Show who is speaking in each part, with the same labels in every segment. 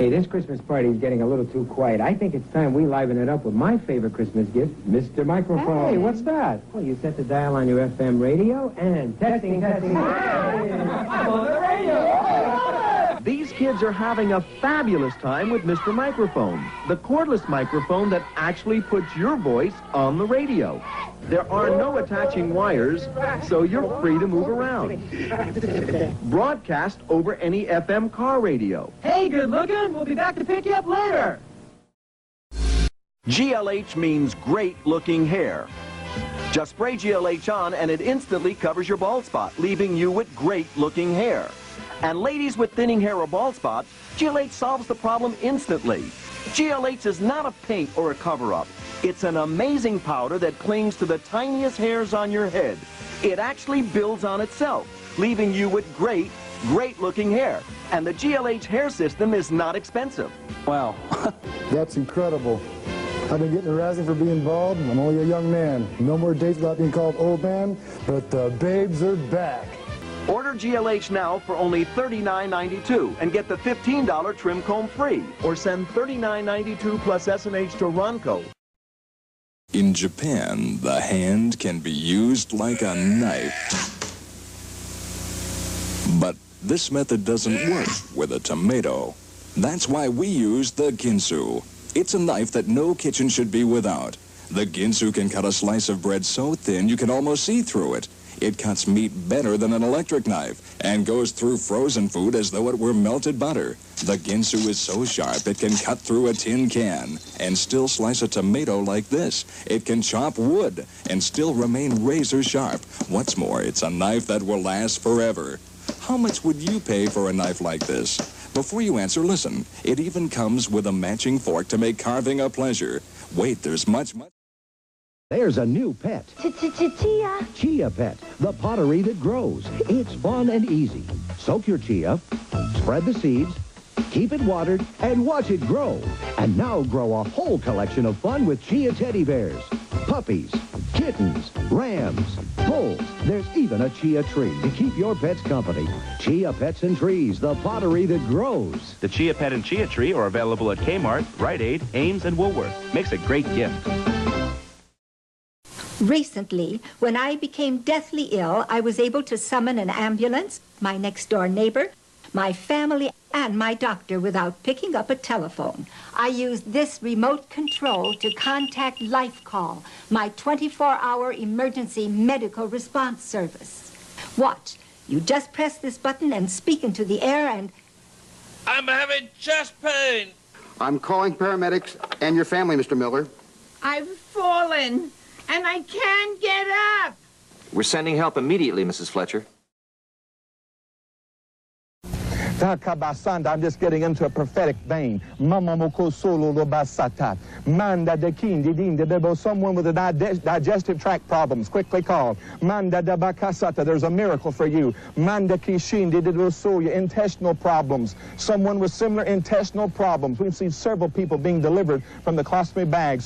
Speaker 1: Hey, this Christmas party is getting a little too quiet. I think it's time we liven it up with my favorite Christmas gift, Mr. Microphone.
Speaker 2: Hey, what's that?
Speaker 1: Well, you set the dial on your FM radio and testing, testing. I'm on the radio.
Speaker 3: Kids are having a fabulous time with Mr. Microphone, the cordless microphone that actually puts your voice on the radio. There are no attaching wires, so you're free to move around. Broadcast over any FM car radio.
Speaker 4: Hey, good looking. We'll be back to pick you up later.
Speaker 3: GLH means great looking hair. Just spray GLH on and it instantly covers your bald spot, leaving you with great looking hair. And ladies with thinning hair or bald spot, GLH solves the problem instantly. GLH is not a paint or a cover-up. It's an amazing powder that clings to the tiniest hairs on your head. It actually builds on itself, leaving you with great, great looking hair. And the GLH hair system is not expensive.
Speaker 2: Wow.
Speaker 5: That's incredible. I've been getting harassing for being bald. I'm only a young man. No more dates without being called old man, but the babes are back.
Speaker 3: Order GLH now for only $39.92 and get the $15 trim comb free. Or send $39.92 plus SNH to Ronco.
Speaker 6: In Japan, the hand can be used like a knife. But this method doesn't work with a tomato. That's why we use the Ginsu. It's a knife that no kitchen should be without. The Ginsu can cut a slice of bread so thin you can almost see through it. It cuts meat better than an electric knife and goes through frozen food as though it were melted butter. The Ginsu is so sharp it can cut through a tin can and still slice a tomato like this. It can chop wood and still remain razor sharp. What's more, it's a knife that will last forever. How much would you pay for a knife like this? Before you answer, listen. It even comes with a matching fork to make carving a pleasure. Wait, there's much, much.
Speaker 7: There's a new pet.
Speaker 8: Chia.
Speaker 7: Chia Pet, the pottery that grows. It's fun and easy. Soak your chia, spread the seeds, keep it watered, and watch it grow. And now grow a whole collection of fun with chia teddy bears, puppies, kittens, rams, bulls. There's even a chia tree to keep your pets company. Chia Pets and Trees, the pottery that grows.
Speaker 9: The Chia Pet and Chia Tree are available at Kmart, Rite Aid, Ames, and Woolworth. Makes a great gift.
Speaker 8: Recently, when I became deathly ill, I was able to summon an ambulance, my next door neighbor, my family, and my doctor without picking up a telephone. I used this remote control to contact Life Call, my 24-hour emergency medical response service. Watch. You just press this button and speak into the air and...
Speaker 10: I'm having chest pain.
Speaker 11: I'm calling paramedics and your family, Mr. Miller.
Speaker 12: I've fallen, and I can't get up.
Speaker 13: We're sending help immediately, Mrs. Fletcher.
Speaker 14: I'm just getting into a prophetic vein. Manda de. Someone with a digestive tract problems, quickly call. Manda de bakasata, there's a miracle for you. Manda intestinal problems. Someone with similar intestinal problems. We've seen several people being delivered from the colostomy bag.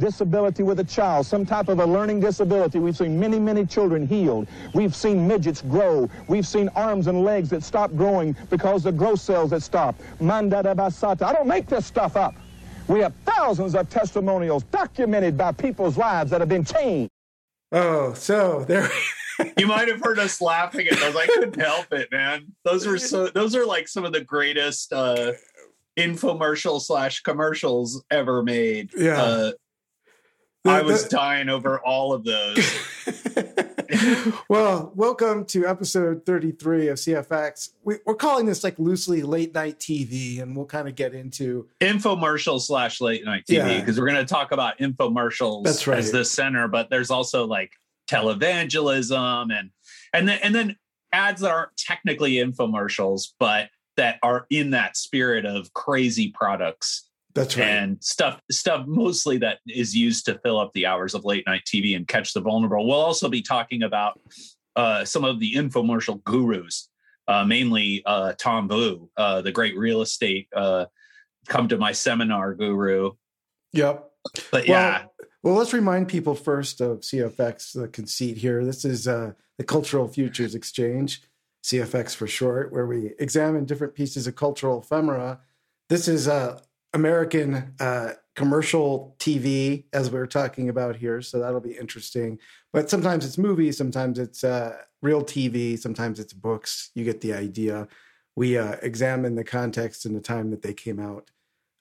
Speaker 14: Disability with a child, some type of a learning disability. We've seen many, many children healed. We've seen midgets grow. We've seen arms and legs that stop growing because the growth cells that stop. Manda de basata. I don't make this stuff up. We have thousands of testimonials documented by people's lives that have been changed.
Speaker 2: Oh, so there.
Speaker 15: you might have heard us laughing at those. I couldn't help it, man. Those are so. Those are like some of the greatest uh, infomercial slash commercials ever made.
Speaker 2: Yeah.
Speaker 15: Uh,
Speaker 2: The-
Speaker 15: I was dying over all of those.
Speaker 2: well, welcome to episode 33 of CFX. We, we're calling this like loosely late night TV, and we'll kind of get into
Speaker 15: infomercial slash late night TV
Speaker 2: Yeah.
Speaker 15: because we're going to talk about infomercials
Speaker 2: That's right.
Speaker 15: as the center, but there's also like televangelism and and then and then ads that aren't technically infomercials, but that are in that spirit of crazy products.
Speaker 2: That's right.
Speaker 15: And stuff stuff mostly that is used to fill up the hours of late night TV and catch the vulnerable. We'll also be talking about uh, some of the infomercial gurus, uh, mainly uh, Tom Vu, uh, the great real estate uh, come to my seminar guru.
Speaker 2: Yep.
Speaker 15: But yeah,
Speaker 2: Well, well, let's remind people first of CFX, the conceit here. This is uh, the Cultural Futures Exchange. CFX for short, where we examine different pieces of cultural ephemera. This is uh, American uh, commercial TV, as we are talking about here, so that'll be interesting. But sometimes it's movies, sometimes it's uh, real TV, sometimes it's books. You get the idea. We uh, examine the context and the time that they came out,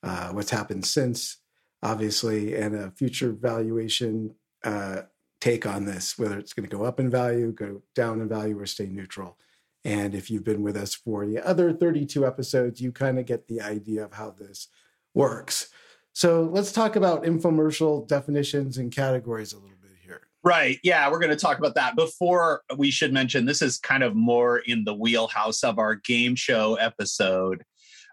Speaker 2: uh, what's happened since, obviously, and a future valuation uh, take on this, whether it's going to go up in value, go down in value, or stay neutral. And if you've been with us for the other 32 episodes, you kind of get the idea of how this works. So let's talk about infomercial definitions and categories a little bit here.
Speaker 15: Right. Yeah, we're going to talk about that. Before we should mention, this is kind of more in the wheelhouse of our game show episode,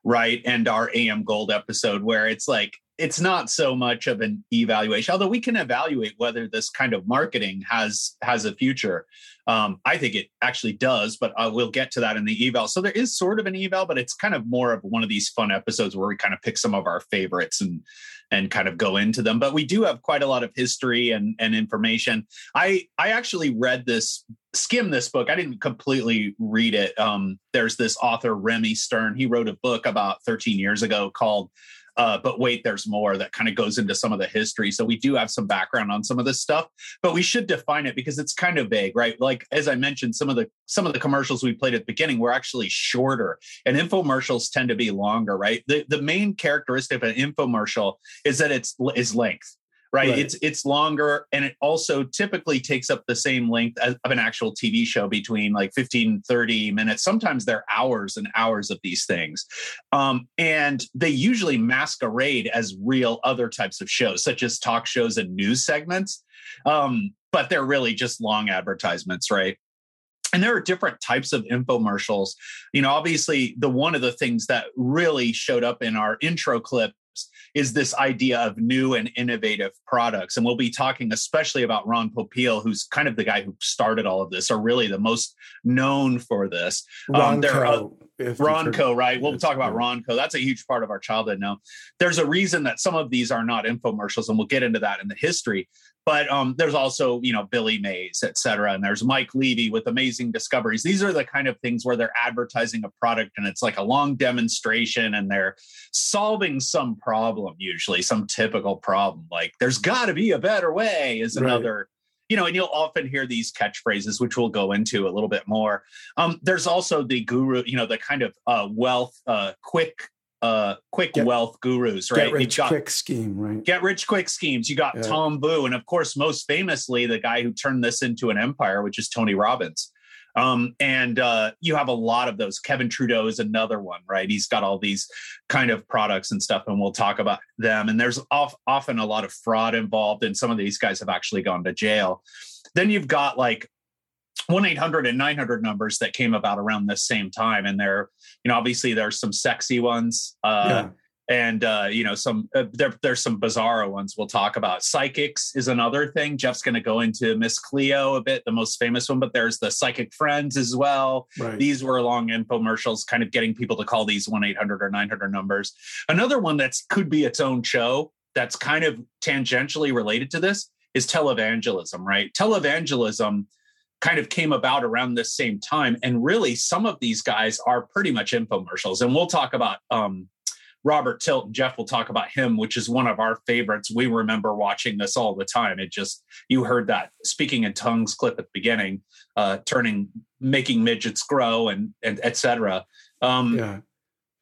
Speaker 15: right? And our AM Gold episode, where it's like, it's not so much of an evaluation although we can evaluate whether this kind of marketing has has a future. Um, i think it actually does but we'll get to that in the eval. So there is sort of an eval but it's kind of more of one of these fun episodes where we kind of pick some of our favorites and and kind of go into them. But we do have quite a lot of history and and information. I i actually read this skim this book. I didn't completely read it. Um, there's this author remy stern. He wrote a book about 13 years ago called uh, but wait, there's more that kind of goes into some of the history. So we do have some background on some of this stuff, but we should define it because it's kind of vague, right? Like as I mentioned, some of the some of the commercials we played at the beginning were actually shorter, and infomercials tend to be longer, right? The the main characteristic of an infomercial is that it's is length right? right? It's it's longer and it also typically takes up the same length of an actual TV show between like 15 30 minutes. Sometimes they're hours and hours of these things. Um, and they usually masquerade as real other types of shows such as talk shows and news segments. Um, but they're really just long advertisements, right? and there are different types of infomercials you know obviously the one of the things that really showed up in our intro clip is this idea of new and innovative products. And we'll be talking especially about Ron Popeil, who's kind of the guy who started all of this, or really the most known for this.
Speaker 2: Um, Ronco.
Speaker 15: Um, Ronco, right? We'll talk about Ronco. That's a huge part of our childhood now. There's a reason that some of these are not infomercials, and we'll get into that in the history but um, there's also you know billy mays et cetera and there's mike levey with amazing discoveries these are the kind of things where they're advertising a product and it's like a long demonstration and they're solving some problem usually some typical problem like there's got to be a better way is another right. You know and you'll often hear these catchphrases which we'll go into a little bit more um, there's also the guru you know the kind of uh, wealth uh, quick uh quick get, wealth gurus, right?
Speaker 2: Get rich got, quick scheme, right?
Speaker 15: Get rich quick schemes. You got yeah. Tom Vu, and of course, most famously, the guy who turned this into an empire, which is Tony Robbins. Um, and uh, you have a lot of those. Kevin Trudeau is another one, right? He's got all these kind of products and stuff, and we'll talk about them. And there's off, often a lot of fraud involved, and some of these guys have actually gone to jail. Then you've got like 1-800 and 900 numbers that came about around this same time and there you know obviously there's some sexy ones uh, yeah. And uh, you know some uh, there, there's some bizarre ones we'll talk about psychics is another thing jeff's going to go into miss cleo a bit the most famous one but there's the psychic friends as well right. these were long infomercials kind of getting people to call these 1-800 or 900 numbers another one that could be its own show that's kind of tangentially related to this is televangelism right televangelism kind of came about around this same time. And really, some of these guys are pretty much infomercials. And we'll talk about um, Robert Tilt And Jeff will talk about him, which is one of our favorites. We remember watching this all the time. It just, you heard that speaking in tongues clip at the beginning, uh, turning, making midgets grow and, and et cetera. Um, yeah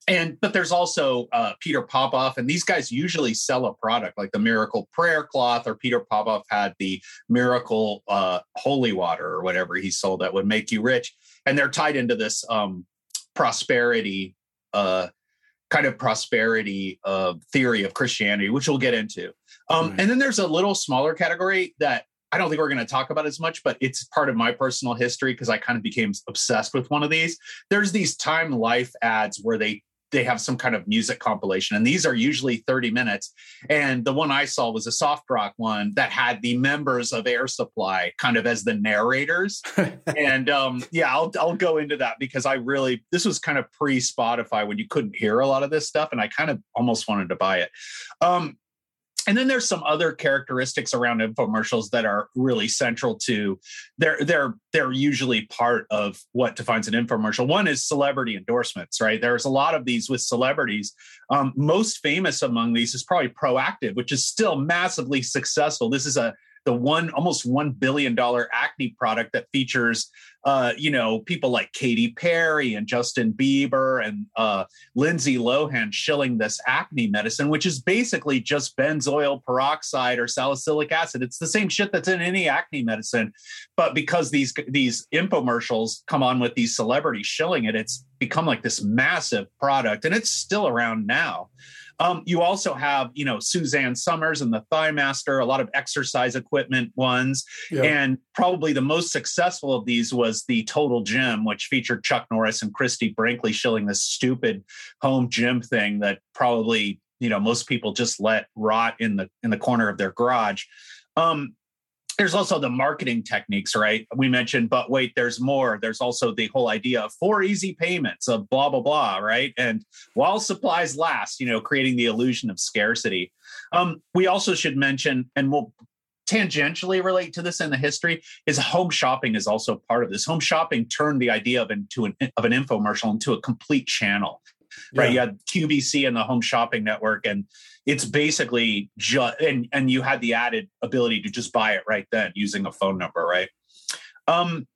Speaker 15: and but there's also uh, Peter Popoff, and these guys usually sell a product like the Miracle Prayer Cloth, or Peter Popoff had the Miracle uh, Holy Water, or whatever he sold that would make you rich, and they're tied into this um, prosperity uh, kind of prosperity uh, theory of Christianity, which we'll get into. Um, right. And then there's a little smaller category that I don't think we're going to talk about as much, but it's part of my personal history because I kind of became obsessed with one of these. There's these Time Life ads where they they have some kind of music compilation and these are usually 30 minutes. And the one i saw was a soft rock one that had the members of air supply kind of as the narrators. And um, yeah I'll, I'll go into that because i really this was kind of pre spotify when you couldn't hear a lot of this stuff and i kind of almost wanted to buy it. Um, and then there's some other characteristics around infomercials that are really central to they're they're they're usually part of what defines an infomercial. One is celebrity endorsements right? There's a lot of these with celebrities. Um, most famous among these is probably Proactiv which is still massively successful. This is a the one almost one billion dollar acne product that features uh, you know people like Katy Perry and Justin Bieber and uh, Lindsay Lohan shilling this acne medicine, which is basically just benzoyl peroxide or salicylic acid. It's the same shit that's in any acne medicine, but because these these infomercials come on with these celebrities shilling it, it's become like this massive product, and it's still around now. Um, you also have, you know, Suzanne Somers and the Thigh Master, a lot of exercise equipment ones. Yeah. And probably the most successful of these was the Total Gym, which featured Chuck Norris and Christie Brinkley shilling this stupid home gym thing that probably, you know, most people just let rot in the in the corner of their garage. Um, there's also the marketing techniques, right? We mentioned, but wait, there's more. There's also the whole idea of four easy payments of blah, blah, blah, right? And while supplies last, you know, creating the illusion of scarcity. Um, we also should mention, and we'll tangentially relate to this in the history, is home shopping is also part of this. Home shopping turned the idea of into an of an infomercial into a complete channel right? You had QVC and the Home Shopping Network, and it's basically just and and you had the added ability to just buy it right then using a phone number, right? Um,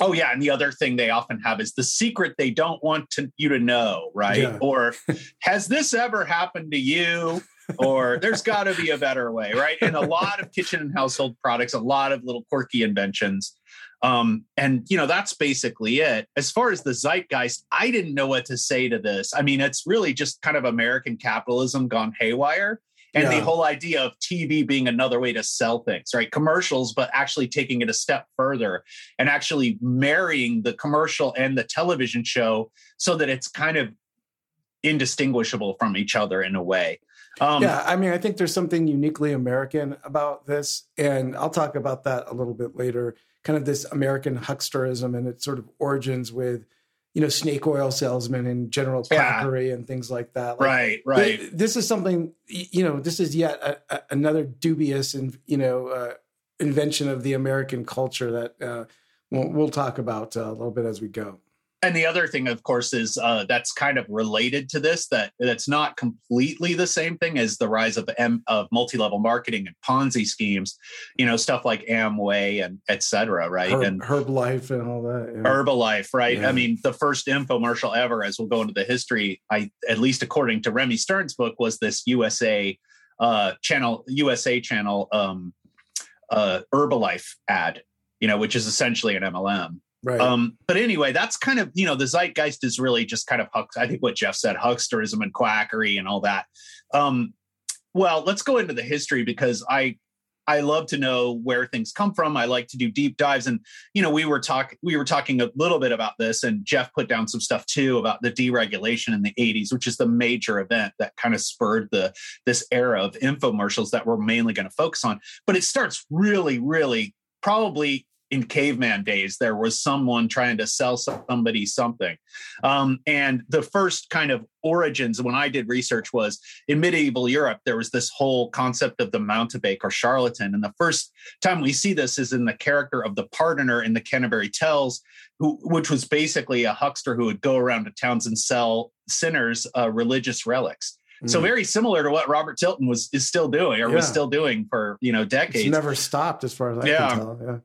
Speaker 15: oh yeah, and the other thing they often have is the secret they don't want to, you to know, right? Yeah. Or has this ever happened to you? or there's got to be a better way, right? And a lot of kitchen and household products, a lot of little quirky inventions. Um, and you know, that's basically it. As far as the zeitgeist, I didn't know what to say to this. I mean, it's really just kind of American capitalism gone haywire. And yeah. the whole idea of TV being another way to sell things, right? Commercials, but actually taking it a step further and actually marrying the commercial and the television show so that it's kind of indistinguishable from each other in a way.
Speaker 2: Um, yeah, I mean, I think there's something uniquely American about this, and I'll talk about that a little bit later kind of this American hucksterism and its sort of origins with, you know, snake oil salesmen and general quackery yeah. and things like that.
Speaker 15: Like, right, right.
Speaker 2: Th- this is something, you know, this is yet a, a, another dubious and, you know, uh, invention of the American culture that uh, we'll, we'll, talk about uh, a little bit as we go
Speaker 15: and the other thing of course is uh, that's kind of related to this that that's not completely the same thing as the rise of M, of multi-level marketing and ponzi schemes you know stuff like amway and etc right
Speaker 2: Herb,
Speaker 15: and
Speaker 2: herbalife and all that
Speaker 15: yeah. herbalife right yeah. i mean the first infomercial ever as we'll go into the history i at least according to remy stern's book was this usa uh, channel usa channel um, uh, herbalife ad you know which is essentially an mlm
Speaker 2: Right.
Speaker 15: Um, but anyway, that's kind of, you know, the zeitgeist is really just kind of, I think what Jeff said, hucksterism and quackery and all that. Um, well, let's go into the history because I, I love to know where things come from. I like to do deep dives, and you know, we were talking we were talking a little bit about this, and Jeff put down some stuff too about the deregulation in the '80s, which is the major event that kind of spurred the this era of infomercials that we're mainly going to focus on. But it starts really, really probably in caveman days there was someone trying to sell somebody something um, and the first kind of origins when i did research was in medieval europe there was this whole concept of the mountebank or charlatan and the first time we see this is in the character of the pardoner in the canterbury tales who, which was basically a huckster who would go around to towns and sell sinners uh, religious relics so mm. very similar to what Robert Tilton was is still doing or yeah. was still doing for you know decades. It's
Speaker 2: never stopped as far as I yeah. can tell. Yeah.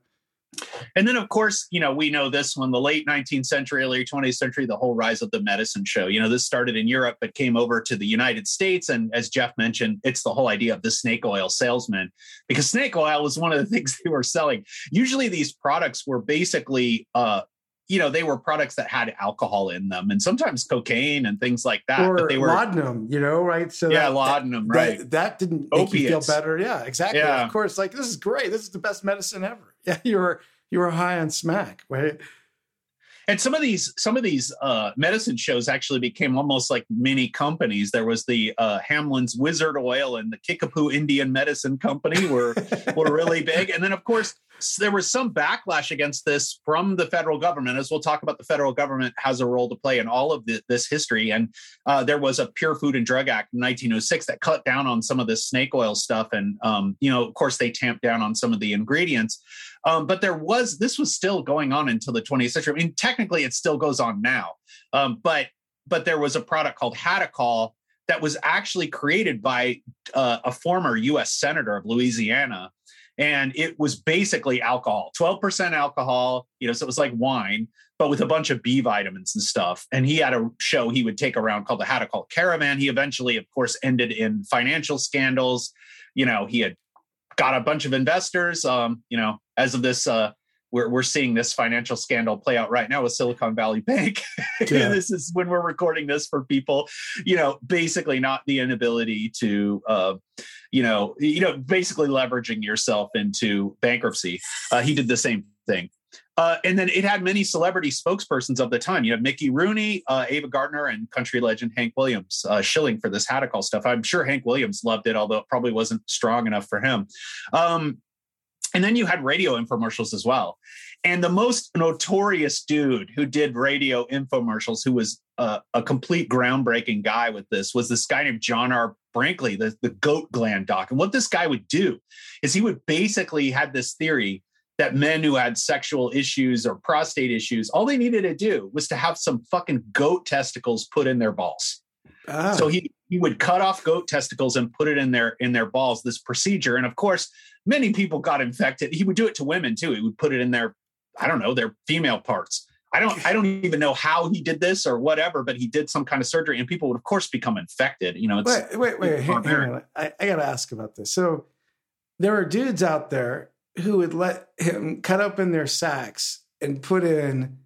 Speaker 15: And then, of course, you know, we know this one, the late 19th century, early 20th century, the whole rise of the medicine show. You know, this started in Europe, but came over to the United States. And as Jeff mentioned, it's the whole idea of the snake oil salesman, because snake oil was one of the things they were selling. Usually these products were basically, uh, you know, they were products that had alcohol in them and sometimes cocaine and things like that.
Speaker 2: Or
Speaker 15: but they were
Speaker 2: laudanum, you know, right?
Speaker 15: So yeah, that, laudanum,
Speaker 2: that,
Speaker 15: right?
Speaker 2: That, that didn't make Opiates. you feel better. Yeah, exactly. Yeah. Of course, like this is great. This is the best medicine ever. Yeah, you were you were high on smack, right?
Speaker 15: And some of these some of these uh, medicine shows actually became almost like mini companies. There was the uh, Hamlin's Wizard Oil and the Kickapoo Indian Medicine Company were were really big. And then of course there was some backlash against this from the federal government. As we'll talk about, the federal government has a role to play in all of the, this history. And uh, there was a Pure Food and Drug Act in 1906 that cut down on some of this snake oil stuff. And, um, you know, of course, they tamped down on some of the ingredients. Um, but there was, this was still going on until the 20th century. I mean, technically, it still goes on now. Um, but, but there was a product called Hadacol that was actually created by uh, a former US Senator of Louisiana and it was basically alcohol 12% alcohol you know so it was like wine but with a bunch of b vitamins and stuff and he had a show he would take around called the Hadacol caravan he eventually of course ended in financial scandals you know he had got a bunch of investors um you know as of this uh we're, we're seeing this financial scandal play out right now with Silicon Valley Bank. Yeah. this is when we're recording this for people, you know, basically not the inability to, uh, you know, you know, basically leveraging yourself into bankruptcy. Uh, he did the same thing. Uh, and then it had many celebrity spokespersons of the time. You have Mickey Rooney, uh, Ava Gardner, and country legend Hank Williams uh, shilling for this Hadacol stuff. I'm sure Hank Williams loved it, although it probably wasn't strong enough for him. Um, and then you had radio infomercials as well. And the most notorious dude who did radio infomercials, who was uh, a complete groundbreaking guy with this, was this guy named John R. Brinkley, the, the goat gland doc. And what this guy would do is he would basically had this theory that men who had sexual issues or prostate issues, all they needed to do was to have some fucking goat testicles put in their balls. Ah. So he he would cut off goat testicles and put it in their in their balls. This procedure, and of course, many people got infected. He would do it to women too. He would put it in their, I don't know, their female parts. I don't I don't even know how he did this or whatever, but he did some kind of surgery, and people would of course become infected. You know,
Speaker 2: wait, wait, wait, hang, hang on. I, I got to ask about this. So there are dudes out there who would let him cut open their sacks and put in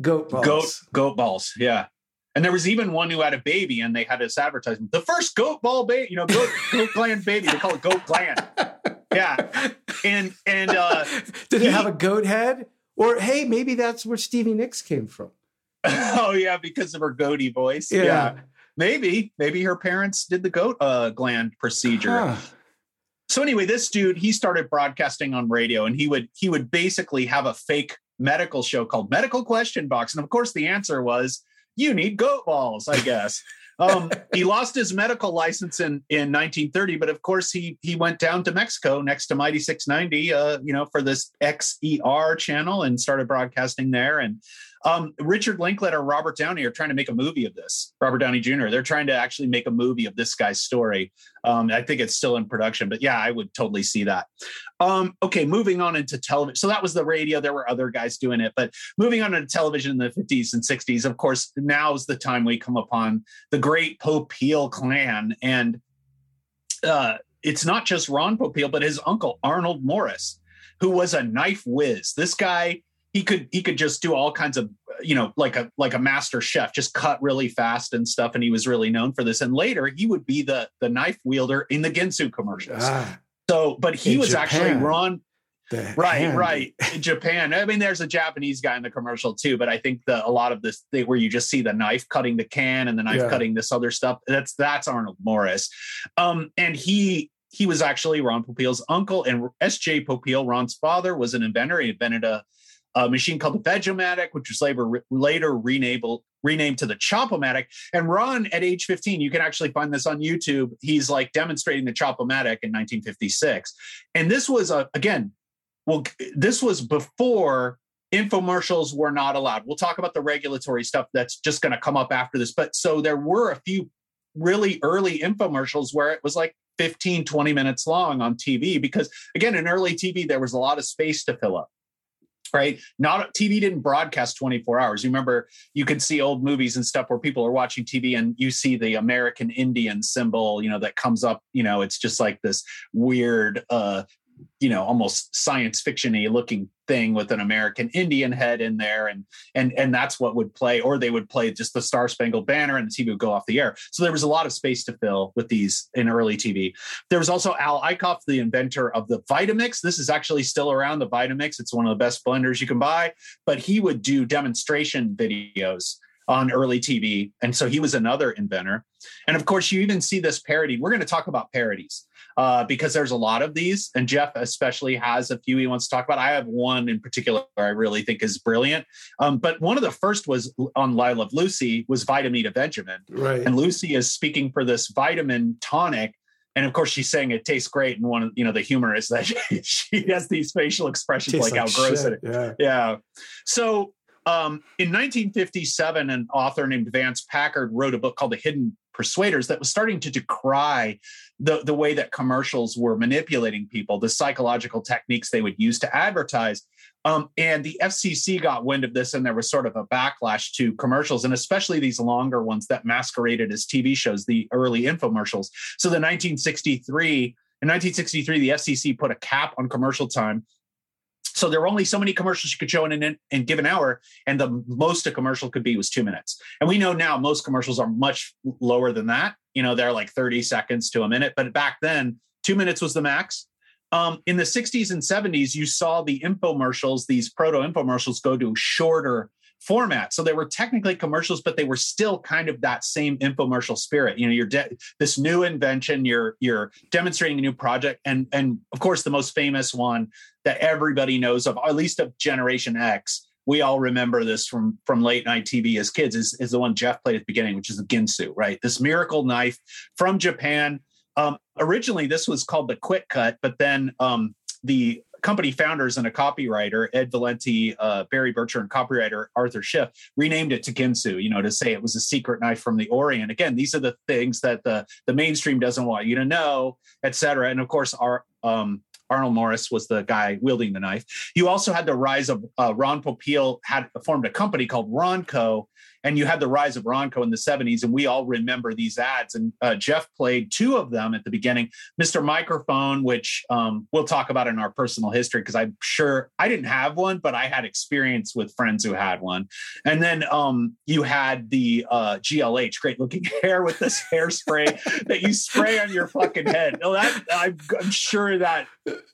Speaker 2: goat balls.
Speaker 15: Goat goat balls, yeah. And there was even one who had a baby, and they had this advertisement: the first goat ball baby, you know, goat, goat gland baby. They call it goat gland. Yeah, and and uh,
Speaker 2: did he, it have a goat head? Or hey, maybe that's where Stevie Nicks came from.
Speaker 15: oh yeah, because of her goaty voice. Yeah. yeah. Maybe, maybe her parents did the goat uh, gland procedure. Huh. So anyway, this dude, he started broadcasting on radio and he would he would basically have a fake medical show called Medical Question Box. And of course the answer was you need goat balls, I guess. um, he lost his medical license in, in 1930, but of course he he went down to Mexico next to Mighty 690, uh, you know, for this XER channel and started broadcasting there. And um, Richard Linklater, or Robert Downey are trying to make a movie of this. Robert Downey Jr. They're trying to actually make a movie of this guy's story. Um, I think it's still in production, but yeah, I would totally see that. Um, okay, moving on into television. So that was the radio. There were other guys doing it, but moving on into television in the 50s and 60s. Of course, now's the time we come upon the great Popeil clan, and uh, it's not just Ron Popeil, but his uncle Arnold Morris, who was a knife whiz. This guy he could he could just do all kinds of you know like a like a master chef just cut really fast and stuff and he was really known for this. And later he would be the the knife wielder in the ginsu commercials. Ah, so but he was Japan, actually ron right hand. right in japan. I mean there's a japanese guy in the commercial too but i think the a lot of this thing where you just see the knife cutting the can and the knife yeah. cutting this other stuff that's that's arnold morris. Um and he he was actually ron popeil's uncle and sj popeil ron's father was an inventor. He invented a a machine called the Veg-O-Matic, which was later, later renamed, renamed to the Chop-O-Matic. And Ron, at age 15, you can actually find this on YouTube. He's like demonstrating the Chop-O-Matic in 1956. And this was, a, again, well, this was before infomercials were not allowed. We'll talk about the regulatory stuff that's just going to come up after this. But so there were a few really early infomercials where it was like 15, 20 minutes long on TV because, again, in early TV, there was a lot of space to fill up right? Not tv didn't broadcast 24 hours. You remember you could see old movies and stuff where people are watching tv and you see the american indian symbol you know that comes up you know it's just like this weird uh you know almost science fictiony looking thing with an American Indian head in there, and and and that's what would play, or they would play just the Star Spangled Banner, and the TV would go off the air. So there was a lot of space to fill with these in early TV. There was also Al Eickhoff, the inventor of the Vitamix. This is actually still around. The Vitamix, it's one of the best blenders you can buy, but he would do demonstration videos on early TV. And so he was another inventor. And of course, you even see this parody. We're going to talk about parodies. Uh, because there's a lot of these, and Jeff especially has a few he wants to talk about. I have one in particular I really think is brilliant. Um, but one of the first was on Lila Love Lucy was Vitameatavegamin,
Speaker 2: right?
Speaker 15: And Lucy is speaking for this vitamin tonic. And of course, she's saying it tastes great. And one of you know the humor is that she, she has these facial expressions like,
Speaker 2: like
Speaker 15: how gross
Speaker 2: shit,
Speaker 15: it is.
Speaker 2: yeah.
Speaker 15: yeah. So um, in 1957, an author named Vance Packard wrote a book called The Hidden Persuaders that was starting to decry the, the way that commercials were manipulating people, the psychological techniques they would use to advertise. Um, and the FCC got wind of this, and there was sort of a backlash to commercials, and especially these longer ones that masqueraded as TV shows, the early infomercials. So, the 1963, in 1963, the FCC put a cap on commercial time so there were only so many commercials you could show in an in given hour, and the most a commercial could be was two minutes. And we know now most commercials are much lower than that. You know, they're like 30 seconds to a minute, but back then, two minutes was the max. Um, in the 60s and 70s, you saw the infomercials, these proto infomercials, go to shorter format. So they were technically commercials, but they were still kind of that same infomercial spirit. You know, you're de- this new invention, you're you're demonstrating a new project, and and of course the most famous one that everybody knows of, at least of Generation X. We all remember this from from late night TV as kids. Is is the one Jeff played at the beginning, which is the Ginsu, right? This miracle knife from Japan. Um, originally, this was called the Quick Cut, but then um, the company founders and a copywriter, Ed Valenti, uh, Barry Becher, and copywriter Arthur Schiff renamed it to Ginsu, you know, to say it was a secret knife from the Orient. Again, these are the things that the, the mainstream doesn't want you to know, et cetera. And of course, our um, Arnold Morris was the guy wielding the knife. You also had the rise of uh, Ron Popeil had formed a company called Ronco, and you had the rise of Ronco in the 70s, and we all remember these ads. And uh, Jeff played two of them at the beginning. Mr. Microphone, which um, we'll talk about in our personal history, because I'm sure I didn't have one, but I had experience with friends who had one. And then um, you had the uh, GLH, great looking hair with this hairspray that you spray on your fucking head. No, that I'm, I'm sure that.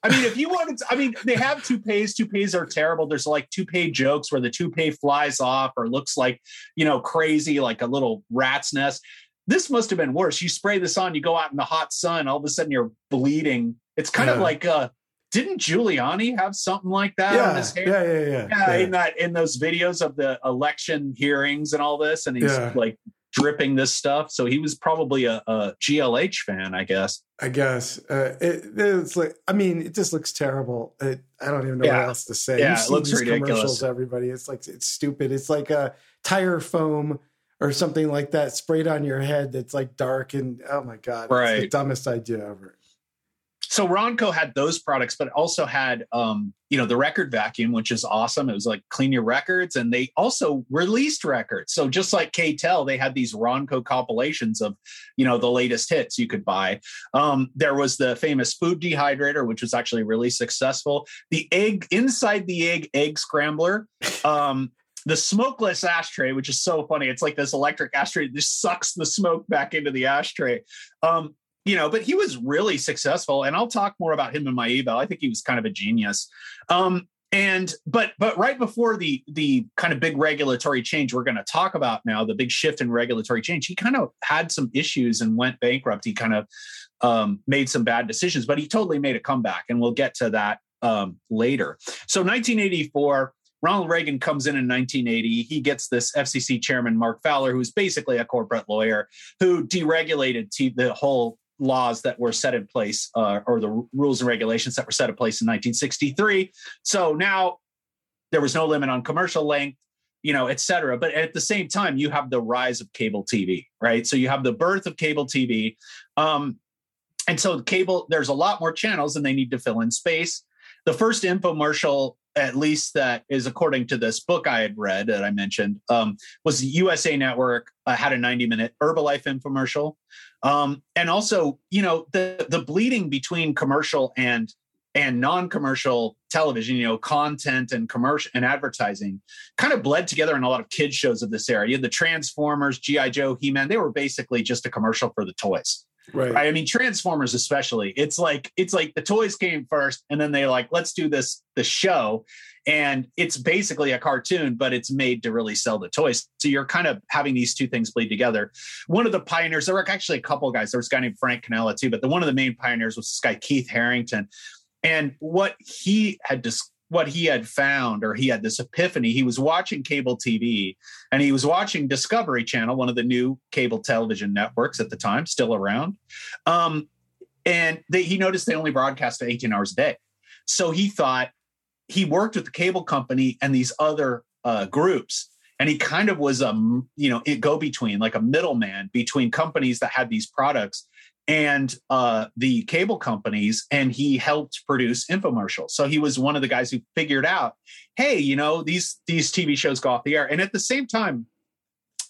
Speaker 15: I mean, if you wanted, to, I mean, they have toupees. Toupees are terrible. There's like toupee jokes where the toupee flies off or looks like you know, crazy, like a little rat's nest. This must have been worse. You spray this on, you go out in the hot sun, all of a sudden you're bleeding. It's kind
Speaker 2: Yeah.
Speaker 15: of like uh didn't Giuliani have something like that on his hair?
Speaker 2: yeah, yeah, yeah,
Speaker 15: Yeah,
Speaker 2: yeah.
Speaker 15: in that in those videos of the election hearings and all this, and he's
Speaker 2: Yeah.
Speaker 15: like dripping this stuff. So he was probably a, a GLH fan, I guess.
Speaker 2: I guess uh, it, it's like I mean, it just looks terrible. It, I don't even know
Speaker 15: Yeah.
Speaker 2: what else to say.
Speaker 15: Yeah,
Speaker 2: You've
Speaker 15: it looks ridiculous.
Speaker 2: commercials, everybody. It's like it's stupid. It's like a tire foam or something like that sprayed on your head. That's like dark and oh my god, it's the
Speaker 15: Right.
Speaker 2: dumbest idea ever.
Speaker 15: So Ronco had those products, but also had, um, you know, the record vacuum, which is awesome. It was like clean your records, and they also released records. So just like K-tel, they had these Ronco compilations of, you know, the latest hits you could buy. Um, there was the famous food dehydrator, which was actually really successful. The egg inside the egg egg scrambler. Um, the smokeless ashtray, which is so funny. It's like this electric ashtray that just sucks the smoke back into the ashtray. Um, you know, but he was really successful, and I'll talk more about him in my eval. I think he was kind of a genius. Um, and but but right before the the kind of big regulatory change we're going to talk about now, the big shift in regulatory change, he kind of had some issues and went bankrupt. He kind of um, made some bad decisions, but he totally made a comeback, and we'll get to that um, later. So 1984. Ronald Reagan comes in in 1980. He gets this FCC chairman, Mark Fowler, who's basically a corporate lawyer who deregulated t- the whole laws that were set in place uh, or the rules and regulations that were set in place in 1963. So now there was no limit on commercial length, you know, et cetera. But at the same time, you have the rise of cable TV, right? So you have the birth of cable TV. Um, and so cable, there's a lot more channels and they need to fill in space. The first infomercial, at least that is according to this book I had read that I mentioned, um, was USA Network uh, had a 90 minute Herbalife infomercial. Um, and also, you know, the the bleeding between commercial and and non-commercial television, you know, content and commercial and advertising kind of bled together in a lot of kids shows of this era. You had the Transformers, GI Joe, He-Man, they were basically just a commercial for the toys.
Speaker 2: Right.
Speaker 15: I mean, Transformers especially. It's like it's like the toys came first, and then they like let's do this the show, and it's basically a cartoon, but it's made to really sell the toys. So you're kind of having these two things bleed together. One of the pioneers, there were actually a couple guys. There was a guy named Frank Canella too, but the one of the main pioneers was this guy Keith Harrington, and what he had dis- what he had found or he had this epiphany. He was watching cable tv and he was watching discovery channel one of the new cable television networks at the time still around. Um, and they, he noticed they only broadcast 18 hours a day. So he thought he worked with the cable company and these other uh, groups. And he kind of was a you know go between like a middleman between companies that had these products and uh, the cable companies, and he helped produce infomercials. So he was one of the guys who figured out, hey, you know, these these TV shows go off the air, and at the same time,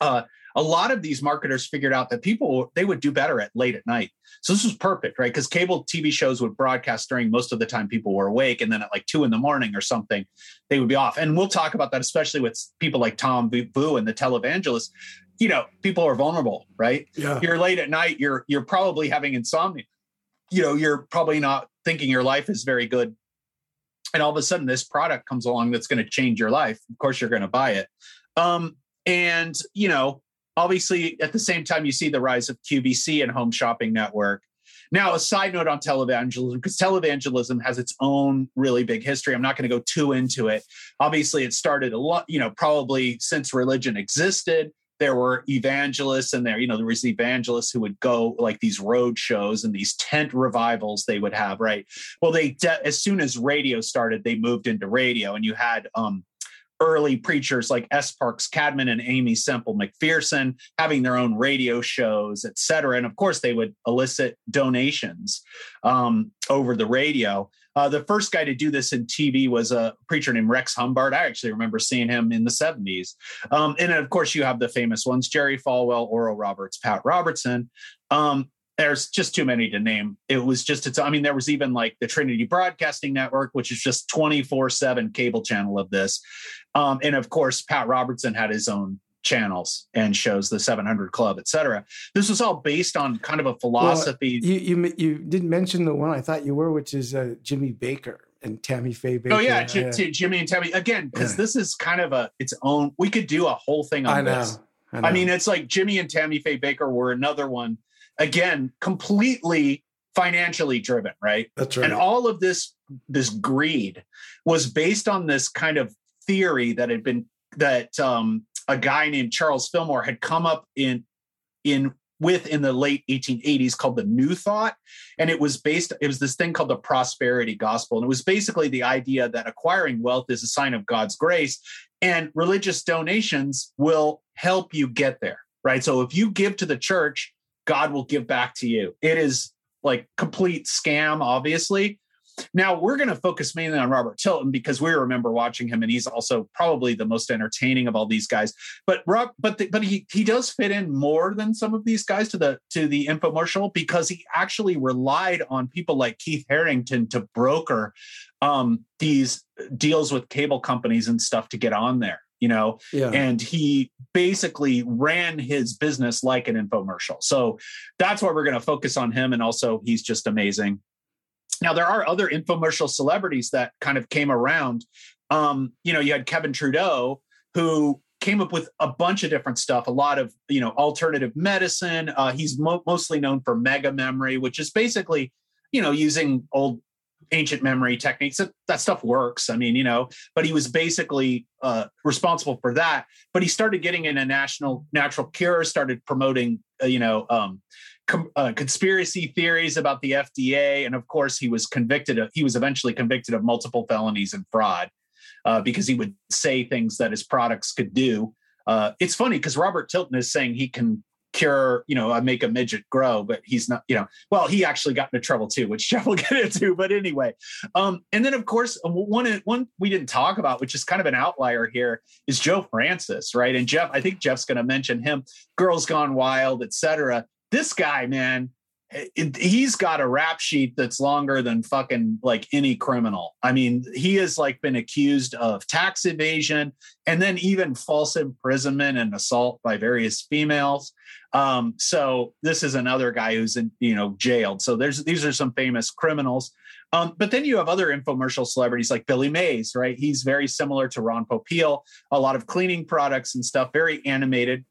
Speaker 15: uh, a lot of these marketers figured out that people they would do better at late at night. So this was perfect, right? Because cable TV shows would broadcast during most of the time people were awake, and then at like two in the morning or something, they would be off. And we'll talk about that, especially with people like Tom Vu and the televangelists you know, people are vulnerable, right?
Speaker 2: Yeah.
Speaker 15: You're late at night, you're you're probably having insomnia. You know, you're probably not thinking your life is very good. And all of a sudden this product comes along that's going to change your life. Of course you're going to buy it. Um, and you know, obviously at the same time you see the rise of QVC and Home Shopping Network. Now, a side note on televangelism, because televangelism has its own really big history. I'm not going to go too into it. Obviously, it started a lot, you know, probably since religion existed there were evangelists and there you know there was evangelists who would go like these road shows and these tent revivals they would have right? Well they de- as soon as radio started they moved into radio and you had um early preachers like S. Parks Cadman and Aimee Semple McPherson having their own radio shows, et cetera. And of course, they would elicit donations um, over the radio. Uh, the first guy to do this in TV was a preacher named Rex Humbard. I actually remember seeing him in the 70s. Um, and of course, you have the famous ones Jerry Falwell, Oral Roberts, Pat Robertson. Um, there's just too many to name. It was just, it's, I mean, there was even like the Trinity Broadcasting Network, which is just 24 7 cable channel of this. Um, and of course, Pat Robertson had his own channels and shows the 700 club etc this was all based on kind of a philosophy
Speaker 2: well, you, you you didn't mention the one i thought you were which is uh, jimmy bakker and tammy faye bakker
Speaker 15: oh yeah, J- J- jimmy and tammy again because yeah. this is kind of a its own we could do a whole thing on
Speaker 2: I
Speaker 15: this
Speaker 2: I, know.
Speaker 15: I mean it's like jimmy and tammy faye Bakker were another one again completely financially driven right
Speaker 2: that's right
Speaker 15: and all of this this greed was based on this kind of theory that had been that um a guy named Charles Fillmore had come up in in with in the late 1880s called the New Thought. And it was based, it was this thing called the prosperity gospel. And it was basically the idea that acquiring wealth is a sign of God's grace and religious donations will help you get there. Right. So if you give to the church, God will give back to you. It is like complete scam, obviously. Now we're going to focus mainly on Robert Tilton because we remember watching him, and he's also probably the most entertaining of all these guys. But Rob, but the, but he he does fit in more than some of these guys to the to the infomercial because he actually relied on people like Keith Harrington to broker um, these deals with cable companies and stuff to get on there you know
Speaker 2: yeah.
Speaker 15: and he basically ran his business like an infomercial so that's why we're going to focus on him and also he's just amazing now there are other infomercial celebrities that kind of came around. Um, you know, you had Kevin Trudeau who came up with a bunch of different stuff, a lot of you know alternative medicine. Uh, he's mo- mostly known for mega memory, which is basically you know using old ancient memory techniques that, that stuff works i mean you know but he was basically uh, responsible for that but he started getting in a national natural cure started promoting uh, you know um, com- uh, conspiracy theories about the FDA, and of course, he was convicted. Of, he was eventually convicted of multiple felonies and fraud uh, because he would say things that his products could do. Uh, it's funny because Robert Tilton is saying he can cure, you know, make a midget grow, but he's not, you know, well, he actually got into trouble too, which Jeff will get into. But anyway, um, and then of course, uh, one one we didn't talk about, which is kind of an outlier here, is Joe Francis, right? And Jeff, I think Jeff's going to mention him. Girls Gone Wild, etc this guy, man, it, he's got a rap sheet that's longer than fucking like any criminal. I mean, he has like been accused of tax evasion and then even false imprisonment and assault by various females. Um, so this is another guy who's in, you know, jailed. So there's these are some famous criminals. Um, but then you have other infomercial celebrities like Billy Mays, right? He's very similar to Ron Popeil, a lot of cleaning products and stuff, very animated.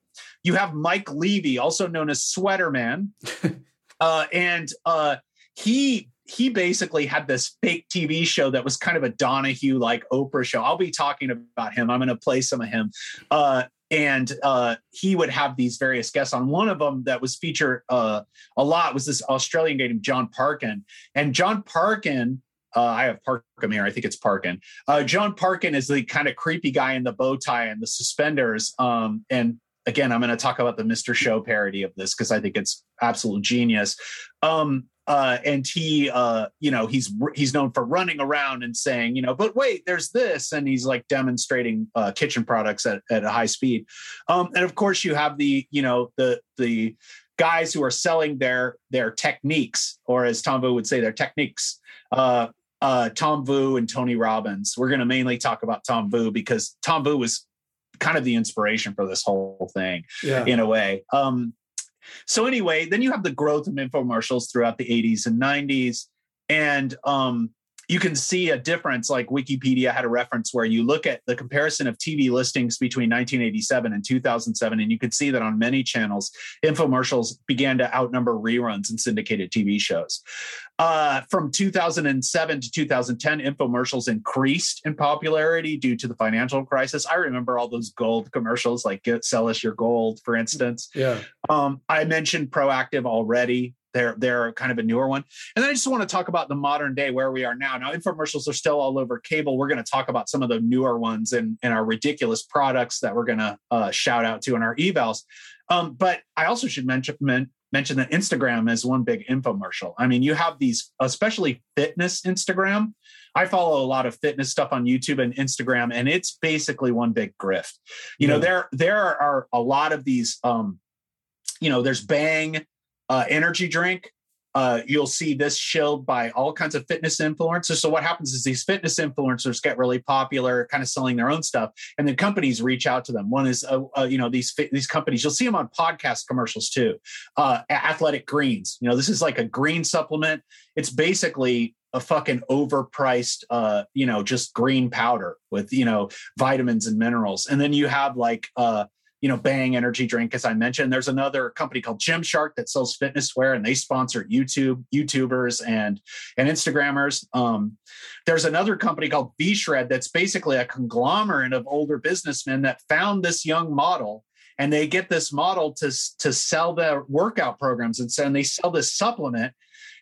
Speaker 15: You have Mike Levey, also known as Sweater Man. uh, and uh, he he basically had this fake TV show that was kind of a Donahue like Oprah show. I'll be talking about him. I'm going to play some of him. Uh, and uh, he would have these various guests on. One of them that was featured uh, a lot was this Australian guy named John Parkin. And John Parkin, uh, I have Parkin here. I think it's Parkin. Uh, John Parkin is the kind of creepy guy in the bow tie and the suspenders. Um, and again, I'm going to talk about the Mr. Show parody of this because I think it's absolute genius. Um, uh, and he uh, you know he's he's known for running around and saying you know but wait there's this and he's like demonstrating uh, kitchen products at, at a high speed um, and of course you have the you know the the guys who are selling their their techniques or as tom vu would say their techniques uh, uh, tom vu and tony robbins we're going to mainly talk about tom vu because tom vu was kind of the inspiration for this whole thing
Speaker 2: Yeah.
Speaker 15: in a way um, so anyway, then you have the growth of infomercials throughout the 80s and 90s. And um, you can see a difference. Like Wikipedia had a reference where you look at the comparison of TV listings between 1987 and 2007, and you could see that on many channels, infomercials began to outnumber reruns and syndicated TV shows. Uh, from 2007 to 2010, infomercials increased in popularity due to the financial crisis. I remember all those gold commercials, like "Get sell us your gold," for instance.
Speaker 2: Yeah.
Speaker 15: Um, I mentioned Proactiv already. They're they're kind of a newer one, and then I just want to talk about the modern day where we are now. Now, infomercials are still all over cable. We're going to talk about some of the newer ones and and our ridiculous products that we're going to uh, shout out to in our evals. Um, but I also should mention men, mention that Instagram is one big infomercial. I mean, you have these, especially fitness Instagram. I follow a lot of fitness stuff on YouTube and Instagram, and it's basically one big grift. You know,
Speaker 2: Yeah.
Speaker 15: there there are a lot of these. Um, you know, there's Bang uh, energy drink. Uh, you'll see this shilled by all kinds of fitness influencers. So what happens is these fitness influencers get really popular, kind of selling their own stuff, and then companies reach out to them. One is, uh, uh, you know, these these companies. You'll see them on podcast commercials too. Uh, Athletic Greens. You know, this is like a green supplement. It's basically a fucking overpriced, uh, you know, just green powder with you know vitamins and minerals. And then you have like. You know, Bang energy drink, as I mentioned. There's another company called Gymshark that sells fitness wear, and they sponsor YouTube, YouTubers, and and Instagrammers. Um, there's another company called V Shred that's basically a conglomerate of older businessmen that found this young model, and they get this model to to sell their workout programs, and so and they sell this supplement.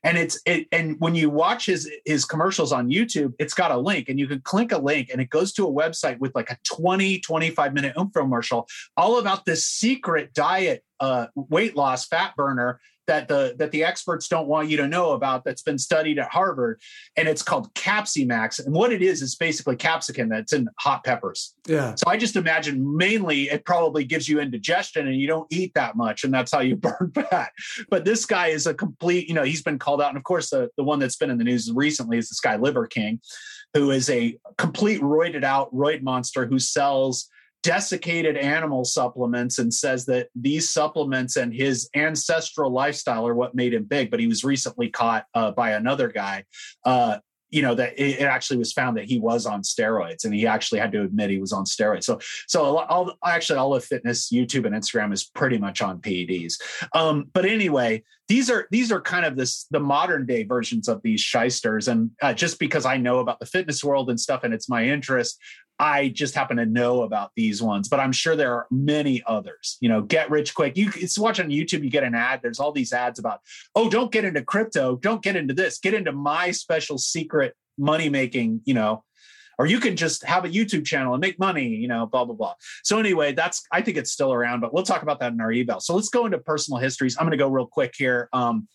Speaker 15: And it's it, and when you watch his his commercials on YouTube, it's got a link and you can click a link and it goes to a website with like a 20, 25 minute infomercial all about this secret diet uh, weight loss fat burner that the that the experts don't want you to know about that's been studied at Harvard and it's called Capsimax and what it is is basically capsicum that's in hot peppers.
Speaker 2: Yeah.
Speaker 15: So I just imagine mainly it probably gives you indigestion and you don't eat that much and that's how you burn fat. But this guy is a complete, you know, he's been called out and of course the the one that's been in the news recently is this guy Liver King who is a complete roided out roid monster who sells desiccated animal supplements and says that these supplements and his ancestral lifestyle are what made him big. But he was recently caught uh, by another guy. Uh, you know that it, actually was found that he was on steroids, and he actually had to admit he was on steroids. So, so all actually all of fitness, YouTube and Instagram is pretty much on PEDs. Um, but anyway, these are these are kind of this the modern day versions of these shysters, and uh, just because I know about the fitness world and stuff, and it's my interest, I just happen to know about these ones, but I'm sure there are many others. You know, get rich quick. You it's watch on YouTube, you get an ad. There's all these ads about, oh, don't get into crypto, don't get into this, get into my special secret money making, you know, or you can just have a YouTube channel and make money, you know, blah, blah, blah. So anyway, that's I think it's still around, but we'll talk about that in our email. So let's go into personal histories. I'm gonna go real quick here. Um,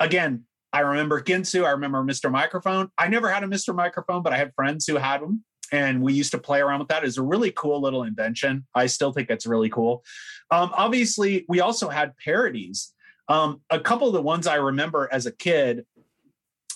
Speaker 15: again, I remember Ginsu, I remember Mr. Microphone. I never had a Mr. Microphone, but I had friends who had them and we used to play around with that. It's a really cool little invention. I still think it's really cool. Um, obviously, we also had parodies. Um, a couple of the ones I remember as a kid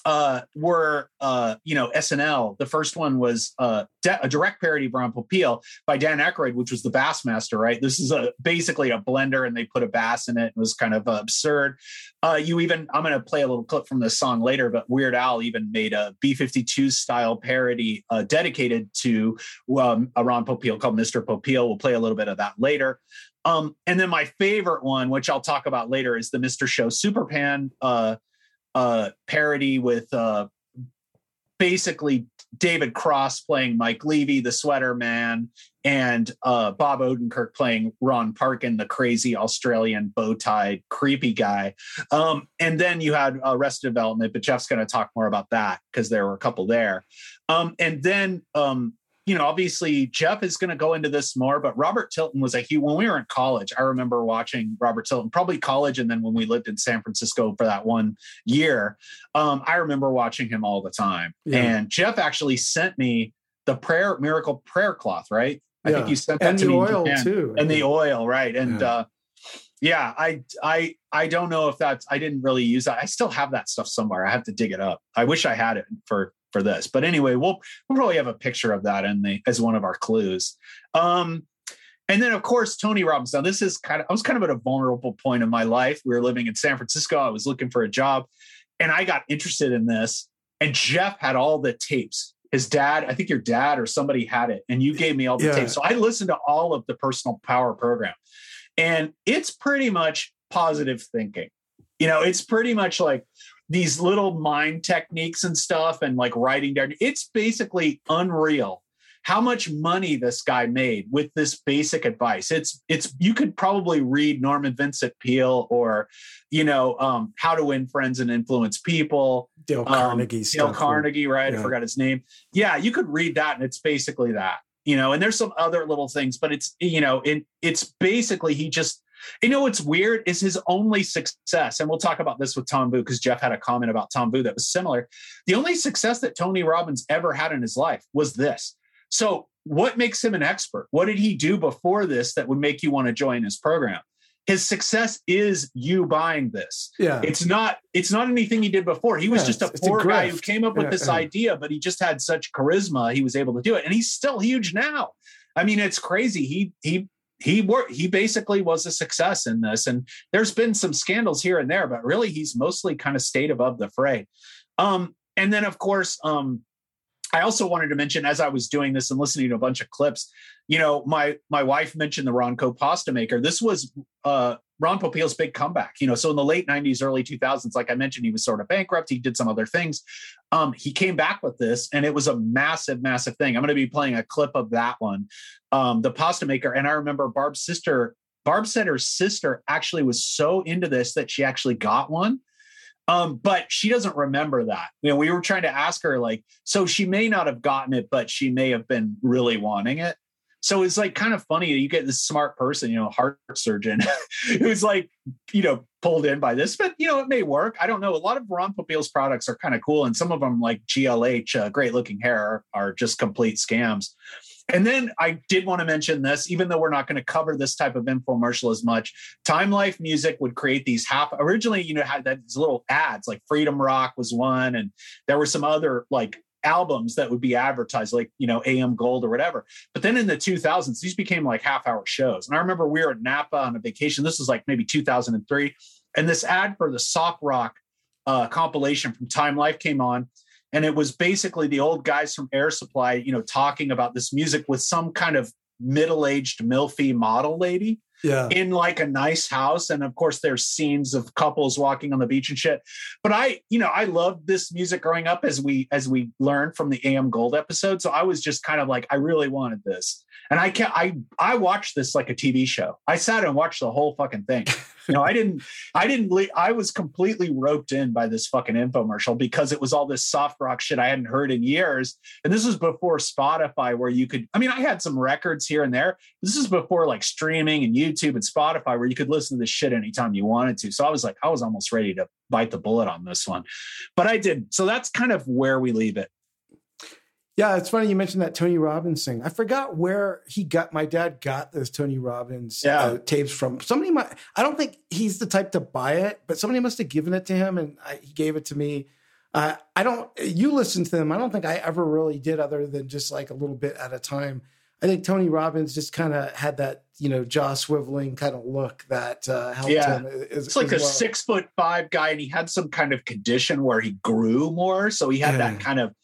Speaker 15: uh, were uh, you know SNL. The first one was uh, de- a direct parody of Ron Popeil by Dan Aykroyd, which was the Bassmaster. Right, this is a basically a blender, and they put a bass in it. It was kind of absurd. Uh, you even I'm going to play a little clip from this song later, but Weird Al even made a B52 style parody uh, dedicated to um, Ron Popeil called Mr. Popeil. We'll play a little bit of that later. Um, and then my favorite one, which I'll talk about later, is the Mr. Show Superpan uh, uh, parody with uh, basically David Cross playing Mike Levey, the Sweater Man, and uh, Bob Odenkirk playing Ron Parkin, the crazy Australian bow-tied creepy guy. Um, and then you had Arrested Development, but Jeff's going to talk more about that because there were a couple there. Um, and then um, you know, obviously Jeff is going to go into this more, but Robert Tilton was a huge, when we were in college, I remember watching Robert Tilton, probably college. And then when we lived in San Francisco for that one year, um, I remember watching him all the time. Yeah. And Jeff actually sent me the prayer miracle prayer cloth, right? I yeah. think you sent that
Speaker 2: and
Speaker 15: to
Speaker 2: the
Speaker 15: me
Speaker 2: oil too.
Speaker 15: And the oil, right. And, yeah. uh, yeah, I I I don't know if that's I didn't really use that. I still have that stuff somewhere. I have to dig it up. I wish I had it for for this. But anyway, we'll we'll probably have a picture of that in the as one of our clues. Um, and then of course Tony Robbins. Now this is kind of I was kind of at a vulnerable point in my life. We were living in San Francisco. I was looking for a job, and I got interested in this. And Jeff had all the tapes. His dad, I think your dad or somebody had it, and you gave me all the yeah. tapes. So I listened to all of the personal power program, and it's pretty much positive thinking. You know, it's pretty much like these little mind techniques and stuff and like writing down. It's basically unreal how much money this guy made with this basic advice. It's it's you could probably read Norman Vincent Peale or you know um, How to Win Friends and Influence People.
Speaker 2: Dale Carnegie. Um,
Speaker 15: Dale Carnegie, right? Yeah. I forgot his name. Yeah, you could read that, and it's basically that. You know, and there's some other little things, but it's you know, it, it's basically he just you know what's weird is his only success, and we'll talk about this with Tom Vu because Jeff had a comment about Tom Vu that was similar. The only success that Tony Robbins ever had in his life was this. So, what makes him an expert? What did he do before this that would make you want to join his program? His success is you buying this.
Speaker 2: Yeah.
Speaker 15: It's not it's not anything he did before. He was yeah, just a poor a guy who came up with yeah, this yeah. idea, but he just had such charisma, he was able to do it. And he's still huge now. I mean, it's crazy. He he he worked he basically was a success in this. And there's been some scandals here and there but really he's mostly kind of stayed above the fray. Um, and then of course um, i also wanted to mention as i was doing this and listening to a bunch of clips you know my my wife mentioned the ronco pasta maker. This was uh, Ron Popeil's big comeback. You know, so in the late 90s, early 2000s, like I mentioned, he was sort of bankrupt. He did some other things. Um, he came back with this, and it was a massive, massive thing. I'm going to be playing a clip of that one, um, the pasta maker. And I remember Barb's sister, Barb said her sister actually was so into this that she actually got one. Um, but she doesn't remember that. You know, we were trying to ask her, like, so she may not have gotten it, but she may have been really wanting it. So it's like kind of funny you get this smart person, you know, heart surgeon, who's like, you know, pulled in by this, but you know, it may work. I don't know. A lot of Ron Popeil's products are kind of cool, and some of them, like GLH, uh, great looking hair, are just complete scams. And then I did want to mention this, even though we're not going to cover this type of infomercial as much. Time Life Music would create these half. Originally, you know, had these little ads, like Freedom Rock was one, and there were some other like albums that would be advertised like you know am gold or whatever. But then in the 2000s these became like half hour shows. And i remember we were at napa on a vacation. This was like maybe 2003 and this ad for the soft rock uh, compilation from time life came on. And it was basically the old guys from air supply you know talking about this music with some kind of middle-aged milfy model lady
Speaker 2: yeah.
Speaker 15: in like a nice house. And of course, there's scenes of couples walking on the beach and shit. But I, you know, I loved this music growing up as we as we learned from the AM Gold episode. So I was just kind of like, I really wanted this. And I can't. I I watched this like a TV show. I sat and watched the whole fucking thing. You know, I didn't I didn't I was completely roped in by this fucking infomercial because it was all this soft rock shit I hadn't heard in years. And this was before Spotify where you could I mean, I had some records here and there. This is before like streaming and YouTube and Spotify where you could listen to this shit anytime you wanted to. So I was like, I was almost ready to bite the bullet on this one. But I didn't. So that's kind of where we leave it.
Speaker 2: Yeah, it's funny you mentioned that Tony Robbins thing. I forgot where he got. My dad got those Tony Robbins
Speaker 15: yeah.
Speaker 2: uh, tapes from. Somebody might. I don't think he's the type to buy it, but somebody must have given it to him, and I, he gave it to me. Uh, I don't. You listen to them. I don't think I ever really did, other than just like a little bit at a time. I think Tony Robbins just kind of had that, you know, jaw swiveling kind of look that uh, helped
Speaker 15: Yeah.
Speaker 2: him. As,
Speaker 15: It's like
Speaker 2: as
Speaker 15: a six foot five guy, and he had some kind of condition where he grew more. So he had
Speaker 2: Yeah.
Speaker 15: that kind of,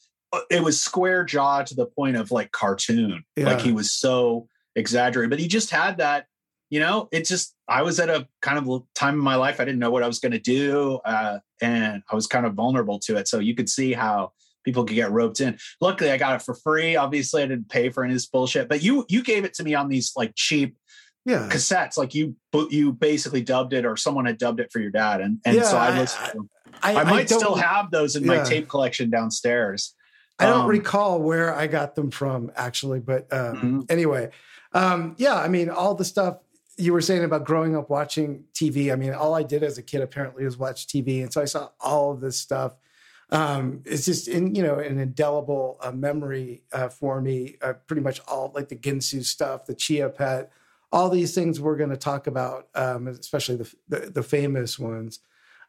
Speaker 15: it was square jaw to the point of like cartoon. Like he was so exaggerated, but he just had that, you know, it just, I was at a kind of time in my life, I didn't know what I was going to do. Uh, and I was kind of vulnerable to it. So you could see how people could get roped in. Luckily, I got it for free. Obviously, I didn't pay for any of this bullshit, but you, you gave it to me on these like cheap,
Speaker 2: yeah
Speaker 15: cassettes like you you basically dubbed it or someone had dubbed it for your dad and and
Speaker 2: Yeah,
Speaker 15: so i
Speaker 2: I-
Speaker 15: listened to them.
Speaker 2: I,
Speaker 15: I, might
Speaker 2: don't-
Speaker 15: still have those in my tape collection downstairs
Speaker 2: I don't
Speaker 15: Um,
Speaker 2: recall where I got them from actually, but um,
Speaker 15: Mm-hmm.
Speaker 2: anyway, um, yeah. I mean, all the stuff you were saying about growing up watching TV. I mean, all I did as a kid apparently was watch TV, and so I saw all of this stuff. Um, it's just in you know an indelible uh, memory uh, for me. Uh, pretty much all like the Ginsu stuff, the Chia Pet, all these things we're going to talk about, um, especially the, the the famous ones.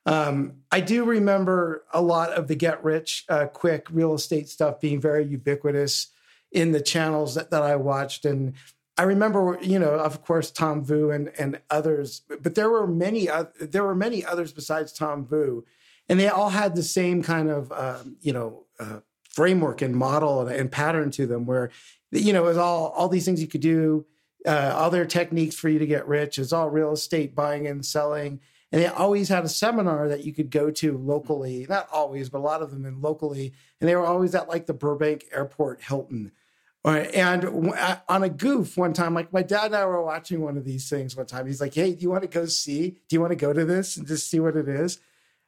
Speaker 2: Um, I do remember a lot of the get rich uh, quick real estate stuff being very ubiquitous in the channels that, that I watched. And I remember, you know, of course, Tom Vu and, and others, but there were many, oth- there were many others besides Tom Vu. And they all had the same kind of, um, you know, uh, framework and model and, and pattern to them where, you know, it was all, all these things you could do, uh, all their techniques for you to get rich. It's all real estate buying and selling. And they always had a seminar that you could go to locally, not always, but a lot of them in locally. And they were always at like the Burbank Airport Hilton. And on a goof one time, like my dad and I were watching one of these things one time. He's like, Hey, do you want to go see? Do you want to go to this and just see what it is?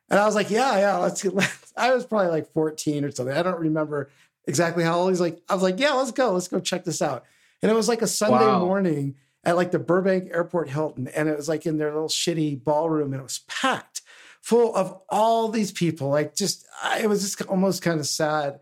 Speaker 2: And I was like, Yeah, yeah, let's get. Let's. I was probably like 14 or something. I don't remember exactly how old he's like. I was like, Yeah, let's go. Let's go check this out. And it was like a Sunday
Speaker 15: Wow.
Speaker 2: morning at like the Burbank Airport Hilton. And it was like in their little shitty ballroom and it was packed full of all these people. Like just, it was just almost kind of sad.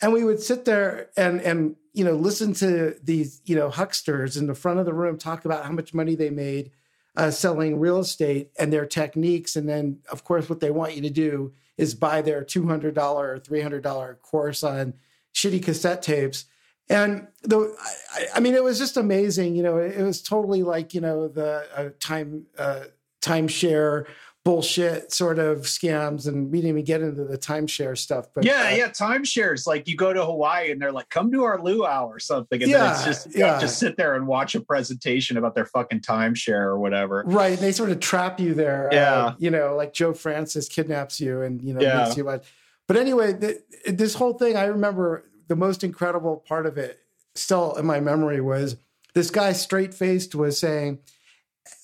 Speaker 2: And we would sit there and, and, you know, listen to these, you know, hucksters in the front of the room talk about how much money they made uh, selling real estate and their techniques. And then, of course, what they want you to do is buy their $200 or $300 course on shitty cassette tapes. And the, I, I mean, it was just amazing. You know, it, was totally like, you know, the uh, time, uh, timeshare bullshit sort of scams. And we didn't even get into the timeshare stuff, but
Speaker 15: yeah
Speaker 2: uh,
Speaker 15: yeah timeshares like you go to hawaii and they're like come to our luau or something and then it's
Speaker 2: Yeah,
Speaker 15: just
Speaker 2: yeah.
Speaker 15: to sit there and watch a presentation about their fucking timeshare or whatever
Speaker 2: Right. They sort of trap you there.
Speaker 15: Yeah.
Speaker 2: Uh, you know, like Joe Francis kidnaps you and, you know,
Speaker 15: Yeah.
Speaker 2: makes you watch. But anyway, th- this whole thing, I remember the most incredible part of it still in my memory was this guy straight faced was saying,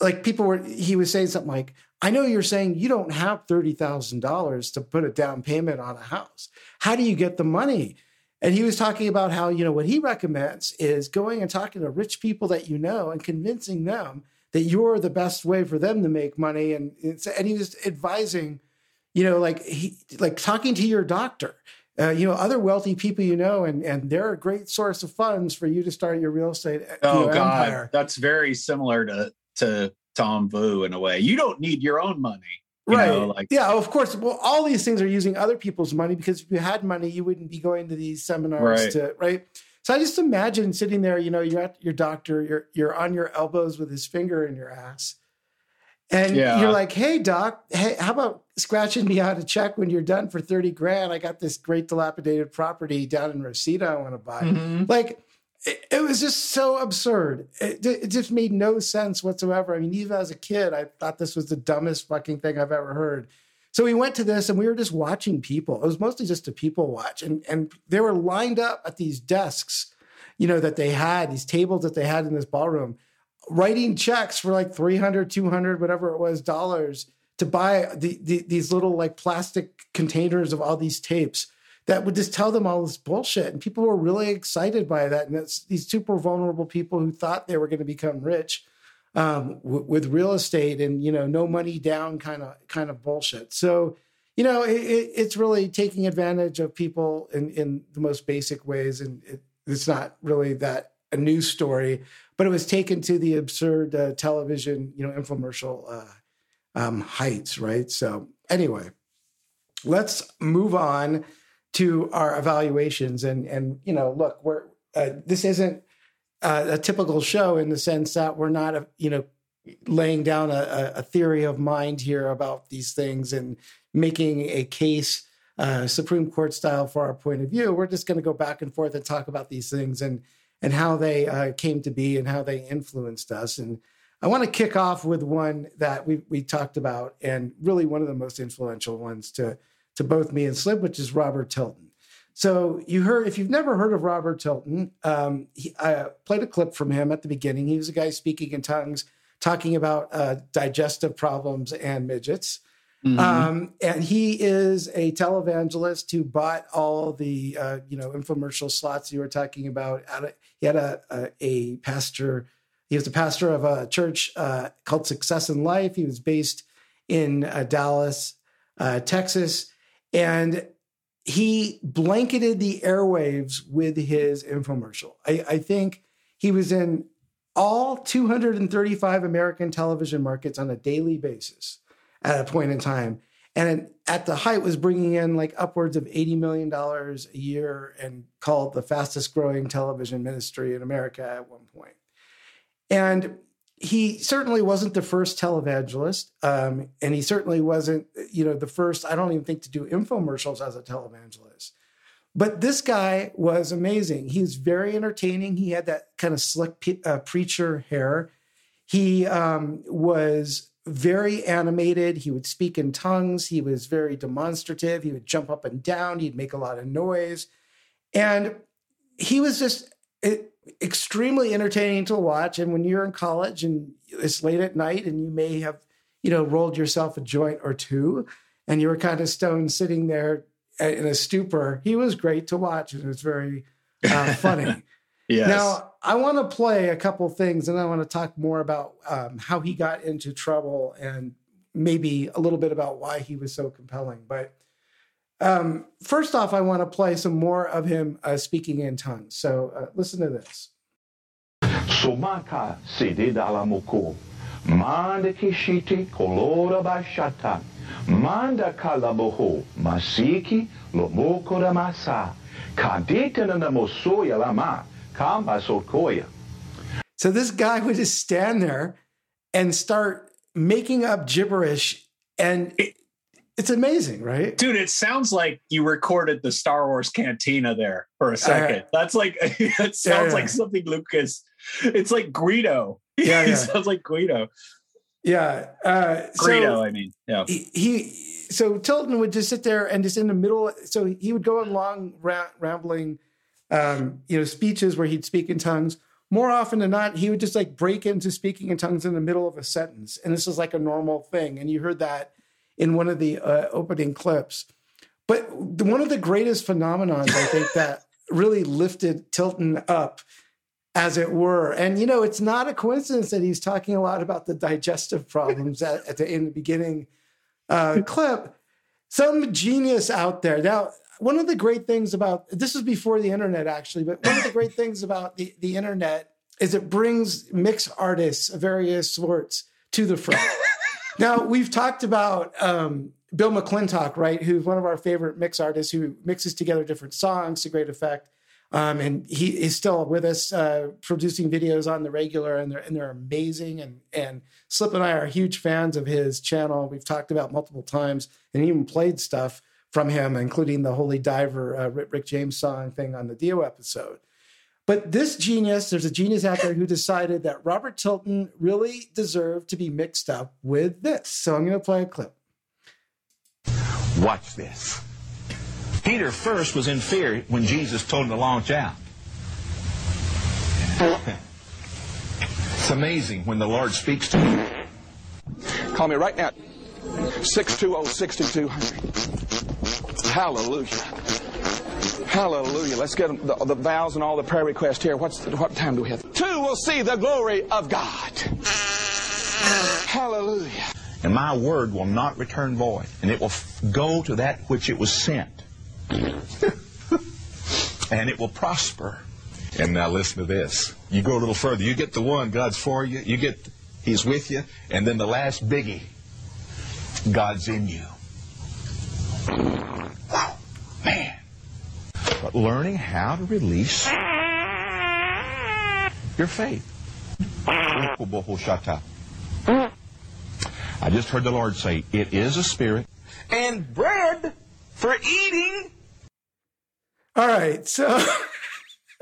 Speaker 2: like, people were, he was saying something like, I know you're saying you don't have $30,000 to put a down payment on a house. How do you get the money? And he was talking about how, you know, what he recommends is going and talking to rich people that you know and convincing them that you're the best way for them to make money. And, and he was advising, you know, like he, like talking to your doctor, uh, you know, other wealthy people you know, and, and they're a great source of funds for you to start your real estate you
Speaker 15: oh
Speaker 2: know,
Speaker 15: god
Speaker 2: empire.
Speaker 15: that's very similar to to tom vu in a way you don't need your own money you
Speaker 2: right.
Speaker 15: know, like
Speaker 2: yeah, of course. Well, all these things are using other people's money because if you had money, you wouldn't be going to these seminars
Speaker 15: Right.
Speaker 2: to right. So I just imagine sitting there, you know, you're at your doctor, you're you're on your elbows with his finger in your ass. And
Speaker 15: Yeah.
Speaker 2: you're like, hey doc, hey, how about scratching me out a check when you're done for 30 grand? I got this great dilapidated property down in Reseda I want to buy.
Speaker 15: Mhm.
Speaker 2: Like it, it was just so absurd. It, it just made no sense whatsoever. I mean, even as a kid, I thought this was the dumbest fucking thing I've ever heard. So we went to this and we were just watching people. It was mostly just a people watch. And, and they were lined up at these desks, you know, that they had, these tables that they had in this ballroom, writing checks for like 300, 200, whatever it was, dollars to buy the, the, these little like plastic containers of all these tapes that would just tell them all this bullshit. And people were really excited by that. And these super vulnerable people who thought they were going to become rich um, w- with real estate and, you know, no money down kind of, kind of bullshit. So, you know, it, it, it's really taking advantage of people in, in the most basic ways. And it, it's not really that a news story, but it was taken to the absurd uh, television, you know, infomercial uh, um, heights, right? So anyway, let's move on to our evaluations. And and you know, look, we're uh, this isn't uh, a typical show in the sense that we're not, a, you know, laying down a, a, theory of mind here about these things and making a case uh, Supreme Court style for our point of view. We're just going to go back and forth and talk about these things and and how they uh, came to be and how they influenced us. And I want to kick off with one that we we talked about and really one of the most influential ones to to both me and Slip, which is Robert Tilton. So you heard, if you've never heard of Robert Tilton, um, he, I played a clip from him at the beginning. He was a guy speaking in tongues, talking about uh, digestive problems and midgets. Mm-hmm. Um, and he is a televangelist who bought all the uh, you know infomercial slots you were talking about. He had a, a, a pastor. He was the pastor of a church uh, called Success in Life. He was based in uh, Dallas, uh, Texas, and he blanketed the airwaves with his infomercial. I, I think he was in all 235 American television markets on a daily basis at a point in time. And at the height was bringing in like upwards of $80 million a year and called the fastest growing television ministry in America at one point. And he certainly wasn't the first televangelist, um, and he certainly wasn't, you know, the first. I don't even think to do infomercials as a televangelist. But this guy was amazing. He was very entertaining. He had that kind of slick uh, preacher hair. He um, was very animated. He would speak in tongues. He was very demonstrative. He would jump up and down. He'd make a lot of noise, and he was just. Extremely entertaining to watch. And when you're in college and it's late at night and you may have, you know, rolled yourself a joint or two and you were kind of stoned sitting there in a stupor, he was great to watch and it was very uh, funny.
Speaker 15: yes.
Speaker 2: Now, I want to play a couple things and I want to talk more about um, how he got into trouble and maybe a little bit about why he was so compelling. But um, first off, I want to play some more of him uh, speaking in tongues. So uh, listen to this.
Speaker 16: Somaka sede dalamoko. Manda kishiti kolora bashata. Manda kalaboho. Masiki lomoko da masa. Kadita na mosoya lama. Kamba sokoya.
Speaker 2: So this guy would just stand there and start making up gibberish and it's amazing, right?
Speaker 15: Dude, it sounds like you recorded the Star Wars cantina there for a second. Uh, That's like it sounds yeah, yeah. like something Lucas. It's like Guido.
Speaker 2: Yeah, yeah.
Speaker 15: he sounds like Guido.
Speaker 2: Yeah, uh,
Speaker 15: Greedo. So I mean, yeah.
Speaker 2: He, he, so Tilton would just sit there and just in the middle. So he would go on long ra- rambling, um, you know, speeches where he'd speak in tongues. More often than not, he would just like break into speaking in tongues in the middle of a sentence, and this is like a normal thing. And you heard that in one of the uh, opening clips. But one of the greatest phenomenons, I think, that really lifted Tilton up, as it were. And you know, it's not a coincidence that he's talking a lot about the digestive problems at, at the in the beginning uh, clip. Some genius out there. Now, one of the great things about this is before the internet, actually, but one of the great things about the, the internet is it brings mixed artists of various sorts to the front now we've talked about um, Bill McClintock, right? Who's one of our favorite mix artists who mixes together different songs to great effect. Um, and he is still with us, uh, producing videos on the regular, and they're and they're amazing. And and Slip and I are huge fans of his channel. We've talked about multiple times, and even played stuff from him, including the Holy Diver uh, Rick James song thing on the Dio episode. But this genius, there's a genius out there who decided that Robert Tilton really deserved to be mixed up with this. So I'm going to play a clip.
Speaker 16: Watch this. Peter first was in fear when Jesus told him to launch out. It's amazing when the Lord speaks to you. Call me right now. 620 6200. Hallelujah. Hallelujah. Let's get the, the vows and all the prayer requests here. What's what time do we have? Two will see the glory of God. Hallelujah. And my word will not return void, and it will go to that which it was sent. and it will prosper. And now listen to this. You go a little further. You get the one, God's for you. You get, He's with you. And then the last biggie, God's in you.
Speaker 17: Man. But learning how to release your faith. I just heard the Lord say, it is a spirit and bread for eating.
Speaker 2: All right, so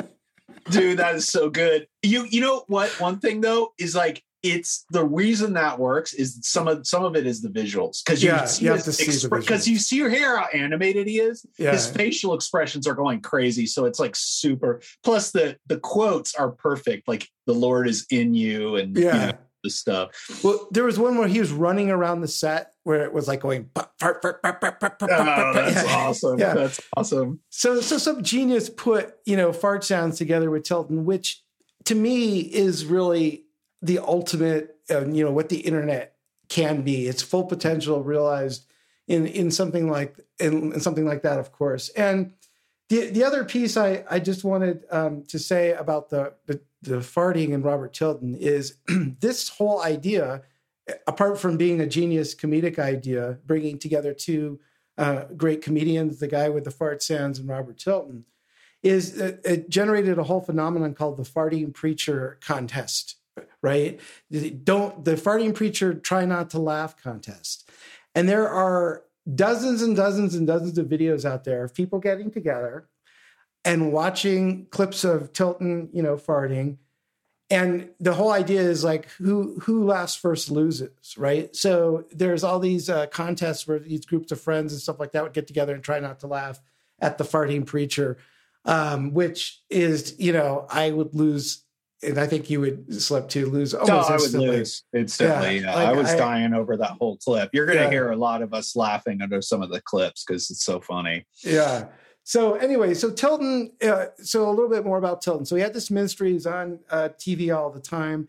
Speaker 15: dude, that is so good. You you know what? One thing though is like it's the reason that works is some of some of it is the visuals because you
Speaker 2: Yeah,
Speaker 15: see
Speaker 2: you have to see
Speaker 15: because you see here how animated he is.
Speaker 2: Yeah.
Speaker 15: His facial expressions are going crazy, so it's like super. Plus the the quotes are perfect. Like the Lord is in you, and you
Speaker 2: Yeah.
Speaker 15: know, the stuff.
Speaker 2: Well, there was one where he was running around the set where it was like going. "Bup, fart, fart, fart, fart, fart, fart,
Speaker 15: Oh,
Speaker 2: fart, fart."
Speaker 15: that's
Speaker 2: Yeah.
Speaker 15: awesome.
Speaker 2: Yeah.
Speaker 15: That's awesome.
Speaker 2: So, so some genius put you know fart sounds together with Tilton, which to me is really the ultimate. Uh, you know what the internet can be. Its full potential realized in in something like in, in something like that, of course. And the the other piece I I just wanted um, to say about the, the the farting and Robert Tilton is this whole idea, apart from being a genius comedic idea, bringing together two uh, great comedians, the guy with the fart sounds and Robert Tilton, is it, it generated a whole phenomenon called the farting preacher contest. Right? Don't the farting preacher try not to laugh contest, and there are dozens and dozens and dozens of videos out there of people getting together and watching clips of Tilton, you know, farting. And the whole idea is like who who laughs first loses, right? So there's all these uh, contests where these groups of friends and stuff like that would get together and try not to laugh at the farting preacher, um, which is you know I would lose, and I think you would slip to lose
Speaker 15: No,
Speaker 2: almost
Speaker 15: I would lose instantly.
Speaker 2: Yeah,
Speaker 15: Yeah,
Speaker 2: like
Speaker 15: I was
Speaker 2: I-
Speaker 15: dying over that whole clip. You're going to
Speaker 2: Yeah.
Speaker 15: hear a lot of us laughing under some of the clips because it's so funny.
Speaker 2: Yeah. So anyway, so Tilton. Uh, so a little bit more about Tilton. So he had this ministry. He's on uh, TV all the time.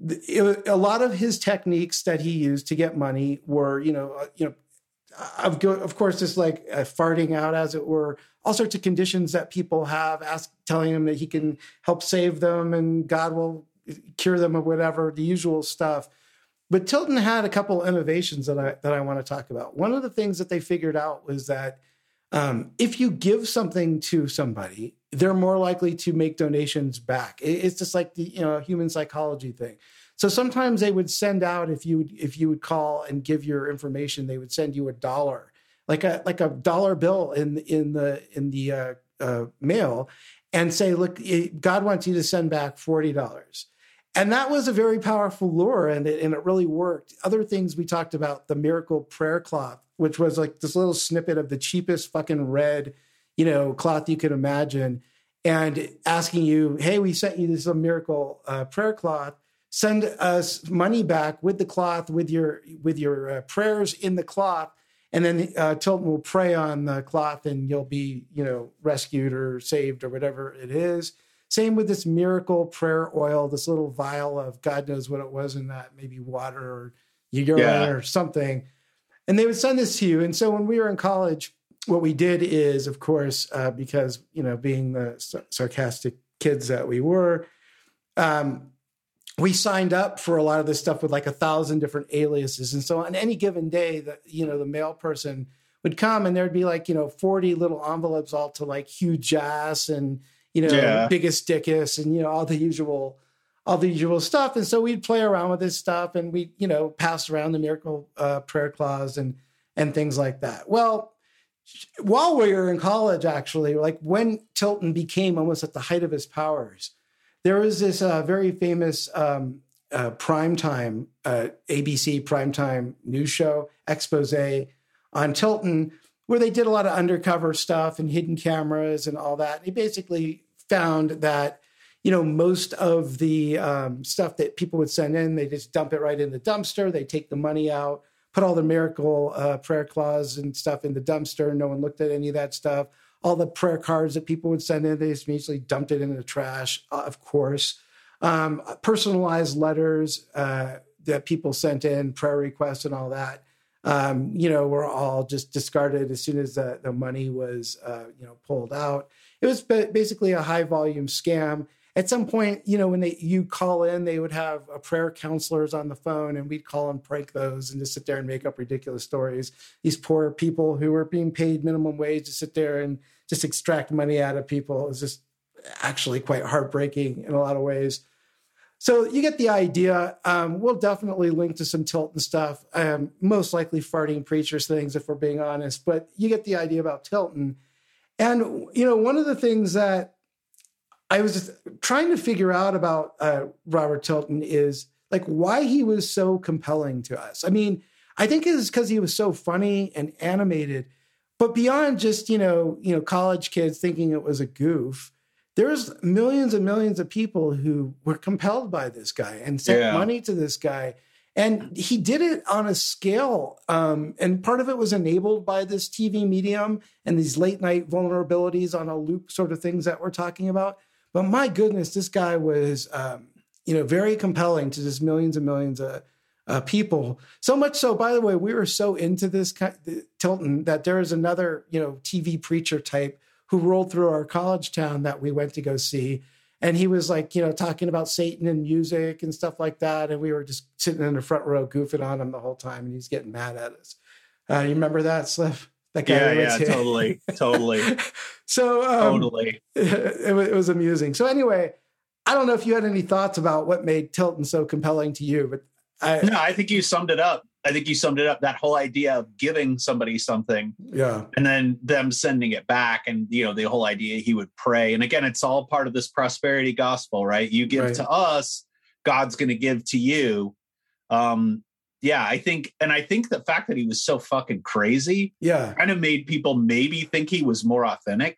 Speaker 2: The- it- a lot of his techniques that he used to get money were, you know, uh, you know, of of course, just like uh, farting out, as it were, all sorts of conditions that people have, ask telling him that he can help save them and God will cure them or whatever, the usual stuff. But Tilton had a couple innovations that I that I want to talk about. One of the things that they figured out was that um, if you give something to somebody, they're more likely to make donations back. It- it's just like the you know human psychology thing. So sometimes they would send out if you if you would call and give your information, they would send you a dollar, like a like a dollar bill in in the in the uh, uh, mail, and say, look, God wants you to send back forty dollars. And that was a very powerful lure, and it, and it really worked. Other things we talked about the miracle prayer cloth, which was like this little snippet of the cheapest fucking red, you know, cloth you could imagine, and asking you, "Hey, we sent you this miracle uh, prayer cloth. Send us money back with the cloth, with your with your uh, prayers in the cloth." And then uh, Tilton will pray on the cloth, and you'll be, you know, rescued or saved or whatever it is. Same with this miracle prayer oil, this little vial of God knows what it was in that, maybe water or urine
Speaker 15: Yeah.
Speaker 2: or something. And they would send this to you. And so when we were in college, what we did is, of course, uh, because, you know, being the sarcastic kids that we were, um, we signed up for a lot of this stuff with like a thousand different aliases. And so on any given day, that, you know, the mail person would come and there'd be like, you know, 40 little envelopes all to like huge ass and, you know,
Speaker 15: Yeah.
Speaker 2: biggest dickus and, you know, all the usual, all the usual stuff. And so we'd play around with this stuff and we, you know, pass around the miracle uh, prayer clause and, and things like that. Well, while we were in college, actually, like when Tilton became almost at the height of his powers, there was this uh, very famous um, uh, primetime uh, ABC primetime news show expose on Tilton, where they did a lot of undercover stuff and hidden cameras and all that. He basically found that you know most of the um, stuff that people would send in, they just dump it right in the dumpster. They take the money out, put all the miracle uh, prayer clause and stuff in the dumpster. No one looked at any of that stuff. All the prayer cards that people would send in, they just immediately dumped it in the trash. Uh, of course, um, personalized letters uh, that people sent in, prayer requests, and all that. Um, you know, were all just discarded as soon as the, the money was, uh, you know, pulled out. It was basically a high volume scam. at some point, you know, when they you call in, they would have a prayer counselors on the phone, and we'd call and prank those and just sit there and make up ridiculous stories. These poor people who were being paid minimum wage to sit there and just extract money out of people. is just actually quite heartbreaking in a lot of ways. So you get the idea. Um, we'll definitely link to some Tilton stuff, um, most likely farting preachers things, if we're being honest. But you get the idea about Tilton. And, you know, one of the things that I was trying to figure out about uh, Robert Tilton is like why he was so compelling to us. I mean, I think it's because he was so funny and animated, but beyond just you know you know college kids thinking it was a goof, there's millions and millions of people who were compelled by this guy and sent
Speaker 15: Yeah.
Speaker 2: money to this guy. And he did it on a scale. Um, and part of it was enabled by this TV medium and these late night vulnerabilities on a loop sort of things that we're talking about. But my goodness, this guy was, um, you know, very compelling to just millions and millions of uh, people. So much so, by the way, we were so into this ki- Tilton that there is another, you know, TV preacher type who rolled through our college town that we went to go see. And he was like, you know, talking about Satan and music and stuff like that. And we were just sitting in the front row goofing on him the whole time. And he's getting mad at us. Uh, you remember that, Sliff? That
Speaker 15: Yeah, yeah,
Speaker 2: to?
Speaker 15: totally, totally,
Speaker 2: So um,
Speaker 15: totally.
Speaker 2: it, was, it was amusing. So anyway, I don't know if you had any thoughts about what made Tilton so compelling to you, but I,
Speaker 15: no, I think you summed it up. I think you summed it up. That whole idea of giving somebody something
Speaker 2: yeah,
Speaker 15: and then them sending it back, and you know the whole idea he would pray. And again, it's all part of this prosperity gospel, right? You give
Speaker 2: Right.
Speaker 15: to us, God's going to give to you. Um, yeah, I think, and I think the fact that he was so fucking crazy,
Speaker 2: yeah,
Speaker 15: kind of made people maybe think he was more authentic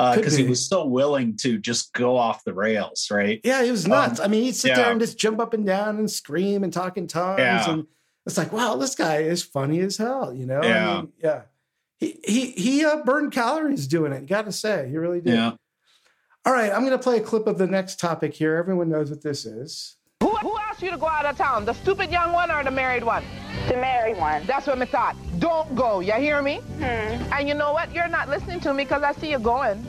Speaker 2: Could
Speaker 15: because he
Speaker 2: be.
Speaker 15: was so willing to just go off the rails, right?
Speaker 2: yeah, he was nuts.
Speaker 15: Um,
Speaker 2: I mean, he'd sit
Speaker 15: yeah.
Speaker 2: there and just jump up and down and scream and talk in tongues.
Speaker 15: Yeah.
Speaker 2: And it's like, wow, this guy is funny as hell, you know? I
Speaker 15: Yeah.
Speaker 2: mean, yeah. He he he uh, burned calories doing it. You got to say, he really did.
Speaker 15: Yeah.
Speaker 2: All right, I'm going to play a clip of the next topic here. Everyone knows what this is.
Speaker 18: Who, who asked you to go out of town? The stupid young one or the married one? The married one. That's what I thought. Don't go. You hear me? Hmm. And you know what? You're not listening to me because I see you going.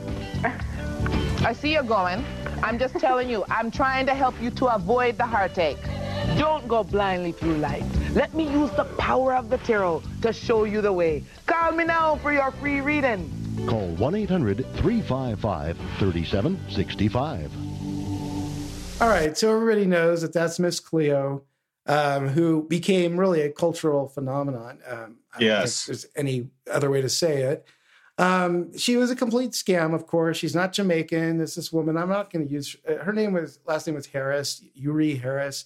Speaker 18: I see you going. I'm just telling you, I'm trying to help you to avoid the heartache. Don't go blindly through life. Let me use the power of the tarot to show you the way. Call me now for your free reading.
Speaker 7: Call 1 800 355 3765.
Speaker 2: All right, so everybody knows that that's Miss Cleo, um, who became really a cultural phenomenon. Um,
Speaker 15: Yes.
Speaker 2: there's any other way to say it. Um, she was a complete scam, of course. She's not Jamaican. It's this woman. I'm not going to use uh, her name. Was last name was Harris, Youree Harris.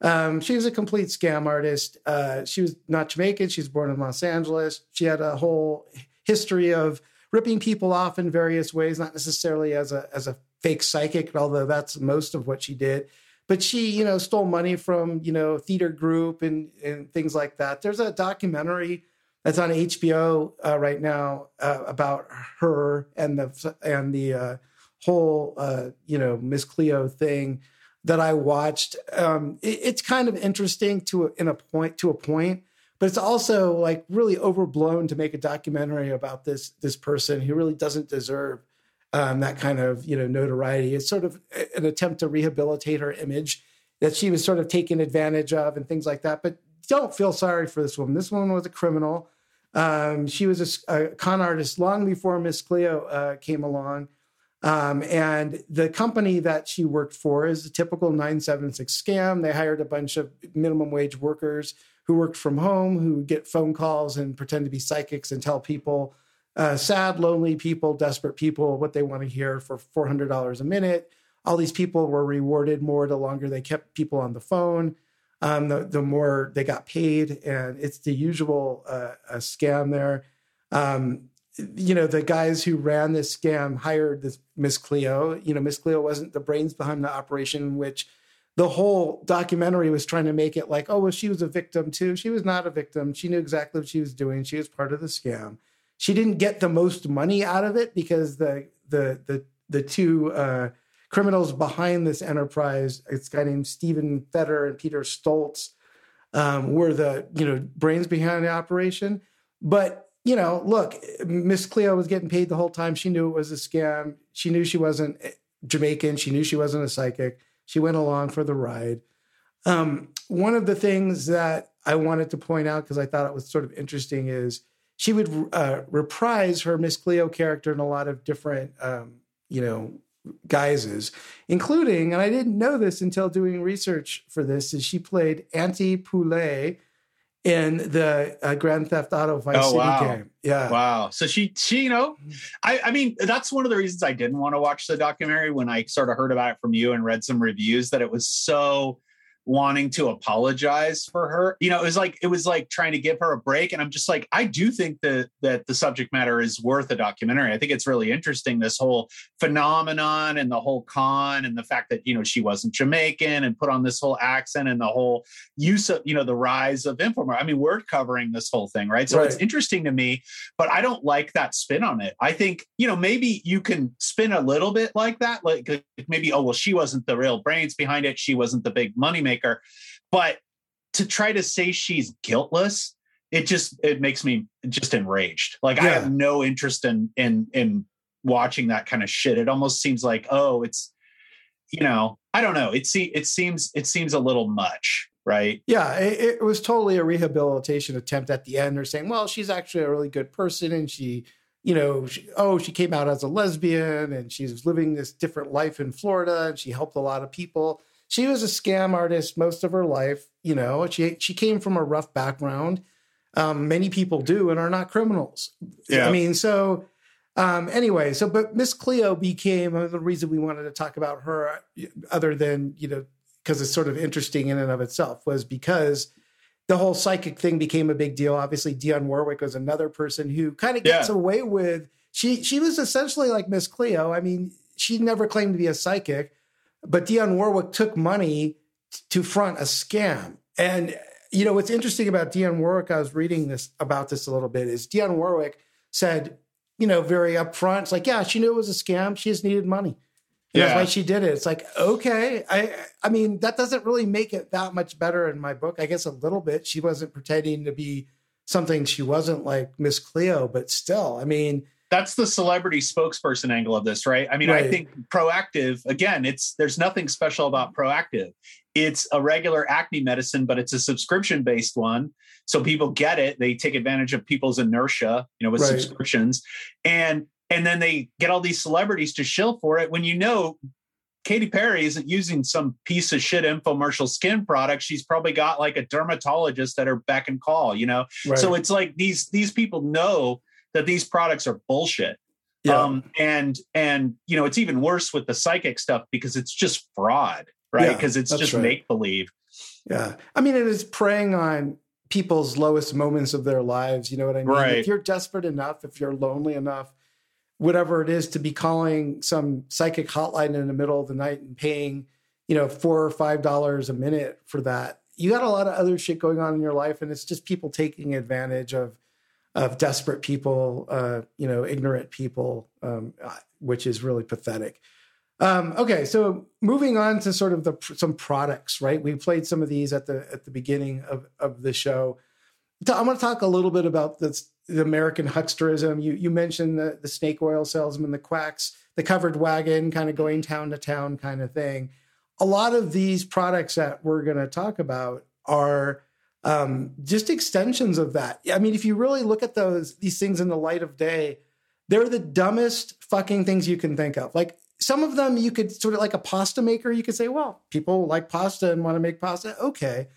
Speaker 2: Um, she was a complete scam artist. Uh, she was not Jamaican. She was born in Los Angeles. She had a whole history of ripping people off in various ways, not necessarily as a as a fake psychic, although that's most of what she did. But she, you know, stole money from you know theater group and and things like that. There's a documentary that's on HBO uh, right now uh, about her and the and the uh, whole uh, you know Miss Cleo thing that I watched. Um, it- it's kind of interesting to a, in a point to a point, but it's also like really overblown to make a documentary about this this person who really doesn't deserve um, that kind of you know notoriety. It's sort of an attempt to rehabilitate her image that she was sort of taken advantage of and things like that. But don't feel sorry for this woman. This woman was a criminal. Um, she was a con artist long before Miss Cleo uh, came along. Um, and the company that she worked for is a typical 976 scam. They hired a bunch of minimum wage workers who worked from home, who would get phone calls and pretend to be psychics and tell people, uh, sad, lonely people, desperate people, what they want to hear for $400 a minute. All these people were rewarded more the longer they kept people on the phone, um, the, the more they got paid. And it's the usual uh, scam there. Um, you know, the guys who ran this scam hired this Miss Cleo. You know, Miss Cleo wasn't the brains behind the operation, which the whole documentary was trying to make it like, oh, well, she was a victim too. She was not a victim. She knew exactly what she was doing. She was part of the scam. She didn't get the most money out of it because the the the the two uh, criminals behind this enterprise, it's a guy named Stephen Feder and Peter Stolz, um, were the you know brains behind the operation. But you know, look, Miss Cleo was getting paid the whole time. She knew it was a scam. She knew she wasn't Jamaican. She knew she wasn't a psychic. She went along for the ride. Um, one of the things that I wanted to point out because I thought it was sort of interesting is she would uh, reprise her Miss Cleo character in a lot of different, um, you know, guises, including, and I didn't know this until doing research for this, is she played Auntie Poulet in the uh, Grand Theft Auto Vice
Speaker 15: Oh,
Speaker 2: City
Speaker 15: wow.
Speaker 2: game. Yeah.
Speaker 15: Wow. So she, she, you know, I, I mean, that's one of the reasons I didn't want to watch the documentary when I sort of heard about it from you and read some reviews that it was so wanting to apologize for her. You know, it was like it was like trying to give her a break. And I'm just like, I do think that that the subject matter is worth a documentary. I think it's really interesting, this whole phenomenon and the whole con and the fact that, you know, she wasn't Jamaican and put on this whole accent and the whole use of, you know, the rise of infomer. I mean, we're covering this whole thing, right? So it's interesting to me, but I don't like that spin on it. I think, you know, maybe you can spin a little bit like that. Like maybe, oh, well, she wasn't the real brains behind it. She wasn't the big moneymaker. But to try to say she's guiltless, it just it makes me just enraged. Like I have no interest in in in watching that kind of shit. It almost seems like, oh, it's you know, I don't know. It see it seems it seems a little much, right?
Speaker 2: Yeah, it, it was totally a rehabilitation attempt at the end. They're saying, well, she's actually a really good person, and she, you know, she, oh, she came out as a lesbian, and she's living this different life in Florida, and she helped a lot of people. She was a scam artist most of her life. You know, she she came from a rough background. Um, many people do and are not criminals.
Speaker 15: Yeah.
Speaker 2: I mean, so um, anyway, so but Miss Cleo became the reason we wanted to talk about her, uh, other than you know, because it's sort of interesting in and of itself, was because the whole psychic thing became a big deal. Obviously, Dionne Warwick was another person who kind of gets
Speaker 15: Yeah.
Speaker 2: away with. She she was essentially like Miss Cleo. I mean, she never claimed to be a psychic, but Dionne Warwick took money t- to front a scam. And you know what's interesting about Dionne Warwick? I was reading this about this a little bit. Is Dionne Warwick said, you know, very upfront, it's like, yeah, she knew it was a scam. She just needed money. And That's why she did it. It's like, okay. I I mean, that doesn't really make it that much better in my book. I guess a little bit. She wasn't pretending to be something she wasn't like Miss Cleo, but still, I mean,
Speaker 15: that's the celebrity spokesperson angle of this, right? I mean, I think Proactiv, again, it's there's nothing special about Proactiv. It's a regular acne medicine, but it's a subscription based one. So people get it. They take advantage of people's inertia, you know, with
Speaker 2: Right.
Speaker 15: subscriptions. And and then they get all these celebrities to shill for it when you know Katy Perry isn't using some piece of shit infomercial skin product. She's probably got like a dermatologist at her beck and call, you know?
Speaker 2: Right.
Speaker 15: So it's like these these people know that these products are bullshit.
Speaker 2: Yeah.
Speaker 15: Um, and and you know, it's even worse with the psychic stuff because it's just fraud, right?
Speaker 2: Yeah,
Speaker 15: Because it's just
Speaker 2: right.
Speaker 15: make believe.
Speaker 2: Yeah. I mean, it is preying on people's lowest moments of their lives. You know what I mean?
Speaker 15: Right.
Speaker 2: If you're desperate enough, if you're lonely enough, whatever it is, to be calling some psychic hotline in the middle of the night and paying, you know, four or five dollars a minute for that, you got a lot of other shit going on in your life, and it's just people taking advantage of of desperate people, uh, you know, ignorant people, um, which is really pathetic. Um, okay, so moving on to sort of the some products, right? We played some of these at the at the beginning of of the show. I want to talk a little bit about this, the American hucksterism. You you mentioned the the snake oil salesman, the quacks, the covered wagon, kind of going town to town kind of thing. A lot of these products that we're going to talk about are um, just extensions of that. I mean, if you really look at those these things in the light of day, they're the dumbest fucking things you can think of. Like some of them, you could sort of like a pasta maker. You could say, well, people like pasta and want to make pasta. Okay,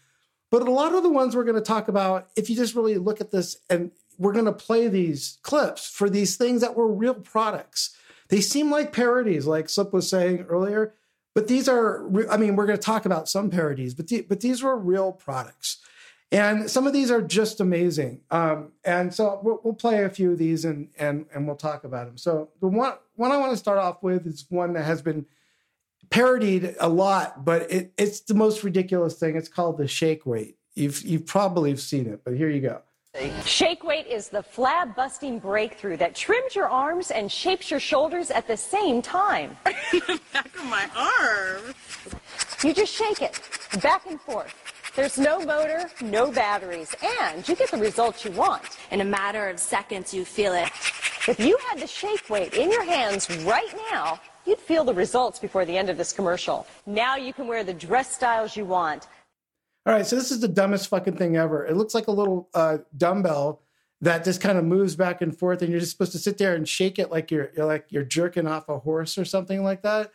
Speaker 2: but a lot of the ones we're going to talk about, if you just really look at this, and we're going to play these clips for these things that were real products. They seem like parodies, like Slip was saying earlier, but these are, I mean, we're going to talk about some parodies, but the, but these were real products. And some of these are just amazing. Um, and so we'll, we'll play a few of these and, and, and we'll talk about them. So the one, one I want to start off with is one that has been parodied a lot, but it, it's the most ridiculous thing. It's called the shake weight. You've, you've probably seen it, but here you go.
Speaker 19: Shake weight is the flab busting breakthrough that trims your arms and shapes your shoulders at the same time. back of my arm. You just shake it back and forth. There's no motor, no batteries, and you get the results you want. In a matter of seconds, you feel it. If you had the shake weight in your hands right now, You'd feel the results before the end of this commercial. Now you can wear the dress styles you want.
Speaker 2: All right, so this is the dumbest fucking thing ever. It looks like a little uh, dumbbell that just kind of moves back and forth, and you're just supposed to sit there and shake it like you're, you're like you're jerking off a horse or something like that.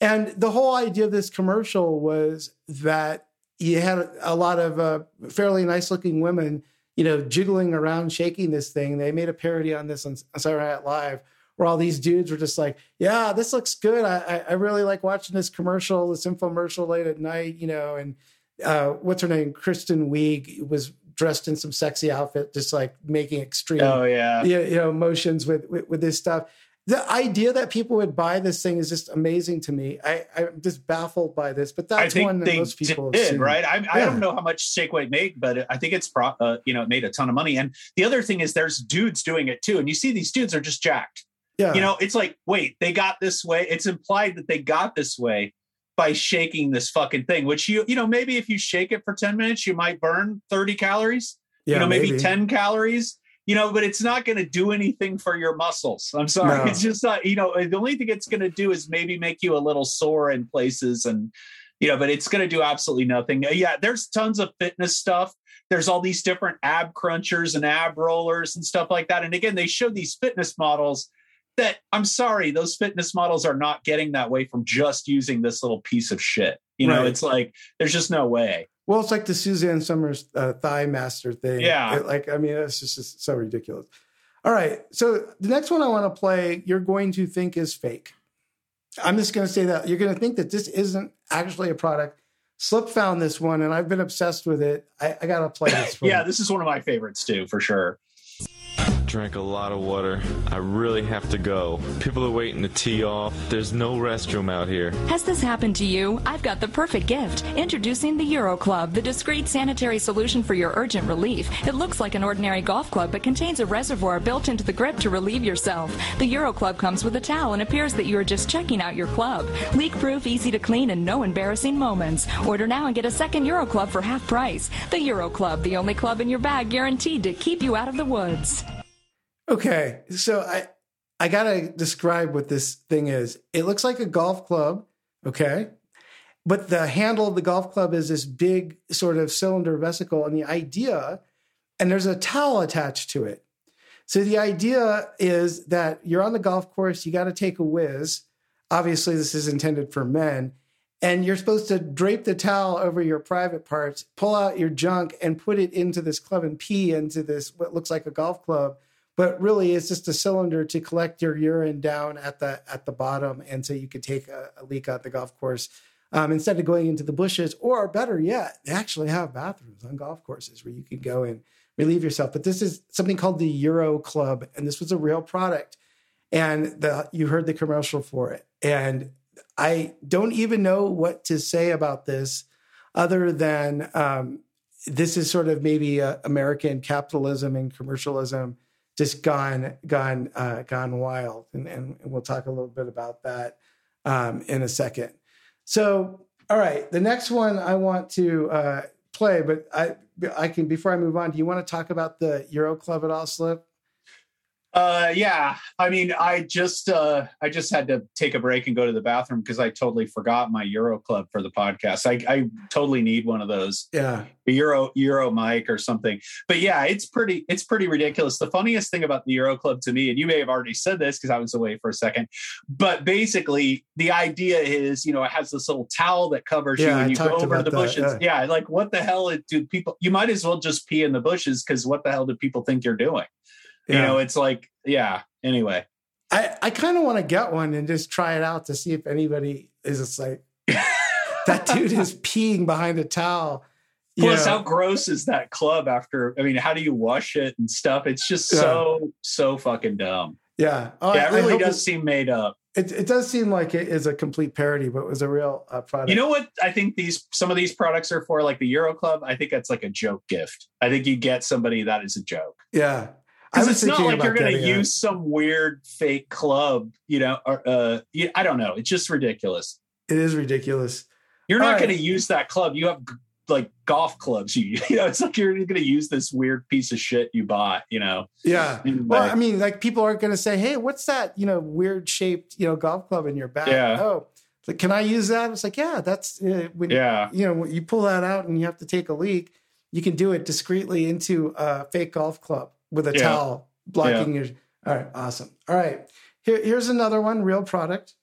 Speaker 2: And the whole idea of this commercial was that you had a lot of uh, fairly nice looking women, you know, jiggling around, shaking this thing. They made a parody on this on Saturday Night Live, where all these dudes were just like, "Yeah, this looks good. I, I really like watching this commercial, this infomercial late at night," you know. And uh, what's her name? Kristen Wiig was dressed in some sexy outfit, just like making extreme,
Speaker 15: oh yeah,
Speaker 2: you know, motions with, with with this stuff the idea that people would buy this thing is just amazing to me. I, I'm just baffled by this, but that's one that most people
Speaker 15: did, right? I, yeah. I, don't know how much Shake Weight made, but I think it's pro, uh, you know it made a ton of money. And the other thing is, there's dudes doing it too, and you see these dudes are just jacked. Yeah, you know, it's like, wait, they got this way. It's implied that they got this way by shaking this fucking thing. Which you, you know, maybe if you shake it for ten minutes, you might burn thirty calories. Yeah, you know, maybe, maybe. ten calories you know, but it's not going to do anything for your muscles. I'm sorry. No. It's just not, you know, the only thing it's going to do is maybe make you a little sore in places and, you know, but it's going to do absolutely nothing. Uh, yeah, there's tons of fitness stuff. There's all these different ab crunchers and ab rollers and stuff like that. And again, they show these fitness models that I'm sorry, those fitness models are not getting that way from just using this little piece of shit. You know, right. it's like there's just no way.
Speaker 2: Well, it's like the Suzanne Somers uh, thigh master thing.
Speaker 15: Yeah.
Speaker 2: It, like, I mean, it's just, just so ridiculous. All right. So the next one I want to play, you're going to think is fake. I'm just going to say that you're going to think that this isn't actually a product. Slip found this one, and I've been obsessed with it. I, I got to play this.
Speaker 15: yeah, this is one of my favorites too, for sure
Speaker 20: drank a lot of water. I really have to go. People are waiting to tee off. There's no restroom out here.
Speaker 21: Has this happened to you? I've got the perfect gift. Introducing the UroClub, the discreet sanitary solution for your urgent relief. It looks like an ordinary golf club, but contains a reservoir built into the grip to relieve yourself. The UroClub comes with a towel and appears that you are just checking out your club. Leak proof, easy to clean, and no embarrassing moments. Order now and get a second UroClub for half price. The UroClub, the only club in your bag guaranteed to keep you out of the woods.
Speaker 2: Okay, so I I gotta describe what this thing is. It looks like a golf club, okay, but the handle of the golf club is this big sort of cylinder vesicle, and the idea, and there's a towel attached to it. So the idea is that you're on the golf course, you got to take a whiz. Obviously, this is intended for men. And you're supposed to drape the towel over your private parts, pull out your junk, and put it into this club and pee into this, what looks like a golf club but really it's just a cylinder to collect your urine down at the at the bottom and so you could take a, a leak out the golf course um, instead of going into the bushes or better yet they actually have bathrooms on golf courses where you can go and relieve yourself. But this is something called the UroClub and this was a real product and the, you heard the commercial for it. And i don't even know what to say about this other than um, this is sort of maybe uh, american capitalism and commercialism just gone gone uh, gone wild, and, and we'll talk a little bit about that um, in a second. So, all right, the next one I want to uh, play, but I I can before I move on. Do you want to talk about the UroClub at all, Slip?
Speaker 15: Uh, yeah. I mean, I just uh, I just had to take a break and go to the bathroom because I totally forgot my UroClub for the podcast. I, I totally need one of those.
Speaker 2: Yeah,
Speaker 15: a Euro Euro mic or something. But yeah, it's pretty it's pretty ridiculous. The funniest thing about the UroClub to me, and you may have already said this because I was away for a second, but basically the idea is, you know, it has this little towel that covers yeah, you and you go over the bushes. Yeah. yeah, like what the hell do people? You might as well just pee in the bushes because what the hell do people think you're doing? You know, it's like, yeah. Anyway,
Speaker 2: I I kind of want to get one and just try it out to see if anybody is just like that dude is peeing behind a towel.
Speaker 15: Plus, know. how gross is that club after? I mean, how do you wash it and stuff? It's just so yeah. so fucking dumb.
Speaker 2: Yeah,
Speaker 15: oh, yeah, it really does it, seem made up.
Speaker 2: It, it does seem like it is a complete parody, but it was a real uh, product.
Speaker 15: You know what? I think these some of these products are for, like the UroClub. I think that's like a joke gift. I think you get somebody that is a joke.
Speaker 2: Yeah,
Speaker 15: because it's not like you're going to use some weird fake club, you know. Or, uh, I don't know. It's just ridiculous.
Speaker 2: It is ridiculous.
Speaker 15: You're not right. going to use that club. You have like golf clubs. You you know, it's like you're going to use this weird piece of shit you bought. You know.
Speaker 2: Yeah. Well, I mean, like people aren't going to say, "Hey, what's that? You know, weird shaped you know golf club in your bag?"
Speaker 15: Yeah.
Speaker 2: Oh, like, can I use that? It's like, yeah, that's uh, when.
Speaker 15: Yeah.
Speaker 2: You know, when you pull that out and you have to take a leak, you can do it discreetly into a fake golf club with a
Speaker 15: Yeah.
Speaker 2: towel blocking your. All right. Awesome. All right. Here, here's another one. Real product.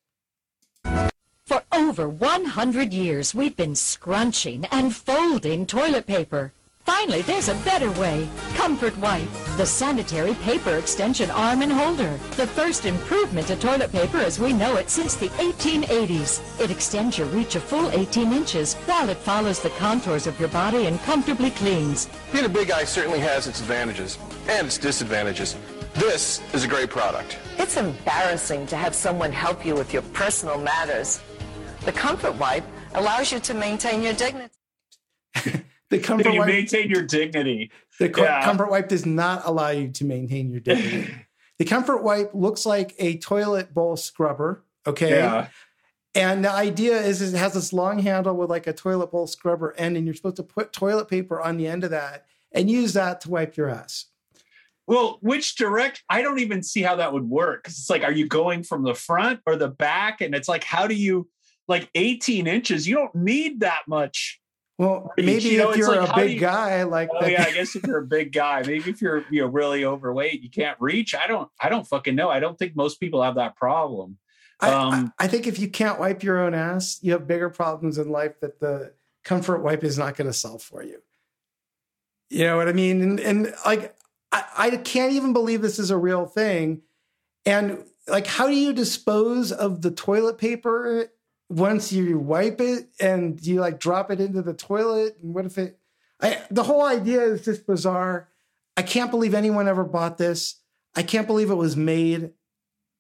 Speaker 22: For over 100 years, we've been scrunching and folding toilet paper. Finally, there's a better way. Comfort Wipe, the sanitary paper extension arm and holder. The first improvement to toilet paper as we know it since the 1880s. It extends your reach a full 18 inches while it follows the contours of your body and comfortably cleans.
Speaker 17: Being a big guy certainly has its advantages and its disadvantages. This is a great product.
Speaker 23: It's embarrassing to have someone help you with your personal matters. The Comfort Wipe allows you to maintain your dignity.
Speaker 2: The comfort
Speaker 15: you
Speaker 2: wipe.
Speaker 15: maintain your dignity.
Speaker 2: The
Speaker 15: Yeah.
Speaker 2: comfort wipe does not allow you to maintain your dignity. the comfort wipe looks like a toilet bowl scrubber. Okay.
Speaker 15: Yeah.
Speaker 2: And the idea is, is it has this long handle with like a toilet bowl scrubber end, and you're supposed to put toilet paper on the end of that and use that to wipe your ass.
Speaker 15: Well, which direct? I don't even see how that would work because it's like, are you going from the front or the back? And it's like, how do you like 18 inches? You don't need that much.
Speaker 2: Well, maybe
Speaker 15: you know?
Speaker 2: if you're
Speaker 15: like,
Speaker 2: a big
Speaker 15: you-
Speaker 2: guy like
Speaker 15: Oh
Speaker 2: that-
Speaker 15: yeah, I guess if you're a big guy, maybe if you're you know really overweight, you can't reach. I don't. I don't fucking know. I don't think most people have that problem.
Speaker 2: I,
Speaker 15: Um,
Speaker 2: I, I think if you can't wipe your own ass, you have bigger problems in life that the comfort wipe is not going to solve for you. You know what I mean? And, and like, I, I can't even believe this is a real thing. And like, how do you dispose of the toilet paper once you wipe it and you like drop it into the toilet? And what if it, I, the whole idea is just bizarre. I can't believe anyone ever bought this. I can't believe it was made.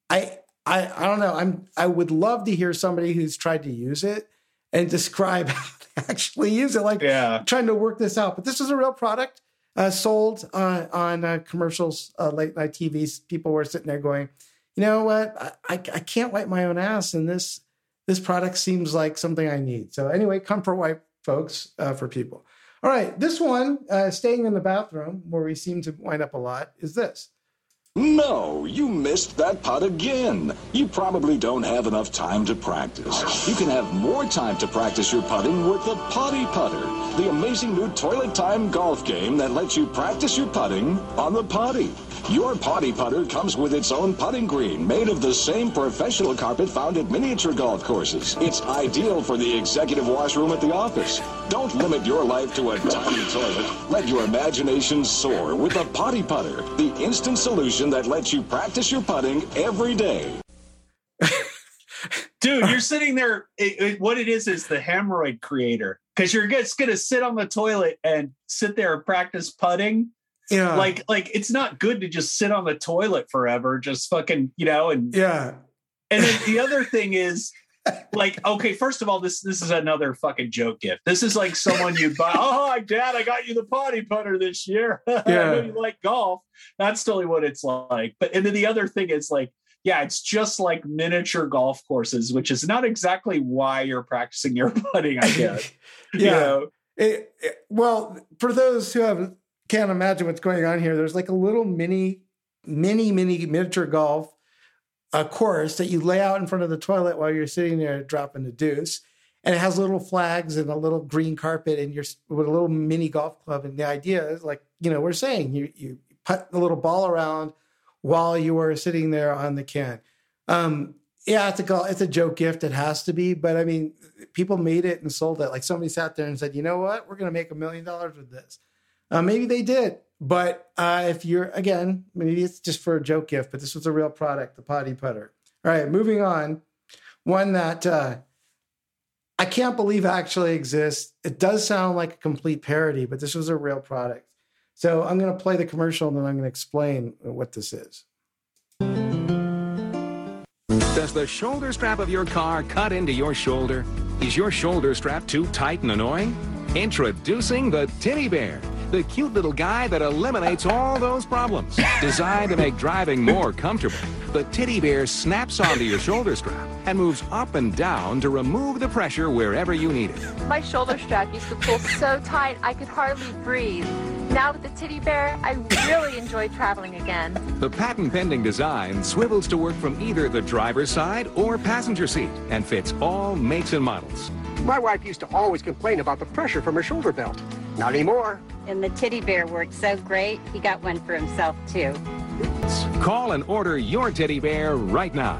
Speaker 2: I, I, I don't know. I'm, I would love to hear somebody who's tried to use it and describe how they actually use it. Like
Speaker 15: Yeah.
Speaker 2: trying to work this out. But this is a real product uh, sold uh, on uh, commercials, uh, late night TVs. People were sitting there going, you know what? I, I, I can't wipe my own ass, and this this product seems like something I need. So anyway, comfort wipe, folks, uh, for people. All right, this one, uh, staying in the bathroom where we seem to wind up a lot, is this.
Speaker 6: No, you missed that putt again. You probably don't have enough time to practice. You can have more time to practice your putting with the Potty Putter, the amazing new toilet time golf game that lets you practice your putting on the potty. Your Potty Putter comes with its own putting green made of the same professional carpet found at miniature golf courses. It's ideal for the executive washroom at the office. Don't limit your life to a tiny toilet. Let your imagination soar with the Potty Putter, the instant solution that lets you practice your putting every day.
Speaker 15: dude you're sitting there it, it- what it is is the hemorrhoid creator because you're just gonna sit on the toilet and sit there and practice putting
Speaker 2: Yeah.
Speaker 15: like like it's not good to just sit on the toilet forever just fucking you know and
Speaker 2: Yeah.
Speaker 15: and then the other thing is like okay first of all this this is another fucking joke gift this is like someone you buy oh dad i got you the potty putter this year i know
Speaker 2: Yeah.
Speaker 15: you like golf that's totally what it's like but and then the other thing is like yeah it's just like miniature golf courses which is not exactly why you're practicing your putting i guess You
Speaker 2: Yeah.
Speaker 15: know?
Speaker 2: It- it- well, for those who have can't imagine what's going on here, there's like a little mini, mini, mini miniature golf uh, course that you lay out in front of the toilet while you're sitting there dropping the deuce. And it has little flags and a little green carpet and you're with a little mini golf club. And the idea is like, you know, we're saying you, you put the little ball around while you are sitting there on the can. Um, yeah, it's a it's a joke gift. It has to be, but I mean, people made it and sold it. Like somebody sat there and said, "You know what? We're going to make a million dollars with this." Uh, maybe they did, but uh, if you're again, maybe it's just for a joke gift. But this was a real product, the Potty Putter. All right, moving on. One that uh, I can't believe actually exists. It does sound like a complete parody, but this was a real product. So I'm going to play the commercial and then I'm going to explain what this is.
Speaker 24: Does the shoulder strap of your car cut into your shoulder? Is your shoulder strap too tight and annoying? Introducing the Tiddy Bear, the cute little guy that eliminates all those problems. Designed to make driving more comfortable. the teddy bear snaps onto your shoulder strap and moves up and down to remove the pressure wherever you need it.
Speaker 25: My shoulder strap used to pull so tight I could hardly breathe. Now with the teddy bear, I really enjoy traveling again.
Speaker 24: The patent pending design swivels to work from either the driver's side or passenger seat and fits all makes and models.
Speaker 26: My wife used to always complain about the pressure from her shoulder belt. Not anymore.
Speaker 27: And the teddy bear worked so great, he got one for himself too.
Speaker 24: Call and order your teddy bear right now.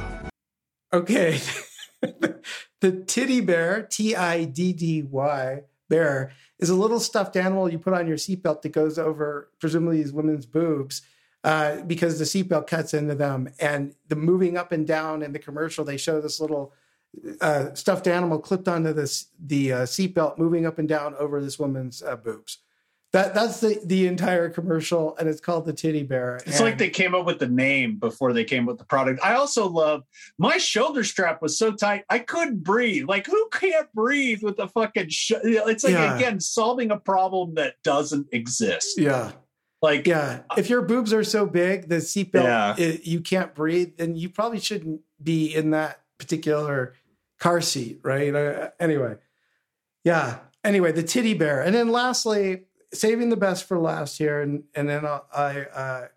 Speaker 2: Okay. the titty bear, T I D D Y, bear, is a little stuffed animal you put on your seatbelt that goes over, presumably, these women's boobs. Uh, because the seatbelt cuts into them, and the moving up and down in the commercial, they show this little uh, stuffed animal clipped onto this the uh, seatbelt, moving up and down over this woman's uh, boobs. That that's the the entire commercial, and it's called the Titty Bear.
Speaker 15: It's
Speaker 2: and,
Speaker 15: like they came up with the name before they came up with the product. I also love my shoulder strap was so tight I couldn't breathe. Like who can't breathe with the fucking? Sh- it's like
Speaker 2: Yeah.
Speaker 15: again solving a problem that doesn't exist.
Speaker 2: yeah.
Speaker 15: Like
Speaker 2: Yeah, if your boobs are so big, the seatbelt
Speaker 15: Yeah.
Speaker 2: you can't breathe, then you probably shouldn't be in that particular car seat, right? Uh, anyway, yeah. Anyway, the titty bear, and then lastly, saving the best for last here, and and then I'll, I uh,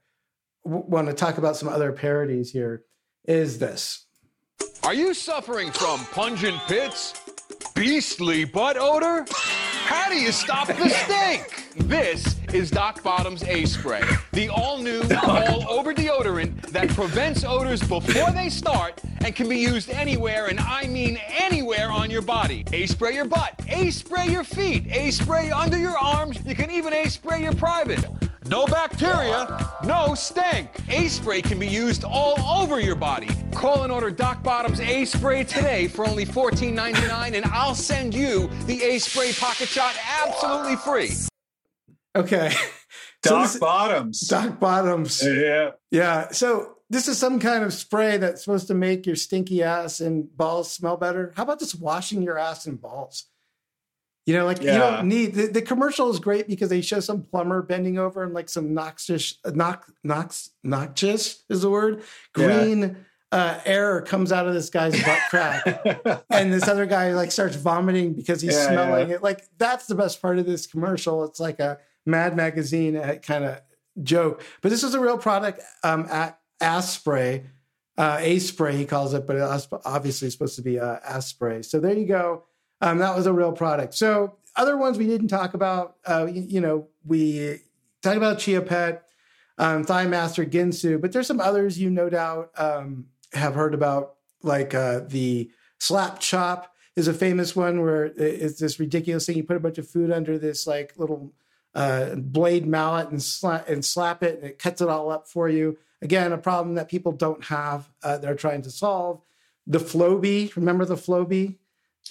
Speaker 2: w- want to talk about some other parodies here. Is this?
Speaker 28: Are you suffering from pungent pits? Beastly butt odor? How do you stop the stink? This is Doc Bottom's A Spray, the all new, all over deodorant that prevents odors before they start and can be used anywhere, and I mean anywhere on your body. A spray your butt, A spray your feet, A spray under your arms, you can even A spray your private. No bacteria, no stink. A spray can be used all over your body. Call and order Doc Bottom's A spray today for only $14.99, and I'll send you the A spray pocket shot absolutely free.
Speaker 2: Okay,
Speaker 15: Doc
Speaker 2: this-
Speaker 15: Bottoms.
Speaker 2: Doc Bottoms.
Speaker 15: Yeah.
Speaker 2: Yeah. So this is some kind of spray that's supposed to make your stinky ass and balls smell better. How about just washing your ass and balls? You know, like you
Speaker 15: Yeah.
Speaker 2: don't need the, the commercial is great because they show some plumber bending over and like some noxious, nox, nox, noxious is the word. Green uh, air comes out of this guy's butt crack, and this other guy like starts vomiting because he's
Speaker 15: Yeah,
Speaker 2: smelling
Speaker 15: yeah.
Speaker 2: it. Like that's the best part of this commercial. It's like a Mad Magazine uh, kind of joke, but this is a real product. Um, at ass spray, uh, a spray he calls it, but it's obviously supposed to be uh, ass spray. So there you go. Um, that was a real product. So other ones we didn't talk about. Uh, you, you know, we talked about Chia Pet, um, Thigh Master Ginsu, but there's some others you no doubt um, have heard about, like uh, the Slap Chop is a famous one where it's this ridiculous thing. You put a bunch of food under this like little uh, blade mallet and slap and slap it, and it cuts it all up for you. Again, a problem that people don't have. Uh, they're trying to solve. The Flowbee, remember the Flowbee,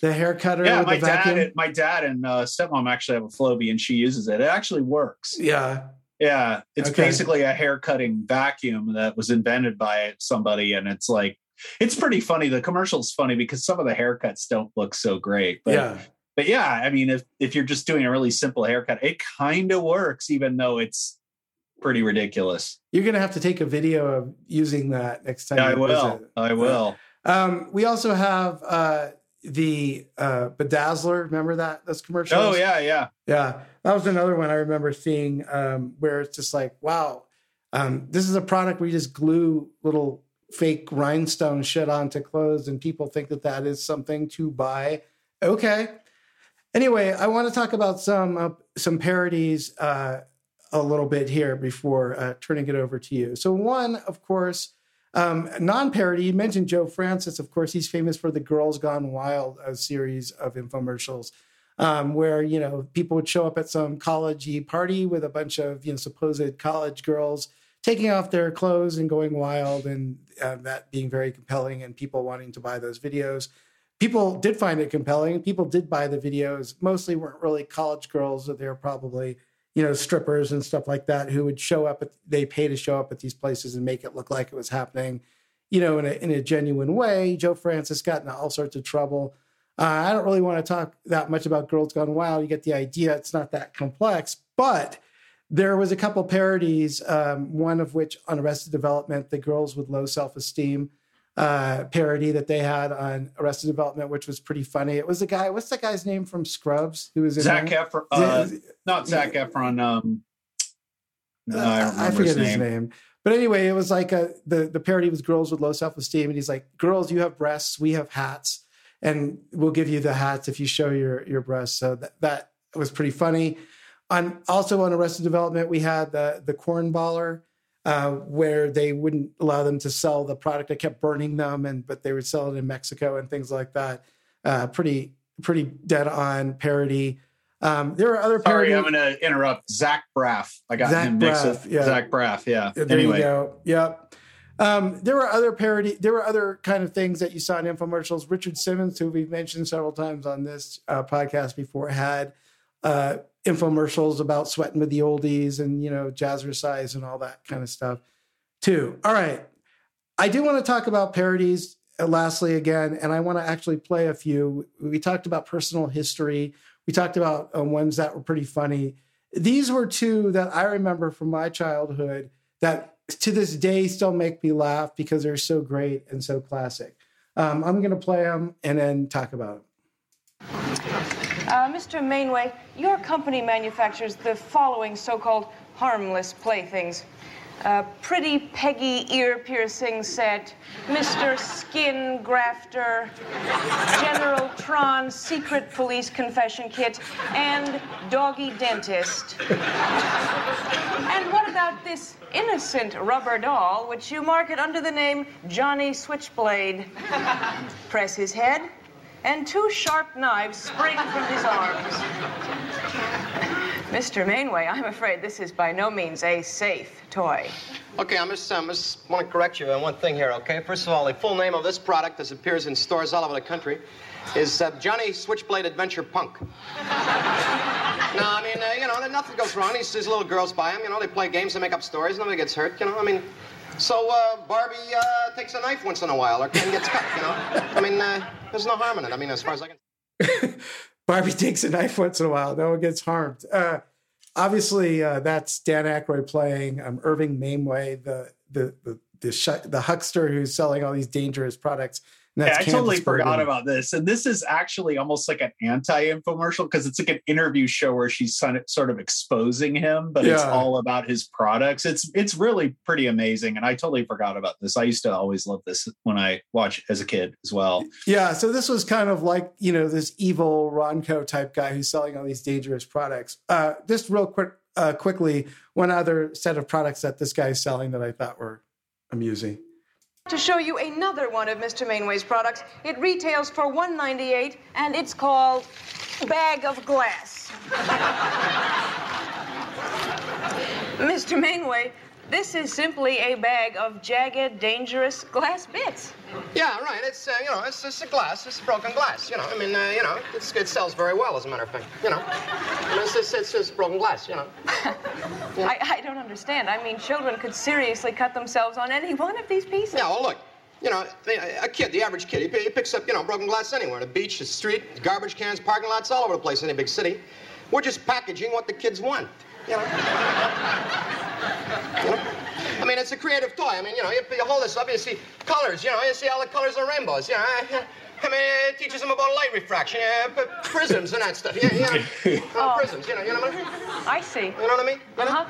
Speaker 2: the hair cutter
Speaker 15: Yeah, my dad, my dad and uh, stepmom actually have a Flowbee, and she uses it. It actually works.
Speaker 2: yeah,
Speaker 15: Yeah, it's
Speaker 2: Okay.
Speaker 15: basically a hair cutting vacuum that was invented by somebody, and it's like it's pretty funny. The commercial's funny because some of the haircuts don't look so great. But
Speaker 2: yeah.
Speaker 15: but yeah, I mean, if if you're just doing a really simple haircut, it kind of works, even though it's pretty ridiculous.
Speaker 2: You're gonna have to take a video of using that next time.
Speaker 15: I will.
Speaker 2: visit.
Speaker 15: I will.
Speaker 2: Um, we also have uh, the uh, Bedazzler. Remember that those commercials?
Speaker 15: Oh yeah, yeah.
Speaker 2: Yeah, that was another one I remember seeing um, where it's just like, wow, um, this is a product where you just glue little fake rhinestone shit onto clothes, and people think that that is something to buy. Okay. Anyway, I want to talk about some uh, some parodies uh, a little bit here before uh, turning it over to you. So one, of course, um, non-parody. You mentioned Joe Francis. Of course, he's famous for the Girls Gone Wild series of infomercials um, where you know people would show up at some collegey party with a bunch of you know supposed college girls taking off their clothes and going wild, and uh, that being very compelling, and people wanting to buy those videos. People did find it compelling. People did buy the videos. Mostly weren't really college girls; they were probably you know strippers and stuff like that who would show up. At, they pay to show up at these places and make it look like it was happening, you know, in a in a genuine way. Joe Francis got into all sorts of trouble. Uh, I don't really want to talk that much about Girls Gone Wild. You get the idea. It's not that complex, but there was a couple parodies, um, one of which on Arrested Development, the girls with low self esteem uh, parody that they had on Arrested Development, which was pretty funny. It was a guy, what's that guy's name from Scrubs? Who was in
Speaker 15: Zach
Speaker 2: there?
Speaker 15: Efron, uh, not Zac Efron. Um, no, I,
Speaker 2: I forget
Speaker 15: his
Speaker 2: his
Speaker 15: name.
Speaker 2: name. But anyway, it was like a, the the parody was girls with low self esteem, and he's like, "Girls, you have breasts, we have hats, and we'll give you the hats if you show your your breasts." So that that was pretty funny. On also on Arrested Development, we had the the corn baller, uh, where they wouldn't allow them to sell the product. I kept burning them, and but they would sell it in Mexico and things like that. Uh, pretty pretty dead on parody. Um, there are other
Speaker 15: Sorry. I'm going to interrupt. Zach Braff. I got
Speaker 2: Zach
Speaker 15: him mixed
Speaker 2: Braff,
Speaker 15: with
Speaker 2: yeah.
Speaker 15: Zach Braff. Yeah.
Speaker 2: Yeah, There
Speaker 15: anyway,
Speaker 2: you go. Yep. Um, there were other parody. There were other kind of things that you saw in infomercials. Richard Simmons, who we've mentioned several times on this uh, podcast before, had uh, infomercials about sweating with the oldies and you know jazzercise and all that kind of stuff too. All right, I do want to talk about parodies. uh, lastly, again, and I want to actually play a few. We talked about personal history. We talked about uh, ones that were pretty funny. These were two that I remember from my childhood that to this day still make me laugh because they're so great and so classic. Um, I'm going to play them and then talk about them.
Speaker 29: Uh, Mr. Mainway, your company manufactures the following so-called harmless playthings. Uh, pretty Peggy ear piercing set, Mr. Skin Grafter, General Tron secret police confession kit, and Doggy Dentist. and what about this innocent rubber doll, which you market under the name Johnny Switchblade? Press his head, and two sharp knives spring from his arms. Mr. Mainway, I'm afraid this is by no means a safe toy.
Speaker 26: Okay, I just, I just want to correct you on one thing here, okay? First of all, the full name of this product, as appears in stores all over the country, is uh, Johnny Switchblade Adventure Punk. no, I mean, uh, you know, nothing goes wrong. These, these little girls buy them, you know, they play games, they make up stories, nobody gets hurt, you know? I mean, so uh, Barbie uh, takes a knife once in a while, or Ken gets cut, you know? I mean, uh, there's no harm in it. I mean, as far as I can.
Speaker 2: Barbie takes a knife once in a while. No one gets harmed. Uh, obviously, uh, that's Dan Aykroyd playing um, Irving Mainway, the the the the, sh- the huckster who's selling all these dangerous products.
Speaker 15: Yeah, I totally forgot about this. And this is actually almost like an anti-infomercial because it's like an interview show where she's sort of- exposing him, but it's all about his products. It's it's really pretty amazing. And I totally forgot about this. I used to always love this when I watched as a kid as well.
Speaker 2: Yeah, so this was kind of like you know this evil Ronco type guy who's selling all these dangerous products. Uh, just real quick, uh, quickly, one other set of products that this guy's selling that I thought were amusing.
Speaker 29: To show you another one of Mr. Mainway's products, it retails for $1.98 and it's called Bag of Glass. Mr. Mainway, this is simply a bag of jagged, dangerous glass bits.
Speaker 26: Yeah, right. It's uh, you know, it's just a glass. It's broken glass. You know, I mean, uh, you know, it's, it sells very well, as a matter of fact. You know, it's just, it's just broken glass. You know.
Speaker 29: I, I don't understand. I mean, children could seriously cut themselves on any one of these pieces.
Speaker 26: Yeah, well, look. You know, a kid, the average kid, he, he picks up, you know, broken glass anywhere. The beach, the street, garbage cans, parking lots, all over the place in a big city. We're just packaging what the kids want. You know? You know? I mean, it's a creative toy. I mean, you know, you, you hold this up, you see colors, you know, you see all the colors of rainbows. You know, I, I mean, it teaches them about light refraction, yeah, p- prisms and that stuff. Yeah, you know, uh, prisms, you know, you know what I mean?
Speaker 29: I see.
Speaker 26: You know what I mean?
Speaker 29: Uh-huh.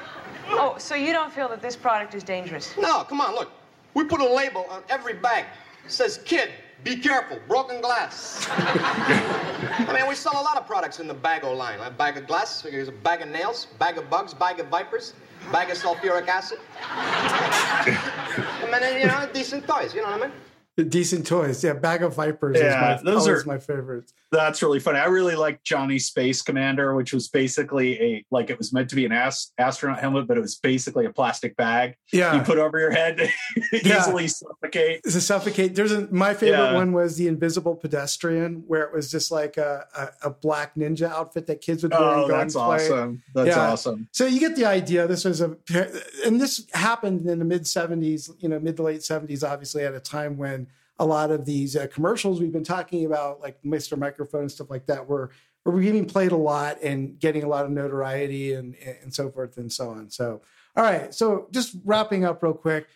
Speaker 29: Oh, so you don't feel that this product is dangerous?
Speaker 26: No, come on, look. We put a label on every bag. It says, kid, be careful, broken glass. I mean, we sell a lot of products in the Bago line. A bag of glass, there's a bag of nails, bag of bugs, bag of vipers, bag of sulfuric acid. I mean, you know, decent toys, you know what I mean?
Speaker 2: Decent toys, yeah. Bag of Vipers
Speaker 15: Yeah,
Speaker 2: is my,
Speaker 15: those are-
Speaker 2: my favorites.
Speaker 15: That's really funny. I really like Johnny Space Commander, which was basically a like it was meant to be an ast- astronaut helmet, but it was basically a plastic bag
Speaker 2: Yeah.
Speaker 15: you put over your head to
Speaker 2: Yeah.
Speaker 15: easily suffocate.
Speaker 2: To suffocate. There's a, my favorite
Speaker 15: Yeah.
Speaker 2: one was the Invisible Pedestrian, where it was just like a, a, a black ninja outfit that kids would wear
Speaker 15: Oh, that's awesome. That's awesome.
Speaker 2: So you get the idea. This was a, and this happened in the mid '70s, you know, mid to late '70s, obviously at a time when a lot of these uh, commercials we've been talking about, like Mr. Microphone and stuff like that, were we're being played a lot and getting a lot of notoriety and and so forth and so on. So, all right. So just wrapping up real quick,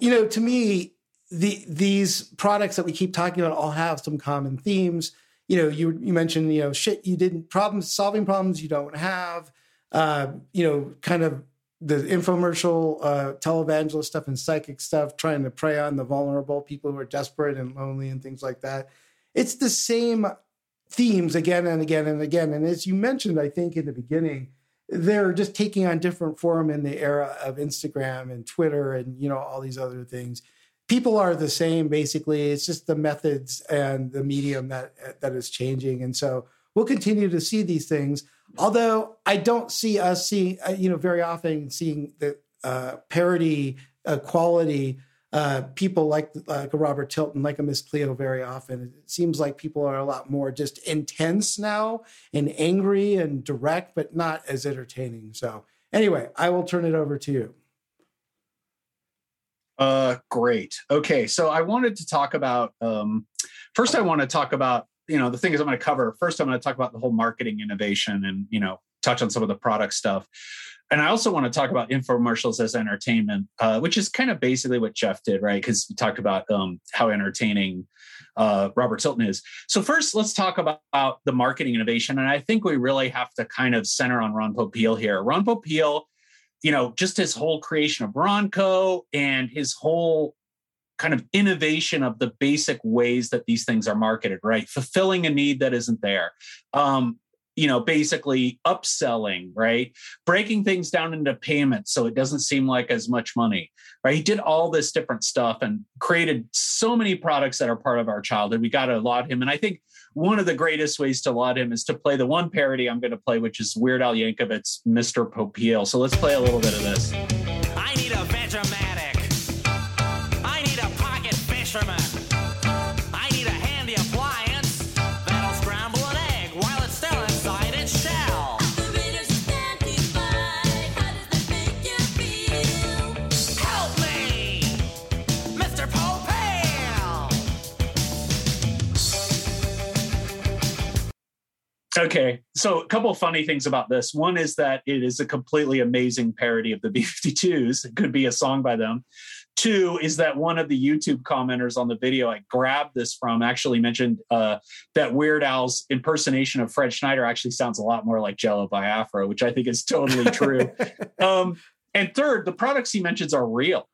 Speaker 2: you know, to me, the these products that we keep talking about all have some common themes. You know, you you mentioned you know shit you didn't problems solving problems you don't have. Uh, you know, kind of the infomercial uh, televangelist stuff and psychic stuff, trying to prey on the vulnerable people who are desperate and lonely and things like that. It's the same themes again and again and again. And as you mentioned, I think in the beginning, they're just taking on different form in the era of Instagram and Twitter and you know all these other things. People are the same basically. It's just the methods and the medium that that is changing, and so we'll continue to see these things. Although I don't see us seeing, uh, you know, very often seeing the uh, parody uh, quality uh, people like like a Robert Tilton, like a Miss Cleo, very often. It seems like people are a lot more just intense now and angry and direct, but not as entertaining. So anyway, I will turn it over to you.
Speaker 15: Uh, great. Okay, so I wanted to talk about. Um, first, I want to talk about you know the thing is I'm going to cover. First, I'm going to talk about the whole marketing innovation and you know touch on some of the product stuff and I also want to talk about infomercials as entertainment, uh, which is kind of basically what Jeff did, right? Because we talked about um, how entertaining uh, Robert Tilton is. So first, let's talk about, about, the marketing innovation, and I think we really have to kind of center on Ron Popeil here. Ron Popeil, you know, just his whole creation of Ronco and his whole kind of innovation of the basic ways that these things are marketed, right? Fulfilling a need that isn't there. Um, you know, basically upselling, right? Breaking things down into payments so it doesn't seem like as much money, right? He did all this different stuff and created so many products that are part of our childhood. We got to laud him. And I think one of the greatest ways to laud him is to play the one parody I'm going to play, which is Weird Al Yankovic's Mr. Popeil. So let's play a little bit of this. Okay, so a couple of funny things about this. One is that it is a completely amazing parody of the B52s. It could be a song by them. Two is that one of the YouTube commenters on the video I grabbed this from actually mentioned uh, that Weird Al's impersonation of Fred Schneider actually sounds a lot more like Jello Biafra, which I think is totally true. um, and third, the products he mentions are real.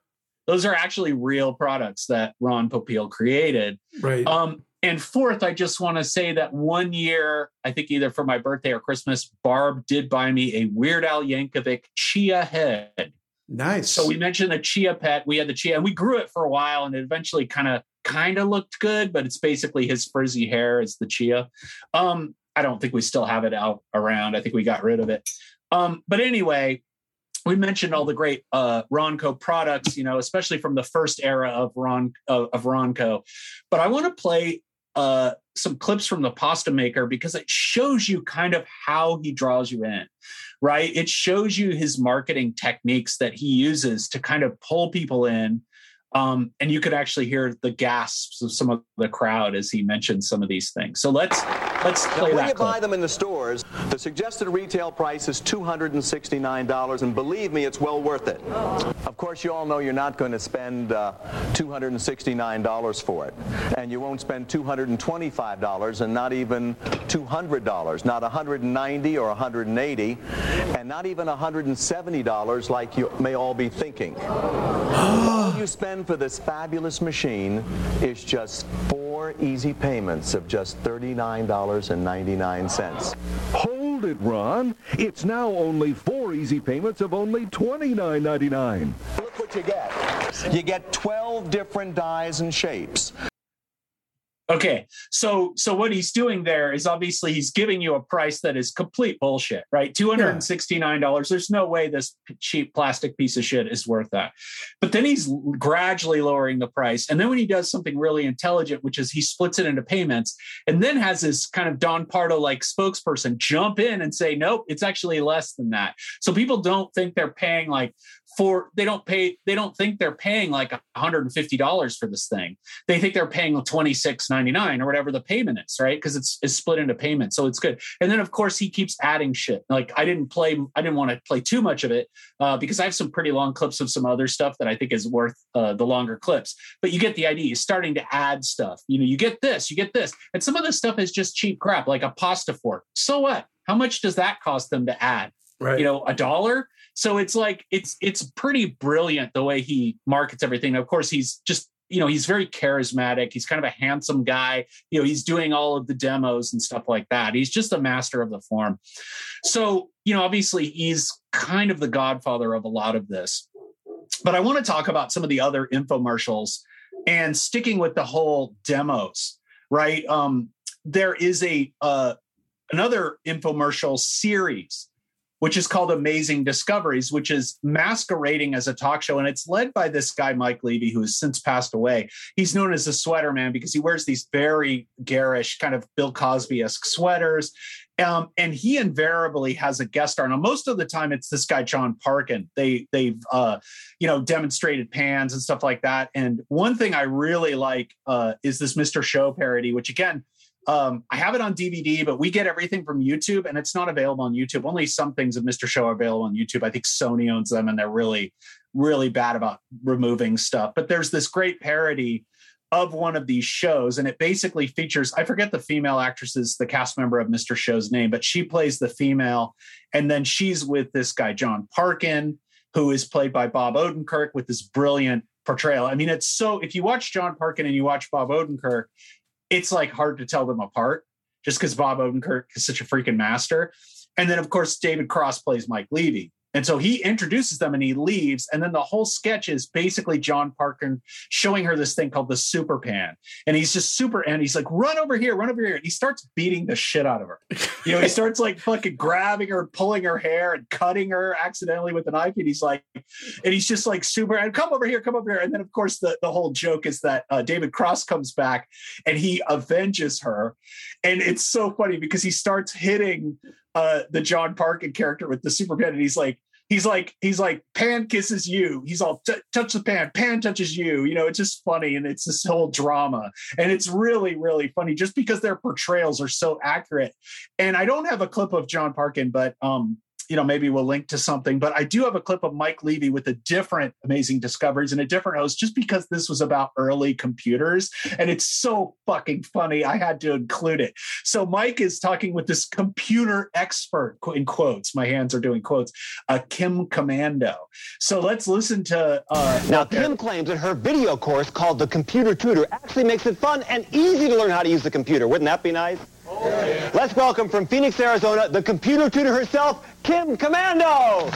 Speaker 15: Those are actually real products that Ron Popeil created.
Speaker 2: Right.
Speaker 15: Um, and fourth, I just want to say that one year, I think either for my birthday or Christmas, Barb did buy me a Weird Al Yankovic chia head.
Speaker 2: Nice.
Speaker 15: So we mentioned the chia pet. We had the chia, and we grew it for a while, and it eventually kind of kind of looked good, but it's basically his frizzy hair is the chia. Um, I don't think we still have it out around. I think we got rid of it. Um, but anyway, we mentioned all the great uh, Ronco products, you know, especially from the first era of Ron of, of Ronco. But I want to play uh, some clips from the pasta maker because it shows you kind of how he draws you in, right? It shows you his marketing techniques that he uses to kind of pull people in. Um, and you could actually hear the gasps of some of the crowd as he mentioned some of these things. So let's let's
Speaker 30: Now,
Speaker 15: play
Speaker 30: when you
Speaker 15: clip.
Speaker 30: buy them in the stores, the suggested retail price is $269, and believe me, it's well worth it. Of course, you all know you're not going to spend uh, $269 for it, and you won't spend $225 and not even $200, not 190 or 180, and not even $170 like you may all be thinking. all you spend for this fabulous machine is just four easy payments of just $39.99.
Speaker 7: Hold it, Ron. It's now only four easy payments of only $29.99.
Speaker 30: Look what you get. You get 12 different dies and shapes.
Speaker 15: Okay, so so what he's doing there is obviously he's giving you a price that is complete bullshit, right? Two hundred and sixty nine dollars. There's no way this cheap plastic piece of shit is worth that. But then he's gradually lowering the price, and then when he does something really intelligent, which is he splits it into payments, and then has this kind of Don Pardo like spokesperson jump in and say, nope, it's actually less than that. So people don't think they're paying like for they don't pay they don't think they're paying like $150 for this thing. They think they're paying 26 $6.99 or whatever the payment is, right? Because it's, it's split into payments. So it's good. And then of course he keeps adding shit. Like I didn't play, I didn't want to play too much of it uh, because I have some pretty long clips of some other stuff that I think is worth uh, the longer clips. But you get the idea. He's starting to add stuff. You know, you get this, you get this. And some of this stuff is just cheap crap, like a pasta fork. So what? How much does that cost them to add?
Speaker 2: Right.
Speaker 15: You know, a dollar. So it's like it's it's pretty brilliant the way he markets everything. Of course, he's just you know he's very charismatic. He's kind of a handsome guy. You know, he's doing all of the demos and stuff like that. He's just a master of the form. So you know, obviously, he's kind of the godfather of a lot of this. But I want to talk about some of the other infomercials and sticking with the whole demos, right? Um, there is a uh, another infomercial series which is called Amazing Discoveries, which is masquerading as a talk show. And it's led by this guy, Mike Levey, who has since passed away. He's known as the sweater man because he wears these very garish, kind of Bill Cosby esque sweaters. Um, and he invariably has a guest star. Now, most of the time, it's this guy John Parkin. They they've uh, you know demonstrated pans and stuff like that. And one thing I really like uh, is this Mr. Show parody, which again um, I have it on DVD, but we get everything from YouTube and it's not available on YouTube. Only some things of Mr. Show are available on YouTube. I think Sony owns them and they're really, really bad about removing stuff. But there's this great parody of one of these shows and it basically features I forget the female actress's the cast member of Mr. Show's name but she plays the female and then she's with this guy John Parkin who is played by Bob Odenkirk with this brilliant portrayal. I mean it's so if you watch John Parkin and you watch Bob Odenkirk it's like hard to tell them apart just because Bob Odenkirk is such a freaking master. And then, of course, David Cross plays Mike Levey. And so he introduces them and he leaves. And then the whole sketch is basically John Parkin showing her this thing called the super pan. And he's just super, and he's like, run over here, run over here. And he starts beating the shit out of her. You know, he starts like fucking grabbing her, pulling her hair and cutting her accidentally with a knife. And he's like, and he's just like super, and come over here, come over here. And then, of course, the, the whole joke is that uh, David Cross comes back and he avenges her. And it's so funny because he starts hitting uh, the John Parkin character with the super pen, and he's like, he's like, he's like, Pan kisses you. He's all touch the pan, Pan touches you. You know, it's just funny, and it's this whole drama, and it's really, really funny just because their portrayals are so accurate. And I don't have a clip of John Parkin, but um, you know, maybe we'll link to something. But I do have a clip of Mike Levey with a different amazing discoveries and a different host, just because this was about early computers. And it's so fucking funny. I had to include it. So Mike is talking with this computer expert, in quotes. My hands are doing quotes, a Kim Komando. So let's listen to. Uh,
Speaker 31: now, Kim claims that her video course called The Computer Tutor actually makes it fun and easy to learn how to use the computer. Wouldn't that be nice? Let's welcome from Phoenix, Arizona, the computer tutor herself, Kim Komando.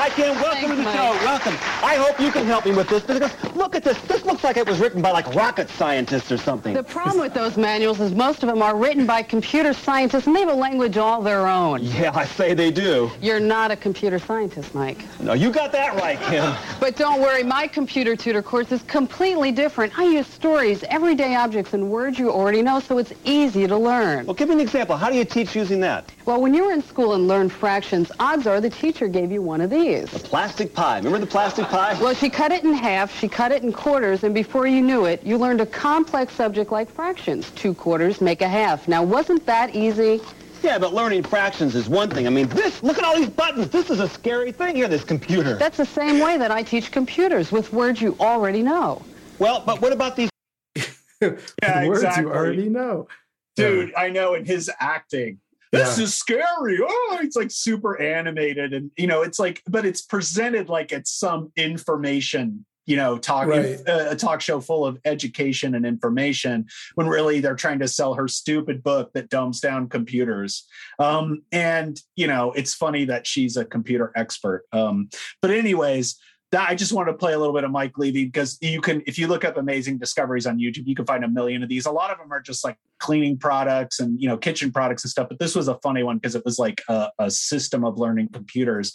Speaker 31: Hi, Kim. Welcome
Speaker 32: Thanks,
Speaker 31: to the
Speaker 32: Mike.
Speaker 31: show. Welcome. I hope you can help me with this because look at this. This looks like it was written by like rocket scientists or something.
Speaker 32: The problem with those manuals is most of them are written by computer scientists and they have a language all their own.
Speaker 31: Yeah, I say they do.
Speaker 32: You're not a computer scientist, Mike.
Speaker 31: No, you got that right, Kim.
Speaker 32: But don't worry, my computer tutor course is completely different. I use stories, everyday objects, and words you already know, so it's easy to learn.
Speaker 31: Well, give me an example. How do you teach using that?
Speaker 32: Well, when you were in school and learned fractions, odds are the teacher gave you one of these.
Speaker 31: The plastic pie. Remember the plastic pie?
Speaker 32: Well, she cut it in half, she cut it in quarters, and before you knew it, you learned a complex subject like fractions. Two quarters make a half. Now, wasn't that easy?
Speaker 31: Yeah, but learning fractions is one thing. I mean, this, look at all these buttons. This is a scary thing here, this computer.
Speaker 32: That's the same way that I teach computers, with words you already know.
Speaker 31: Well, but what about these
Speaker 15: Yeah,
Speaker 2: words
Speaker 15: exactly.
Speaker 2: you already know.
Speaker 15: dude i know in his acting this
Speaker 2: Yeah.
Speaker 15: is scary oh it's like super animated and you know it's like but it's presented like it's some information you know talk
Speaker 2: Right.
Speaker 15: uh, a talk show full of education and information when really they're trying to sell her stupid book that dumbs down computers um and you know it's funny that she's a computer expert um but anyways that I just want to play a little bit of Mike Levey because you can, if you look up amazing discoveries on YouTube, you can find a million of these. A lot of them are just like cleaning products and you know kitchen products and stuff. But this was a funny one because it was like a, a system of learning computers.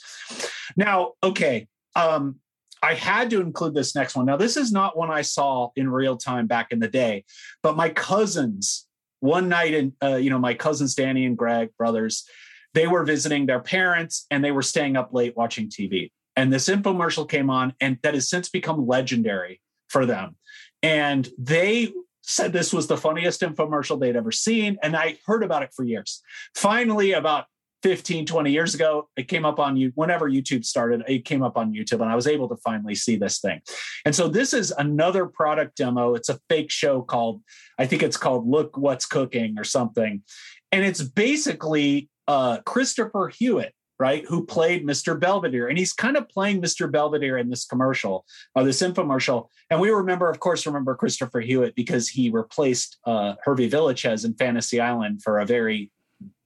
Speaker 15: Now, okay, um, I had to include this next one. Now, this is not one I saw in real time back in the day, but my cousins one night, in uh, you know, my cousins Danny and Greg brothers, they were visiting their parents and they were staying up late watching TV. And this infomercial came on, and that has since become legendary for them. and they said this was the funniest infomercial they'd ever seen. And I heard about it for years. Finally, about 15, 20 years ago, it came up on you whenever YouTube started, it came up on YouTube and I was able to finally see this thing. And so this is another product demo. It's a fake show called, I think it's called Look What's Cooking or something. And it's basically uh, Christopher Hewitt right, who played Mr. Belvedere. And he's kind of playing Mr. Belvedere in this commercial, or this infomercial. And we remember, of course, remember Christopher Hewitt because he replaced uh, Hervé Villechaize in Fantasy Island for a very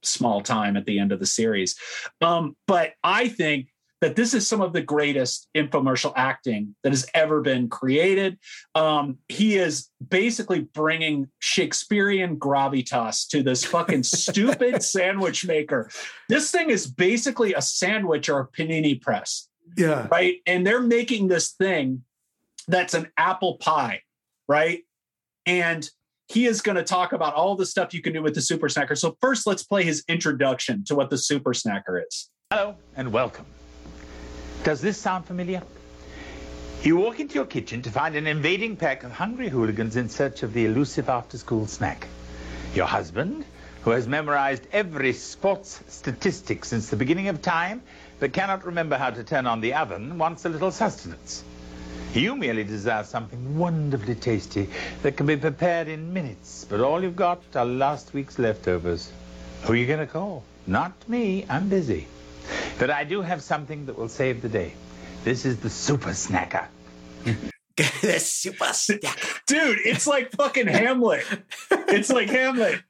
Speaker 15: small time at the end of the series. Um, but I think that this is some of the greatest infomercial acting that has ever been created. Um, he is basically bringing Shakespearean gravitas to this fucking stupid sandwich maker. This thing is basically a sandwich or a panini press.
Speaker 2: Yeah.
Speaker 15: Right. And they're making this thing that's an apple pie. Right. And he is going to talk about all the stuff you can do with the super snacker. So, first, let's play his introduction to what the super snacker is.
Speaker 33: Hello and welcome. Does this sound familiar? You walk into your kitchen to find an invading pack of hungry hooligans in search of the elusive after-school snack. Your husband, who has memorized every sports statistic since the beginning of time, but cannot remember how to turn on the oven, wants a little sustenance. You merely desire something wonderfully tasty that can be prepared in minutes, but all you've got are last week's leftovers. Who are you going to call? Not me. I'm busy. But I do have something that will save the day. This is the super snacker.
Speaker 2: the super snacker.
Speaker 15: Dude, it's like fucking Hamlet. It's like Hamlet.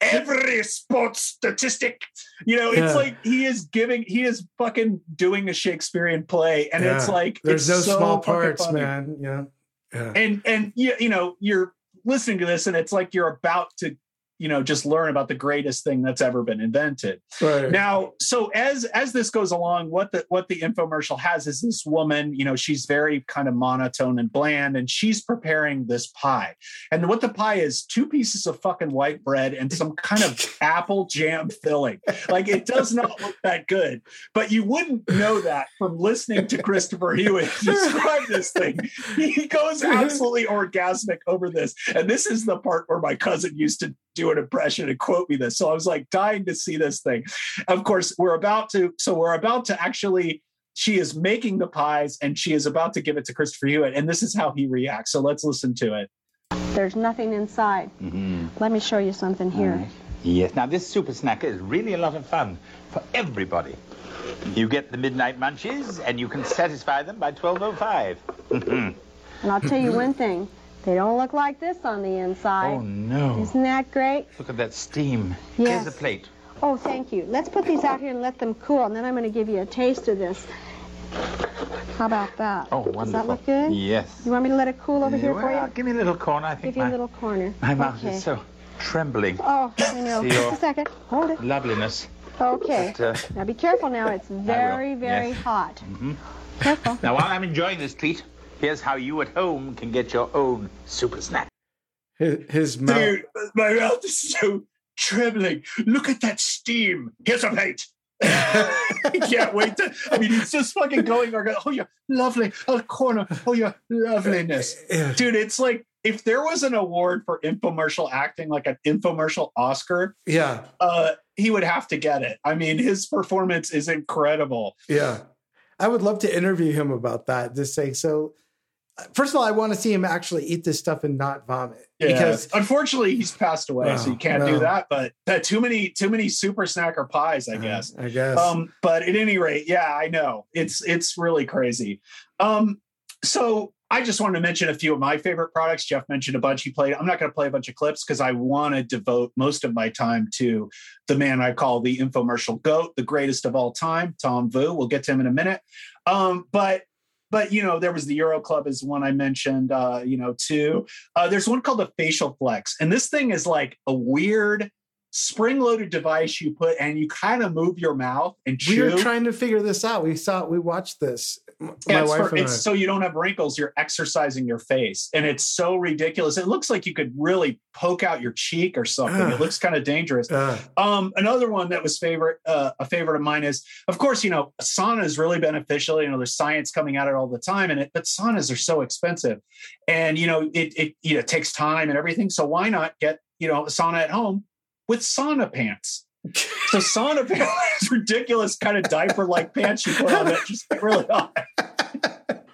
Speaker 15: Every sports statistic. You know, it's
Speaker 2: Yeah.
Speaker 15: like he is giving, he is fucking doing a Shakespearean play. And it's like,
Speaker 2: there's
Speaker 15: it's
Speaker 2: no
Speaker 15: so
Speaker 2: small parts,
Speaker 15: funny.
Speaker 2: man. Yeah. Yeah.
Speaker 15: and and you, you know you're listening to this and it's like you're about to you know just learn about the greatest thing that's ever been invented.
Speaker 2: Right.
Speaker 15: now so as as this goes along what the what the infomercial has is this woman you know she's very kind of monotone and bland and she's preparing this pie. And what the pie is two pieces of fucking white bread and some kind of apple jam filling. Like it does not look that good. But you wouldn't know that from listening to christopher hewitt describe this thing. He goes absolutely orgasmic over this. And this is the part where my cousin used to do an impression and quote me this so i was like dying to see this thing of course we're about to so we're about to actually she is making the pies and she is about to give it to christopher hewitt and this is how he reacts so let's listen to it
Speaker 34: There's nothing inside.
Speaker 33: Mm-hmm.
Speaker 34: Let me show you something here.
Speaker 33: Yes, now this super snacker is really a lot of fun for everybody. You get the midnight munchies, and you can satisfy them by 12.05. Mhm.
Speaker 34: And I'll tell you one thing. They don't look like this on the inside.
Speaker 33: Oh, no.
Speaker 34: Isn't that great?
Speaker 33: Look at that steam.
Speaker 34: Yes.
Speaker 33: Here's a plate.
Speaker 34: Oh, thank you. Let's put these out here and let them cool, and then I'm going to give you a taste of this. How about that?
Speaker 33: Oh, wonderful.
Speaker 34: Does that look good?
Speaker 33: Yes.
Speaker 34: You want me to let it cool over here for you?
Speaker 33: give me a little corner. I think
Speaker 34: Give you
Speaker 33: my,
Speaker 34: a little corner.
Speaker 33: my mouth
Speaker 34: okay.
Speaker 33: is so trembling.
Speaker 34: Oh, I know. Just a second. Hold it.
Speaker 33: loveliness.
Speaker 34: Okay.
Speaker 33: But, uh,
Speaker 34: Now be careful now. It's very, very
Speaker 33: yes.
Speaker 34: hot.
Speaker 33: mhm.
Speaker 34: Careful.
Speaker 33: Now, while I'm enjoying this treat, here's how you at home can get your own super snack.
Speaker 2: His, his mouth.
Speaker 15: Dude, my mouth is so trembling. Look at that steam. Here's a plate. I can't wait to. I mean, he's just fucking going. Oh, you're lovely. Oh, corner. Oh, yeah, loveliness. Dude, it's like if there was an award for infomercial acting, like an infomercial Oscar,
Speaker 2: Yeah.
Speaker 15: uh, he would have to get it. I mean, his performance is incredible.
Speaker 2: Yeah. I would love to interview him about that. Just saying, so first of all, I want to see him actually eat this stuff and not vomit.
Speaker 15: Because unfortunately he's passed away, so you can't
Speaker 2: no.
Speaker 15: do that. But uh, too many, too many super snacker pies, I guess.
Speaker 2: I guess.
Speaker 15: Um, but at any rate, yeah, I know it's it's really crazy. Um, so I just wanted to mention a few of my favorite products. Jeff mentioned a bunch he played. I'm not going to play a bunch of clips because I want to devote most of my time to the man I call the infomercial goat, the greatest of all time, Tom Vu. We'll get to him in a minute. Um, but but you know there was the UroClub is one I mentioned. Uh, you know, too. Uh, there's one called the Facial Flex, and this thing is like a weird spring-loaded device you put and you kind of move your mouth and chew.
Speaker 2: we were trying to figure this out. We saw we watched this my
Speaker 15: Yeah, it's,
Speaker 2: wife
Speaker 15: for, it's
Speaker 2: I.
Speaker 15: so you don't have wrinkles. You're exercising your face, and it's so ridiculous. It looks like you could really poke out your cheek or something.
Speaker 2: Ugh.
Speaker 15: It looks kind of dangerous. Um, another one that was favorite, uh, a favorite of mine is, of course, you know, sauna is really beneficial. You know, there's science coming at it all the time, and it, but saunas are so expensive, and you know, it it you know takes time and everything. So why not get you know a sauna at home with sauna pants? So sauna pants, is ridiculous kind of diaper like pants you put on that just really hot.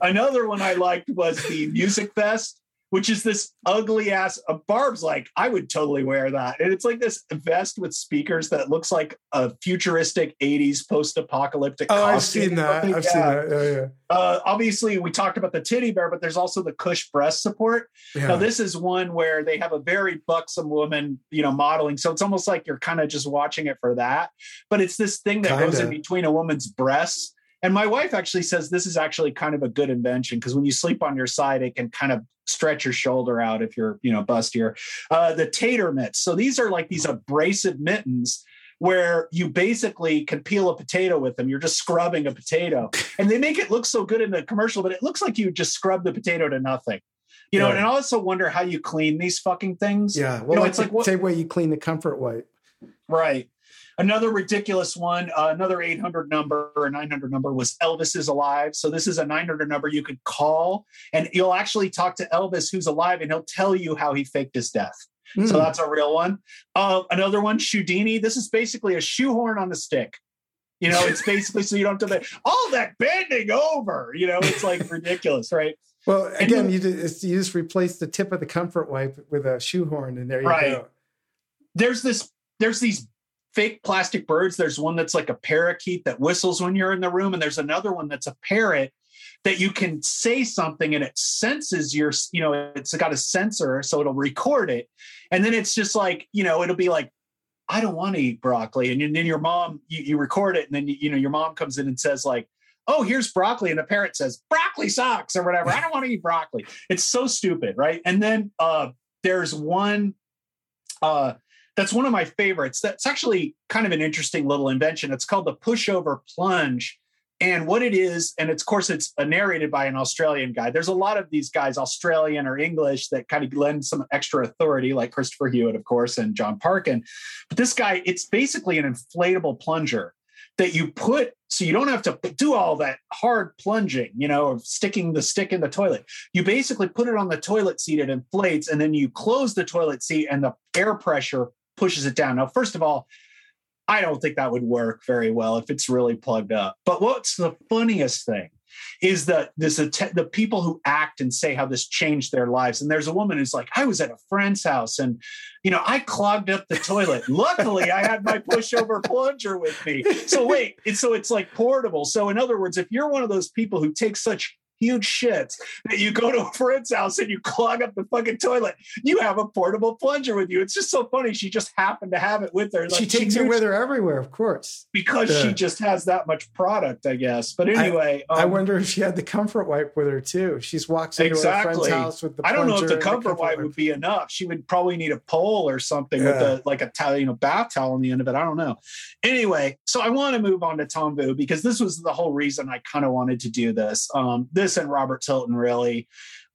Speaker 15: Another one I liked was the music vest, which is this ugly ass. Uh, Barb's like, I would totally wear that, and it's like this vest with speakers that looks like a futuristic '80s post-apocalyptic.
Speaker 2: Oh, I've seen that. I've seen that. Yeah, yeah.
Speaker 15: Uh, obviously, we talked about the Tiddy Bear, but there's also the Kush breast support.
Speaker 2: Yeah.
Speaker 15: Now, this is one where they have a very buxom woman, you know, modeling. So it's almost like you're kind of just watching it for that. But it's this thing that goes in between a woman's breasts. And my wife actually says this is actually kind of a good invention because when you sleep on your side, it can kind of stretch your shoulder out if you're, you know, bustier. Uh, the tater mitts. So these are like these abrasive mittens where you basically can peel a potato with them. You're just scrubbing a potato. And they make it look so good in the commercial, but it looks like you just scrub the potato to nothing. You know,
Speaker 2: Right.
Speaker 15: and I also wonder how you clean these fucking things.
Speaker 2: Yeah.
Speaker 15: You
Speaker 2: Well,
Speaker 15: know,
Speaker 2: like
Speaker 15: it's like
Speaker 2: the
Speaker 15: what,
Speaker 2: same way you clean the comfort wipe.
Speaker 15: Right. Another ridiculous one, uh, another 800 number or 900 number was Elvis is alive. So this is a 900 number you could call and you'll actually talk to Elvis who's alive and he'll tell you how he faked his death. So
Speaker 2: Hmm.
Speaker 15: that's a real one. Uh, another one, Shoedini. This is basically a shoehorn on a stick. You know, it's basically so you don't have to all that bending over. You know, it's like ridiculous, right?
Speaker 2: Well, again,
Speaker 15: you-
Speaker 2: you, ju- you just replace the tip of the comfort wipe with a shoehorn, and there you
Speaker 15: Right.
Speaker 2: go.
Speaker 15: there's this there's these fake plastic birds. There's one that's like a parakeet that whistles when you're in the room and there's another one that's a parrot that you can say something and it senses your you know it's got a sensor so it'll record it. And then it's just like you know it'll be like i don't want to eat broccoli. And then your mom you, you record it and then you know your mom comes in and says like oh here's broccoli. And the parrot says broccoli sucks or whatever. I don't want to eat broccoli. It's so stupid right? And then uh there's one uh that's one of my favorites. That's actually kind of an interesting little invention. It's called the pushover plunge. And what it is, and it's, of course, it's uh, narrated by an Australian guy. There's a lot of these guys, Australian or English, that kind of lend some extra authority, like Christopher Hewitt, of course, and John Parkin. But this guy, it's basically an inflatable plunger that you put so you don't have to do all that hard plunging, you know, of sticking the stick in the toilet. You basically put it on the toilet seat, it inflates, and then you close the toilet seat and the air pressure pushes it down. Now, first of all, I don't think that would work very well if it's really plugged up. But what's the funniest thing is that this the people who act and say how this changed their lives. And there's a woman who's like, I was at a friend's house and you know I clogged up the toilet. Luckily, I had my pushover plunger with me. So wait, it's so it's like portable. So in other words, if you're one of those people who take such huge shits that you go to a friend's house and you clog up the fucking toilet, you have a portable plunger with you. It's just so funny. She just happened to have it with her.
Speaker 2: she takes it with her everywhere, of course.
Speaker 15: because
Speaker 2: Yeah.
Speaker 15: she just has that much product, I guess. But anyway,
Speaker 2: I,
Speaker 15: um,
Speaker 2: wonder if she had the comfort wipe with her too. She's walks into her friend's
Speaker 15: exactly.
Speaker 2: house with the.
Speaker 15: I don't know if
Speaker 2: plunger
Speaker 15: the comfort wipe would be enough. She would probably need a pole or something with a like a towel, you know, bath towel on the end of it. I don't know. Anyway, so I want to move on to Tom Vu because this was the whole reason I kind of wanted to do this. Um, this and Robert Tilton really.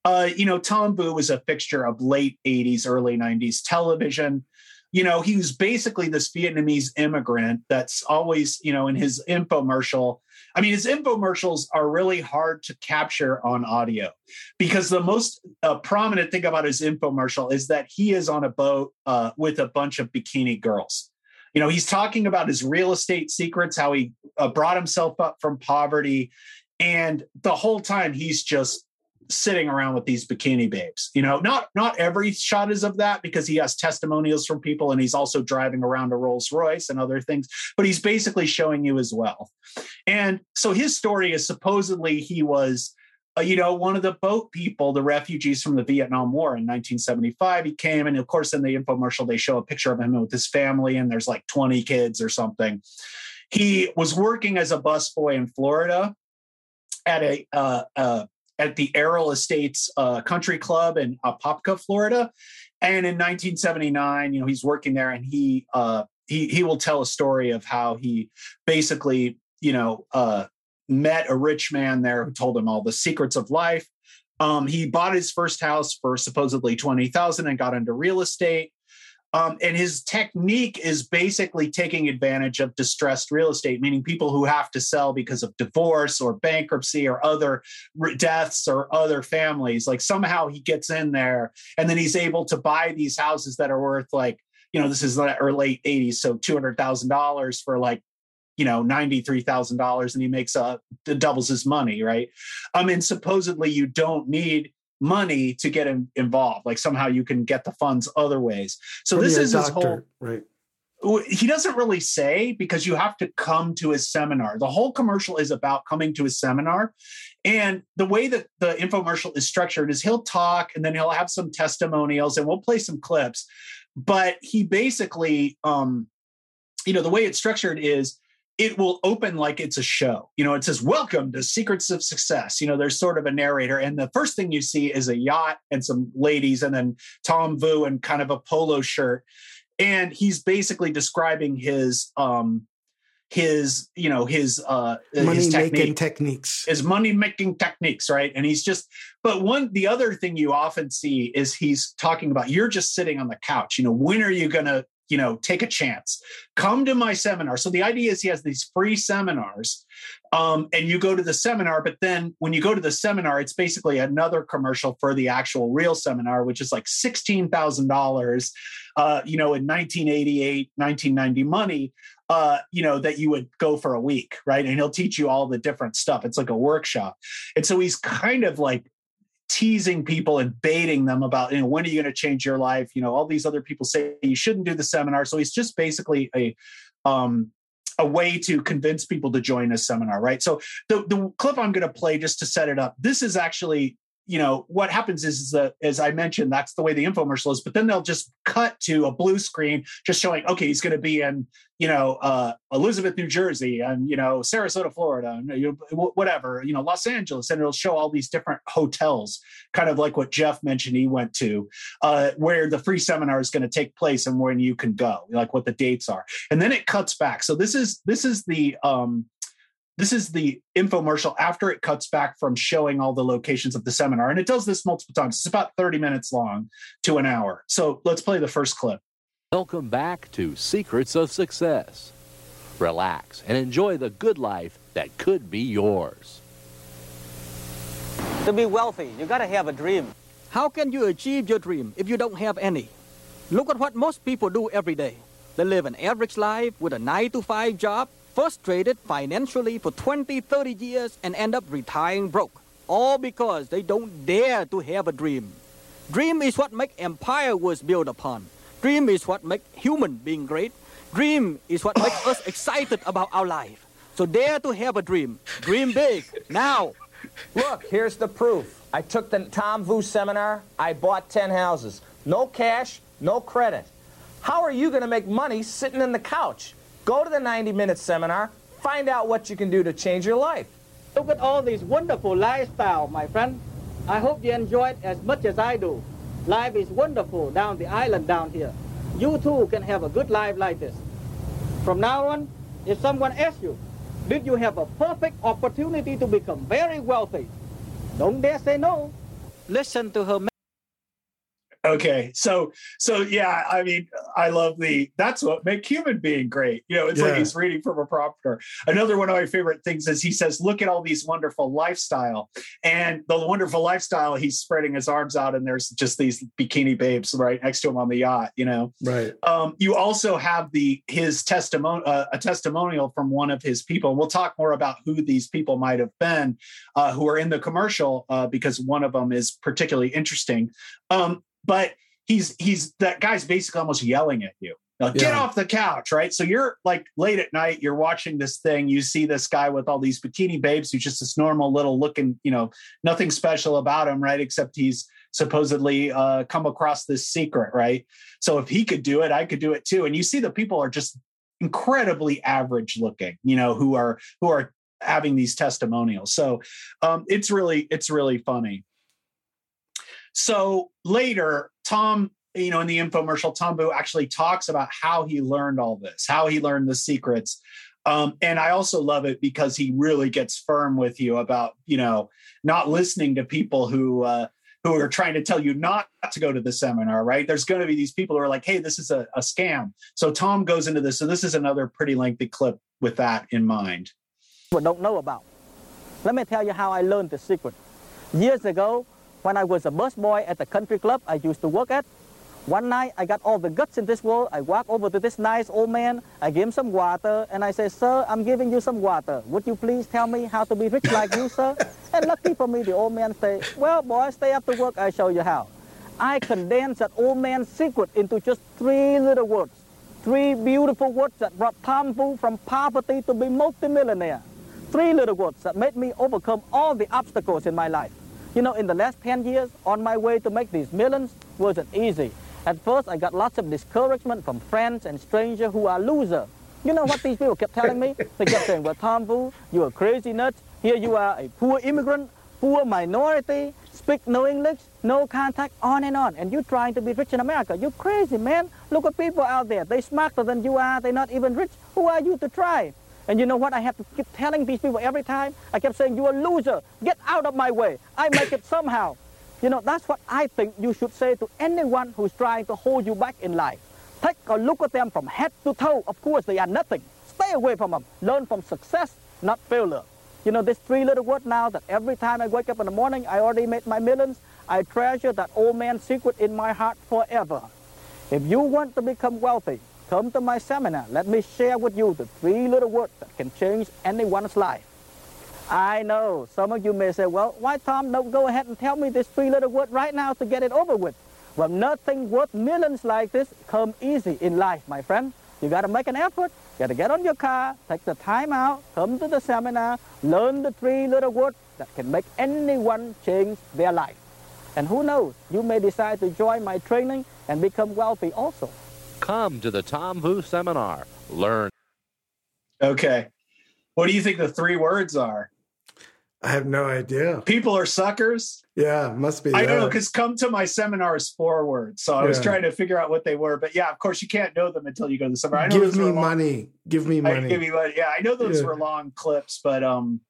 Speaker 15: Uh, you know, Tom Vu was a fixture of late 80s, early 90s television. You know, he was basically this Vietnamese immigrant that's always, you know, in his infomercial. I mean, his infomercials are really hard to capture on audio because the most uh, prominent thing about his infomercial is that he is on a boat uh, with a bunch of bikini girls. You know, he's talking about his real estate secrets, how he uh, brought himself up from poverty. And the whole time he's just sitting around with these bikini babes. You know, not not every shot is of that because he has testimonials from people and he's also driving around a Rolls Royce and other things, but he's basically showing you his wealth. And so his story is supposedly he was uh, you know, one of the boat people, the refugees from the Vietnam War in 1975, he came, and of course, in the infomercial, they show a picture of him with his family, and there's like 20 kids or something. He was working as a busboy in Florida at a uh, uh, at the Errol Estates uh, Country Club in Apopka, Florida, and in 1979, you know, he's working there, and he uh, he he will tell a story of how he basically, you know, uh, met a rich man there who told him all the secrets of life. Um, he bought his first house for supposedly 20,000 and got into real estate. Um, and his technique is basically taking advantage of distressed real estate, meaning people who have to sell because of divorce or bankruptcy or other r- deaths or other families. Like somehow he gets in there and then he's able to buy these houses that are worth like, you know, this is the late 80s, so $200,000 for like you know ninety-three thousand dollars, and he makes a doubles his money, right? I mean, supposedly you don't need money to get in, involved. Like somehow you can get the funds other ways. So
Speaker 2: Or
Speaker 15: this is his
Speaker 2: doctor,
Speaker 15: whole.
Speaker 2: right.
Speaker 15: He doesn't really say because you have to come to his seminar. The whole commercial is about coming to his seminar. And the way that the infomercial is structured is he'll talk and then he'll have some testimonials and we'll play some clips. But he basically, um, you know, the way it's structured is it will open like it's a show. You know, it says, Welcome to Secrets of Success. You know, there's sort of a narrator. And the first thing you see is a yacht and some ladies, and then Tom Vu in kind of a polo shirt. And he's basically describing his um his you know his uh
Speaker 2: Money
Speaker 15: his
Speaker 2: making techniques.
Speaker 15: his money making techniques right and he's just but one the other thing you often see is he's talking about you're just sitting on the couch you know when are you going to you know take a chance come to my seminar so the idea is he has these free seminars um, and you go to the seminar but then when you go to the seminar it's basically another commercial for the actual real seminar which is like $16000 uh, you know in 1988 1990 money uh, you know, that you would go for a week, right? And he'll teach you all the different stuff. It's like a workshop. And so he's kind of like teasing people and baiting them about, you know, when are you going to change your life? You know, all these other people say you shouldn't do the seminar. So he's just basically a um a way to convince people to join a seminar, right? So the the clip I'm going to play just to set it up. This is actually you know what happens is, is that as i mentioned that's the way the infomercial is but then they'll just cut to a blue screen just showing okay he's going to be in you know uh, elizabeth new jersey and you know sarasota florida and you know, whatever you know los angeles and it'll show all these different hotels kind of like what jeff mentioned he went to uh, where the free seminar is going to take place and when you can go like what the dates are. And then it cuts back. So this is this is the um this is the infomercial after it cuts back from showing all the locations of the seminar. And it does this multiple times. It's about 30 minutes long to an hour. So let's play the first clip.
Speaker 35: Welcome back to Secrets of Success. Relax and enjoy the good life that could be yours.
Speaker 36: To be wealthy, you gotta have a dream. How can you achieve your dream if you don't have any? Look at what most people do every day. They live an average life with a 9 to 5 job, frustrated financially for 20, 30 years, and end up retiring broke. All because they don't dare to have a dream. Dream is what make empire was built upon. Dream is what make human being great. Dream is what makes us excited about our life. So dare to have a dream. Dream big now.
Speaker 37: Look, here's the proof. I took the Tom Vu seminar. I bought 10 houses. No cash, no credit. How are you going to make money sitting in the couch? Go to the 90 minute seminar, find out what you can do to change your life.
Speaker 36: Look at all these wonderful lifestyle, my friend. I hope you enjoy it as much as I do. Life is wonderful down the island down here. You too can have a good life like this. From now on, if someone asks you, did you have a perfect opportunity to become very wealthy? Don't dare say no. Listen to her.
Speaker 15: Okay. So, so yeah, I mean, I love the, that's what make human being great. You know, it's like he's reading from a prompter. Another one of my favorite things is he says, look at all these wonderful lifestyle and the wonderful lifestyle, he's spreading his arms out and there's just these bikini babes right next to him on the yacht, you know?
Speaker 2: Right.
Speaker 15: um, you also have the his testimony uh, a testimonial from one of his people we'll talk more about who these people might have been uh, who are in the commercial uh, because one of them is particularly interesting um, but he's he's that guy's basically almost yelling at you. Like, get
Speaker 2: Yeah.
Speaker 15: off the couch right? So you're like late at night you're watching this thing you see this guy with all these bikini babes who's just this normal little looking you know nothing special about him right? Except he's supposedly uh, come across this secret right? So if he could do it i could do it too. And you see the people are just incredibly average looking you know who are who are having these testimonials. So um, it's really it's really funny so later tom you know in the infomercial tom Vu actually talks about how he learned all this how he learned the secrets Um, and I also love it because he really gets firm with you about, you know, not listening to people who uh, who are trying to tell you not to go to the seminar, right? There's going to be these people who are like, hey, this is a, a scam. So Tom goes into this. So this is another pretty lengthy clip with that in mind.
Speaker 36: Don't know about. Let me tell you how I learned the secret. Years ago, when I was a busboy at the country club I used to work at, one night I got all the guts in this world. I walk over to this nice old man. I give him some water and I say, Sir, I'm giving you some water. Would you please tell me how to be rich like you, sir? And lucky for me, the old man say, Well, boy, stay after work. I'll show you how. I condensed that old man's secret into just three little words. Three beautiful words that brought Tom Vu from poverty to be multimillionaire. Three little words that made me overcome all the obstacles in my life. You know, in the last 10 years, on my way to make these millions wasn't easy. At first, I got lots of discouragement from friends and strangers who are losers. You know what these people kept telling me? They kept saying, well, Tom Vu, you're a crazy nut. Here you are, a poor immigrant, poor minority, speak no English, no contact, on and on. And you're trying to be rich in America. You're crazy, man. Look at people out there. They're smarter than you are. They're not even rich. Who are you to try? And you know what? I have to keep telling these people every time. I kept saying, you're a loser. Get out of my way. I make it somehow. You know, that's what I think you should say to anyone who's trying to hold you back in life. Take a look at them from head to toe. Of course, they are nothing. Stay away from them. Learn from success, not failure. You know, this three little word now that every time I wake up in the morning, I already made my millions. I treasure that old man's secret in my heart forever. If you want to become wealthy, come to my seminar. Let me share with you the three little words that can change anyone's life. I know some of you may say, well, why, Tom, don't go ahead and tell me this three little word right now to get it over with. Well, nothing worth millions like this come easy in life, my friend. You got to make an effort. You got to get on your car, take the time out, come to the seminar, learn the three little words that can make anyone change their life. And who knows, you may decide to join my training and become wealthy also.
Speaker 37: Come to the Tom Vu seminar. Learn.
Speaker 15: Okay. What do you think the three words are?
Speaker 2: I have no idea.
Speaker 15: People are suckers.
Speaker 2: Yeah, must be.
Speaker 15: I don't know because come to my seminar is four words, so I was trying to figure out what they were. But yeah, of course, you can't know them until you go to the seminar. I know
Speaker 2: Give
Speaker 15: those
Speaker 2: me
Speaker 15: were long-
Speaker 2: money. Give me
Speaker 15: I-
Speaker 2: money.
Speaker 15: give me money. Yeah, I know those
Speaker 2: Yeah.
Speaker 15: were long clips, but um,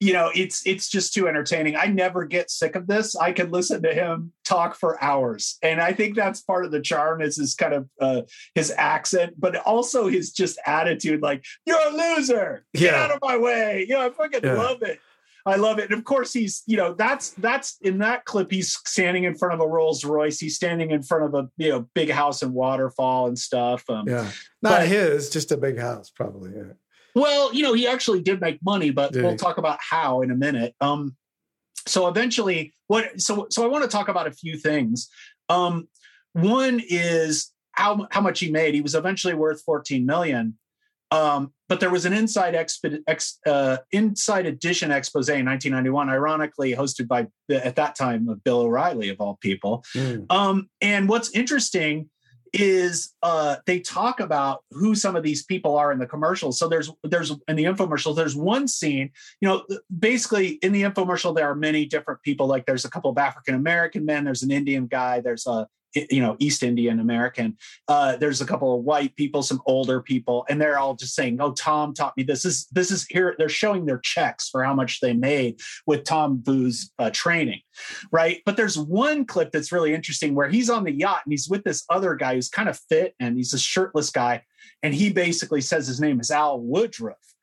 Speaker 15: you know, it's it's just too entertaining. I never get sick of this. I could listen to him talk for hours, and I think that's part of the charm is his kind of uh, his accent, but also his just attitude. Like you're a loser. Get
Speaker 2: Yeah.
Speaker 15: out of my way. You know, I fucking
Speaker 2: Yeah.
Speaker 15: love it. I love it. And of course, he's, you know, that's, that's in that clip, he's standing in front of a Rolls Royce. He's standing in front of a, you know, big house and waterfall and stuff. Um,
Speaker 2: yeah, not
Speaker 15: but-
Speaker 2: his, just a big house, probably. Yeah.
Speaker 15: Well, you know, he actually did make money, but
Speaker 2: Did
Speaker 15: we'll
Speaker 2: he?
Speaker 15: talk about how in a minute. Um, so eventually, what? So, so I want to talk about a few things. Um, one is how how much he made. He was eventually worth 14 million. Um, but there was an inside exp- ex, uh, inside edition expose in 1991, ironically hosted by at that time Bill O'Reilly of all people.
Speaker 2: Mm.
Speaker 15: Um, and what's interesting is uh, they talk about who some of these people are in the commercials. So there's there's in the infomercial, there's one scene, you know, basically in the infomercial there are many different people. Like there's a couple of African American men, there's an Indian guy, there's a you know East Indian American. Uh, there's a couple of white people, some older people, and they're all just saying, "Oh, Tom taught me this." Is this is here. They're showing their checks for how much they made with Tom Vu's uh, training, right? But there's one clip that's really interesting where he's on the yacht and he's with this other guy who's kind of fit and he's a shirtless guy, and he basically says his name is Al Woodruff.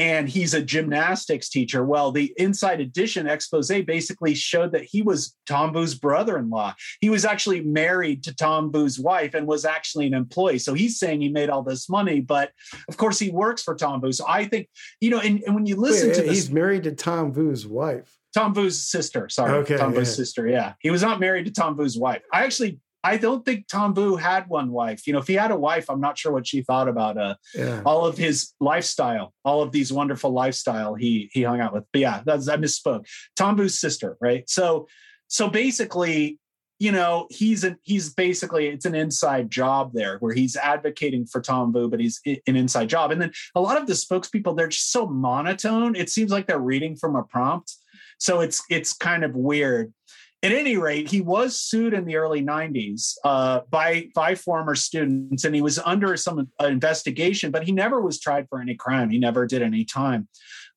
Speaker 15: And he's a gymnastics teacher. Well, the Inside Edition expose basically showed that he was Tom Vu's brother-in-law. He was actually married to Tom Vu's wife and was actually an employee. So he's saying he made all this money, but of course he works for Tom Vu. So I think, you know, and, and when you listen
Speaker 2: Wait,
Speaker 15: to this,
Speaker 2: he's married to Tom Vu's wife.
Speaker 15: Tom Vu's sister. Sorry,
Speaker 2: Okay,
Speaker 15: Tom
Speaker 2: yeah.
Speaker 15: sister. Yeah, he was not married to Tom Vu's wife. I actually, I don't think Tom Vu had one wife. You know, if he had a wife, I'm not sure what she thought about uh,
Speaker 2: Yeah.
Speaker 15: all of his lifestyle, all of these wonderful lifestyle he he hung out with. But yeah, that's I misspoke. Tom Vu's sister, right? So, so basically, you know, he's an he's basically it's an inside job there where he's advocating for Tom Vu, but he's an inside job. And then a lot of the spokespeople, they're just so monotone. It seems like they're reading from a prompt. So it's it's kind of weird. At any rate, he was sued in the early 90s uh, by by former students, and he was under some investigation, but he never was tried for any crime. He never did any time.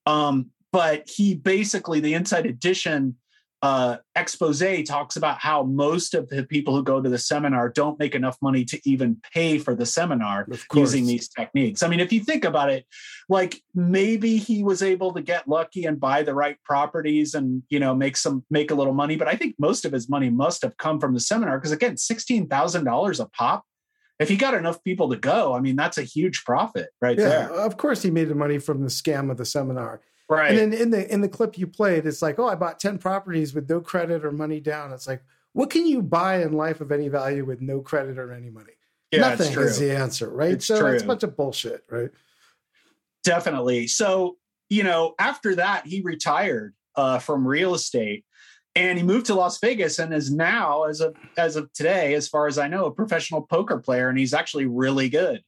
Speaker 15: Um, but he basically, the Inside Edition uh, expose talks about how most of the people who go to the seminar don't make enough money to even pay for the seminar using these techniques. I mean, if you think about it, like maybe he was able to get lucky and buy the right properties and you know make some make a little money, but I think most of his money must have come from the seminar because again, sixteen thousand dollars a pop. If he got enough people to go, I mean, that's a huge profit right
Speaker 2: yeah,
Speaker 15: there.
Speaker 2: of course he made the money from the scam of the seminar.
Speaker 15: Right.
Speaker 2: And then in the in the clip you played, it's like, oh, I bought 10 properties with no credit or money down. It's like, what can you buy in life of any value with no credit or any money?
Speaker 15: Yeah,
Speaker 2: Nothing
Speaker 15: true.
Speaker 2: is the answer, right?
Speaker 15: It's
Speaker 2: so it's a bunch of bullshit, right?
Speaker 15: Definitely. So, you know, after that, he retired uh, from real estate and he moved to Las Vegas and is now, as of as of today, as far as I know, a professional poker player, and he's actually really good.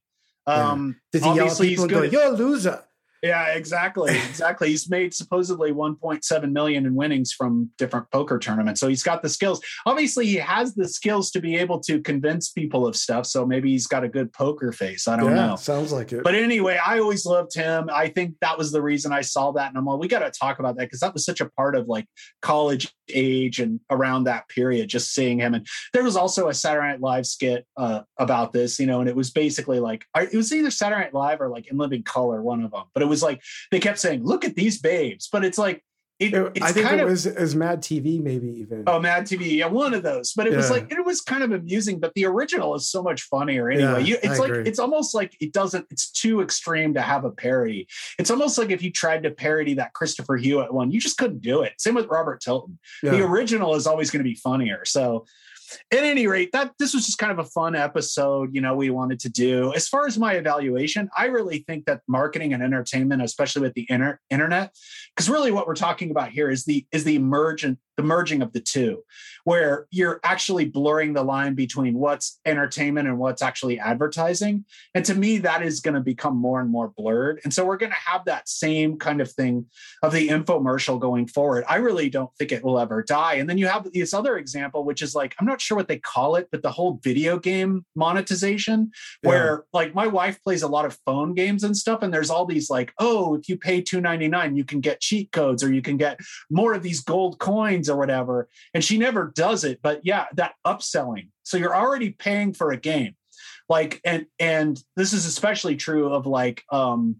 Speaker 15: Um,
Speaker 2: Does he yell at
Speaker 15: obviously
Speaker 2: people
Speaker 15: he's
Speaker 2: and go,
Speaker 15: good.
Speaker 2: you're a loser?
Speaker 15: Yeah, exactly, exactly. He's made supposedly 1.7 million in winnings from different poker tournaments. So he's got the skills. Obviously, he has the skills to be able to convince people of stuff. So maybe he's got a good poker face. I don't
Speaker 2: yeah,
Speaker 15: know.
Speaker 2: sounds like it.
Speaker 15: But anyway, I always loved him. I think that was the reason I saw that. And I'm like, we got to talk about that because that was such a part of like college age and around that period, just seeing him. And there was also a Saturday Night Live skit uh, about this, you know, and it was basically like, it was either Saturday Night Live or like In Living Color, one of them. But it was like, they kept saying, look at these babes. But it's like, it, it's
Speaker 2: I think
Speaker 15: kind
Speaker 2: it
Speaker 15: of,
Speaker 2: was, was Mad TV, maybe even.
Speaker 15: Oh, Mad TV, yeah, one of those. But it was like it was kind of amusing. But the original is so much funnier anyway.
Speaker 2: Yeah,
Speaker 15: you,
Speaker 2: I
Speaker 15: it's like
Speaker 2: agree.
Speaker 15: it's almost like it doesn't. It's too extreme to have a parody. It's almost like if you tried to parody that Christopher Hewitt one, you just couldn't do it. Same with Robert Tilton. The original is always going to be funnier. So. At any rate, that this was just kind of a fun episode, you know, we wanted to do. As far as my evaluation, I really think that marketing and entertainment, especially with the inter- internet, because really what we're talking about here is the is the emergent the merging of the two where you're actually blurring the line between what's entertainment and what's actually advertising. And to me that is going to become more and more blurred. And so we're going to have that same kind of thing of the infomercial going forward. I really don't think it will ever die. And then you have this other example which is like i'm not sure what they call it but the whole video game monetization where like my wife plays a lot of phone games and stuff and there's all these like oh if you pay $2.99, you can get cheat codes or you can get more of these gold coins or whatever and she never does it but yeah that upselling. So you're already paying for a game. Like and and this is especially true of like um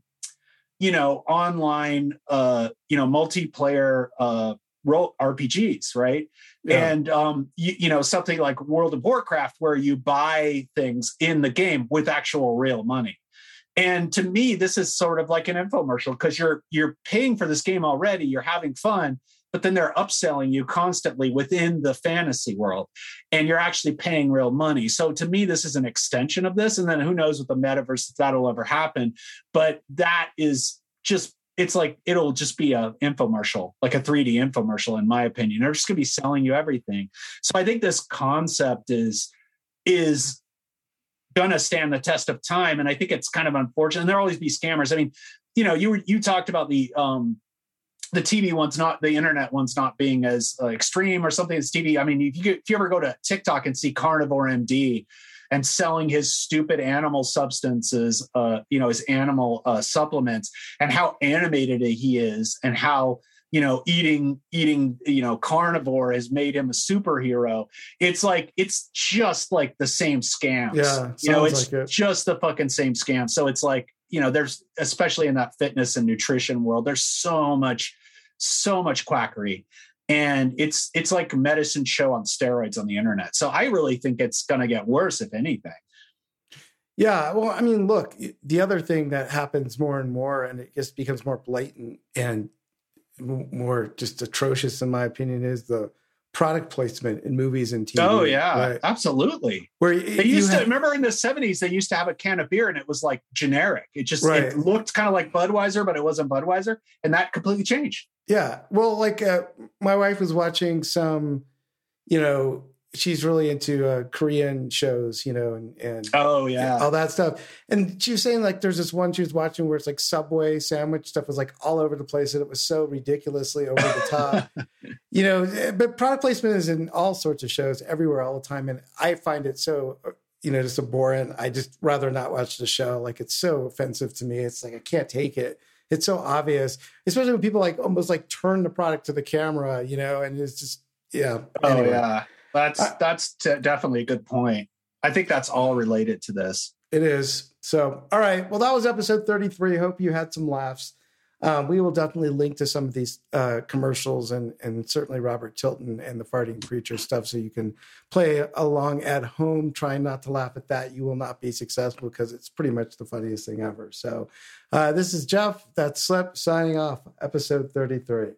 Speaker 15: you know online uh you know multiplayer uh role rpgs right?
Speaker 2: Yeah.
Speaker 15: and um you, you know something like world of warcraft where you buy things in the game with actual real money. And to me this is sort of like an infomercial because you're you're paying for this game already you're having fun but then they're upselling you constantly within the fantasy world and you're actually paying real money. So to me this is an extension of this and then who knows with the metaverse if that'll ever happen but that is just it's like it'll just be a infomercial like a 3d infomercial in my opinion. They're just going to be selling you everything. So i think this concept is is going to stand the test of time and i think it's kind of unfortunate and there'll always be scammers. I mean you know you you talked about the um the TV one's not the internet one's not being as uh, extreme or something as TV. I mean, if you if you ever go to TikTok and see Carnivore MD and selling his stupid animal substances, uh, you know, his animal uh, supplements, and how animated he is, and how you know eating eating you know carnivore has made him a superhero. It's like it's just like the same scams.
Speaker 2: Yeah,
Speaker 15: you know, it's
Speaker 2: like it.
Speaker 15: just the fucking same scam. So it's like, you know, there's especially in that fitness and nutrition world, there's so much, so much quackery. And it's it's like medicine show on steroids on the internet. So I really think it's gonna get worse, if anything.
Speaker 2: Yeah, well, I mean, look, the other thing that happens more and more, and it just becomes more blatant and more just atrocious, in my opinion, is the product placement in movies and TV.
Speaker 15: Oh yeah,
Speaker 2: right?
Speaker 15: absolutely.
Speaker 2: Where
Speaker 15: They used to remember in the 70s, they used to have a can of beer and it was like generic. It just
Speaker 2: Right.
Speaker 15: it looked kind of like Budweiser, but it wasn't Budweiser. And that completely changed.
Speaker 2: Yeah. Well, like uh, my wife was watching some, you know, she's really into uh, Korean shows, you know, and, and
Speaker 15: Oh yeah.
Speaker 2: all that stuff. And she was saying like there's this one she was watching where it's like Subway sandwich stuff was like all over the place and it was so ridiculously over the top. you know, but product placement is in all sorts of shows everywhere all the time. And I find it so, you know, just abhorrent. I just rather not watch the show. Like it's so offensive to me. It's like, I can't take it. It's so obvious, especially when people like almost like turn the product to the camera, you know, and it's just, yeah.
Speaker 38: Oh
Speaker 2: Anyway.
Speaker 38: yeah, that's that's t- definitely a good point. I think that's all related to this.
Speaker 2: It is. So, all right. Well, that was episode 33. Hope you had some laughs. Um, we will definitely link to some of these uh, commercials and and certainly Robert Tilton and the farting preacher stuff, so you can play along at home. Trying not to laugh at that, you will not be successful because it's pretty much the funniest thing ever. So, uh, this is Jeff. That's Slip signing off. Episode thirty three.